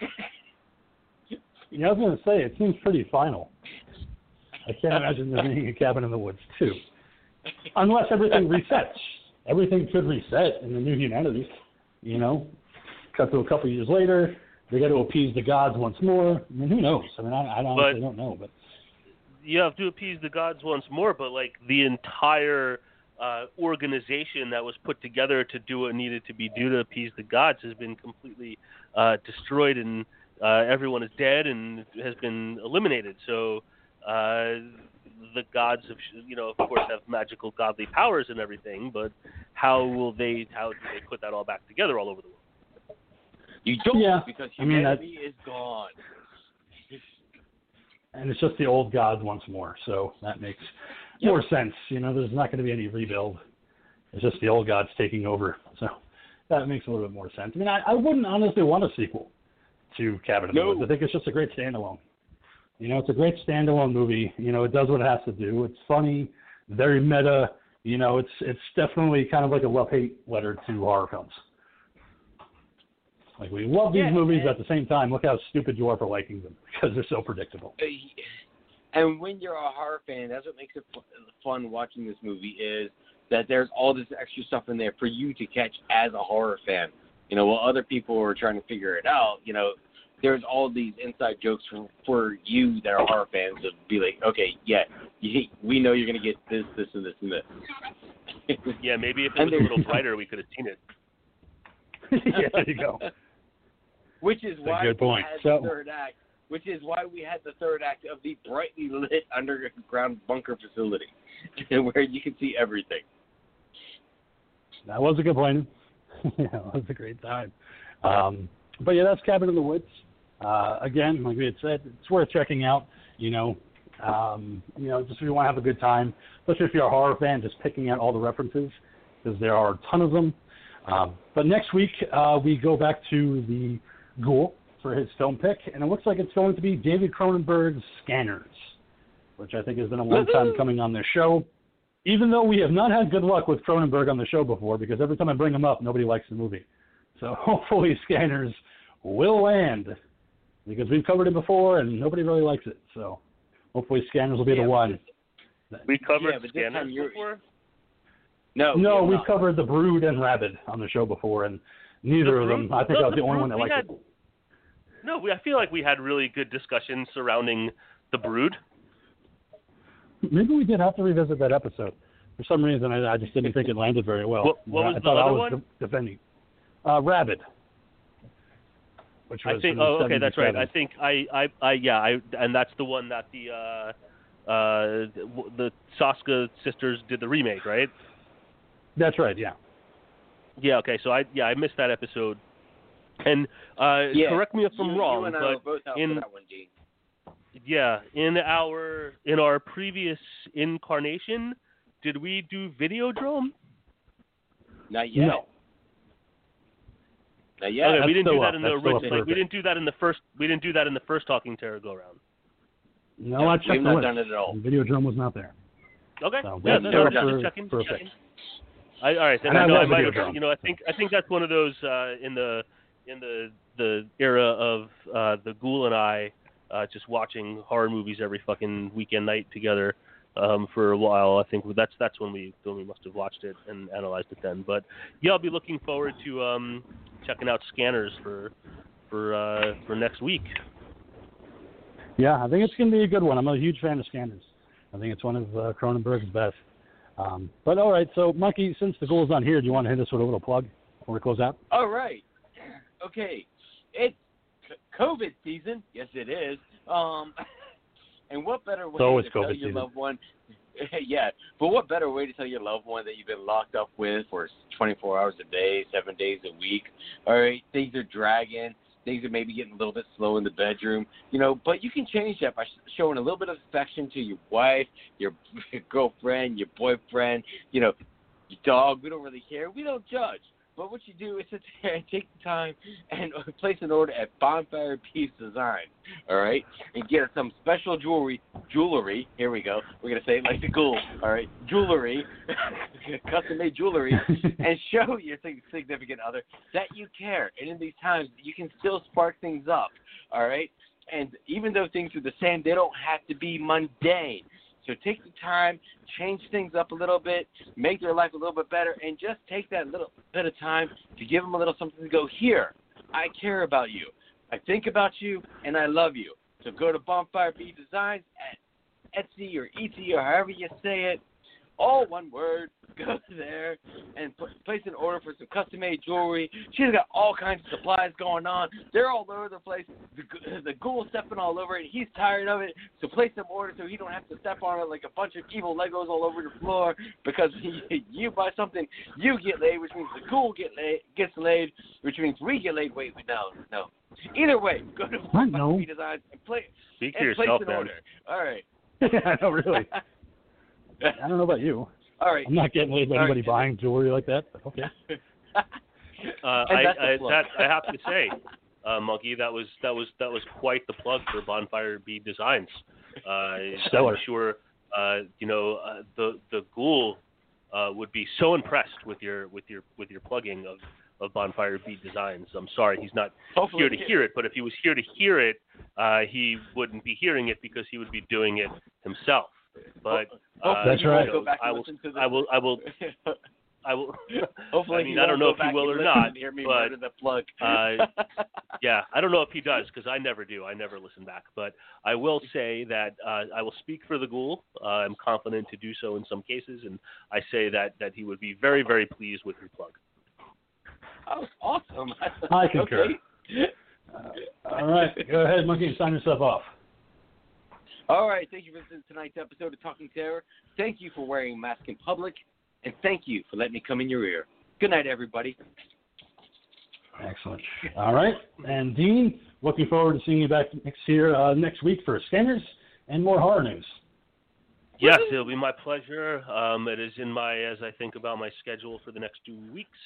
Yeah, I was going to say it seems pretty final. I can't imagine there being a cabin in the woods too, unless everything resets. Everything could reset in the new humanity. You know, cut to a couple years later, they got to appease the gods once more. I mean, who knows? I mean, I, I honestly But- don't know, but you have to appease the gods once more, but like the entire uh, organization that was put together to do what needed to be done to appease the gods has been completely uh, destroyed, and uh, everyone is dead and has been eliminated. So, uh, the gods of you know of course have magical godly powers and everything, but how will they how do they put that all back together all over the world? You don't Yeah, because I mean, humanity is gone. and it's just the old gods once more. So that makes more sense. You know, there's not going to be any rebuild. It's just the old gods taking over. So that makes a little bit more sense. I mean, I, I wouldn't honestly want a sequel to Cabin in the Woods. I think it's just a great standalone. You know, it's a great standalone movie. You know, it does what it has to do. It's funny, very meta. You know, it's it's definitely kind of like a love hate letter to horror films. Like we love these Yeah, movies and- at the same time. Look how stupid you are for liking them because they're so predictable. Uh, And when you're a horror fan, that's what makes it fun watching this movie is that there's all this extra stuff in there for you to catch as a horror fan. You know, while other people are trying to figure it out, you know, there's all these inside jokes for for you that are horror fans to be like, okay, yeah, you, we know you're gonna get this, this, and this, and this. Yeah, maybe if it And was a little brighter, we could have seen it. yeah, there you go. Which is That's why good point. we had So- the third act. Which is why we had the third act of the brightly lit underground bunker facility, where you can see everything. That was a good point. Yeah, it was a great time. Um, but yeah, that's Cabin in the Woods. Uh, again, like we had said, it's worth checking out. You know, um, you know, just if you want to have a good time, especially if you're a horror fan, just picking out all the references because there are a ton of them. Um, but next week uh, we go back to the Ghoul for his film pick, and it looks like it's going to be David Cronenberg's Scanners, which I think has been a long time coming on this show. Even though we have not had good luck with Cronenberg on the show before, because every time I bring him up, nobody likes the movie. So hopefully Scanners will land, because we've covered it before and nobody really likes it. So hopefully Scanners will be Yeah, the one. We covered Yeah, but this time scanners you're- before. No, No, you're we've covered the Brood and Rabid on the show before, and neither The of them. Brood- I think no, I was the the only one that liked had- it. No, we, I feel like we had really good discussions surrounding the Brood. Maybe we did have to revisit that episode. For some reason, I, I just didn't think it landed very well. What- what I was the thought I other was one? defending. Uh, Rabid. Which was I think. Oh, okay, that's right. I think I, I, I, yeah, I, and that's the one that the, uh, uh, the, the Soska sisters did the remake, right? That's right. Yeah. Yeah. Okay. So I, yeah, I missed that episode. And uh, Yeah, correct me if I'm you, wrong, you and I but were both out in- for that one, Gene. Yeah, in our in our previous incarnation, did we do Videodrome? Not yet. No. Not yet. okay, that's we didn't do still that up. in the That's still up original. for We a didn't do that in the first. We didn't do that in the first Talking Terror go round. No, I checked we've the not list. done it at all. Videodrome was not there. Okay. So yeah, that's no, no, up just for- checking. for a checking. I, all right, then And I, I know I love might have. You know, I think I think that's one of those uh, in the in the the era of uh, the Ghoul and I uh, just watching horror movies every fucking weekend night together um, for a while. I think that's that's when we when we must have watched it and analyzed it then. But yeah, I'll be looking forward to um, checking out Scanners for for uh, for next week. Yeah, I think it's going to be a good one. I'm a huge fan of Scanners. I think it's one of uh, Cronenberg's best. Um, but all right, so Monkey, since the goal's on here, do you want to hit us with a little plug before we close out? All right. Okay. It's c- COVID season. Yes, it is. Um, and what better way always to tell COVID your season. loved one? yeah, but what better way to tell your loved one that you've been locked up with for 24 hours a day, seven days a week? All right, things are dragging. Things are maybe getting a little bit slow in the bedroom, you know. But you can change that by showing a little bit of affection to your wife, your girlfriend, your boyfriend, you know, your dog. We don't really care. We don't judge. But what you do is sit there and take the time and place an order at Bonfire Bee Design, all right, and get some special jewelry. Jewelry. Here we go. We're gonna say it like the ghoul, all right. Jewelry, custom made jewelry, and show your significant other that you care. And in these times, you can still spark things up, all right. And even though things are the same, they don't have to be mundane. So take the time, change things up a little bit, make their life a little bit better, and just take that little bit of time to give them a little something to go, here, I care about you. I think about you, and I love you. So go to Bonfire Bee Designs at Etsy or Etsy or however you say it. All one word. go there and put, place an order for some custom made jewelry. She's got all kinds of supplies going on. They're all over the place. The, gu- the ghoul's stepping all over it. He's tired of it. So place some order so he don't have to step on it like a bunch of evil Legos all over the floor. Because he, you buy something, you get laid, which means the ghoul get laid, gets laid, which means we get laid. Wait, wait, no, no. Either way, go to I know. Fee Designs and play Speak for and place yourself, an man. order. All right. I know, really. I don't know about you. all right. I'm not getting laid by All right. anybody buying jewelry like that. Okay. Uh, I, I, that, I have to say, uh, Monkey, that was that was that was quite the plug for Bonfire Bee Designs. Uh, Stellar. I'm sure uh, you know uh, the the ghoul uh, would be so impressed with your with your with your plugging of, of Bonfire Bee Designs. I'm sorry he's not Hopefully, here to hear it, but if he was here to hear it, uh, he wouldn't be hearing it because he would be doing it himself. But uh, That's right. Go back I will. to the, I will. I will. I will. Hopefully, I mean, I don't know if he will or not, Hear me but, murder the plug. uh, Yeah, I don't know if he does because I never do. I never listen back. But I will say that uh, I will speak for the ghoul. Uh, I'm confident to do so in some cases, and I say that that he would be very, very pleased with your plug. oh, awesome. I concur. Okay. All right. Go ahead, Monkey, and sign yourself off. All right. Thank you for listening to tonight's episode of Talking Terror. Thank you for wearing a mask in public, and thank you for letting me come in your ear. Good night, everybody. Excellent. All right. And Dean, looking forward to seeing you back next year, uh, next week for Scanners and more horror news. Yes, it'll be my pleasure. Um, it is in my as I think about my schedule for the next two weeks.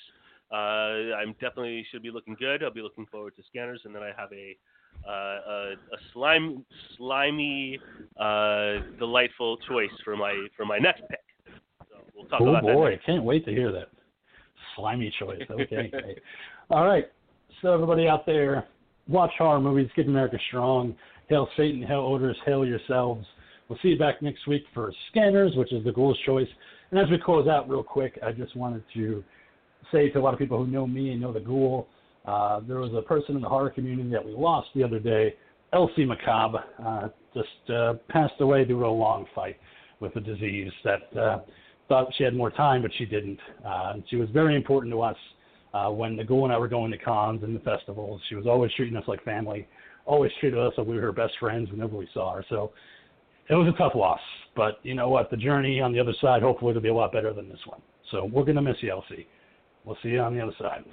Uh, I'm definitely should be looking good. I'll be looking forward to scanners, and then I have a uh, a, a slime slimy uh, delightful choice for my for my next pick. So we'll talk Oh about that. boy, can't wait to hear that. Slimy choice. Okay. great. All right. So everybody out there, watch horror movies, keep America strong. Hail Satan, hail odors, hail yourselves. We'll see you back next week for Scanners, which is the Ghoul's Choice. And as we close out real quick, I just wanted to say to a lot of people who know me and know the Ghoul, uh, there was a person in the horror community that we lost the other day, Elsie Macabre, uh, just uh, passed away due to a long fight with a disease that uh, thought she had more time, but she didn't. Uh, she was very important to us uh, when Ghoul and I were going to cons and the festivals. She was always treating us like family, always treated us like we were her best friends whenever we saw her. So it was a tough loss, but you know what? The journey on the other side hopefully will be a lot better than this one. So we're going to miss you, Elsie. We'll see you on the other side.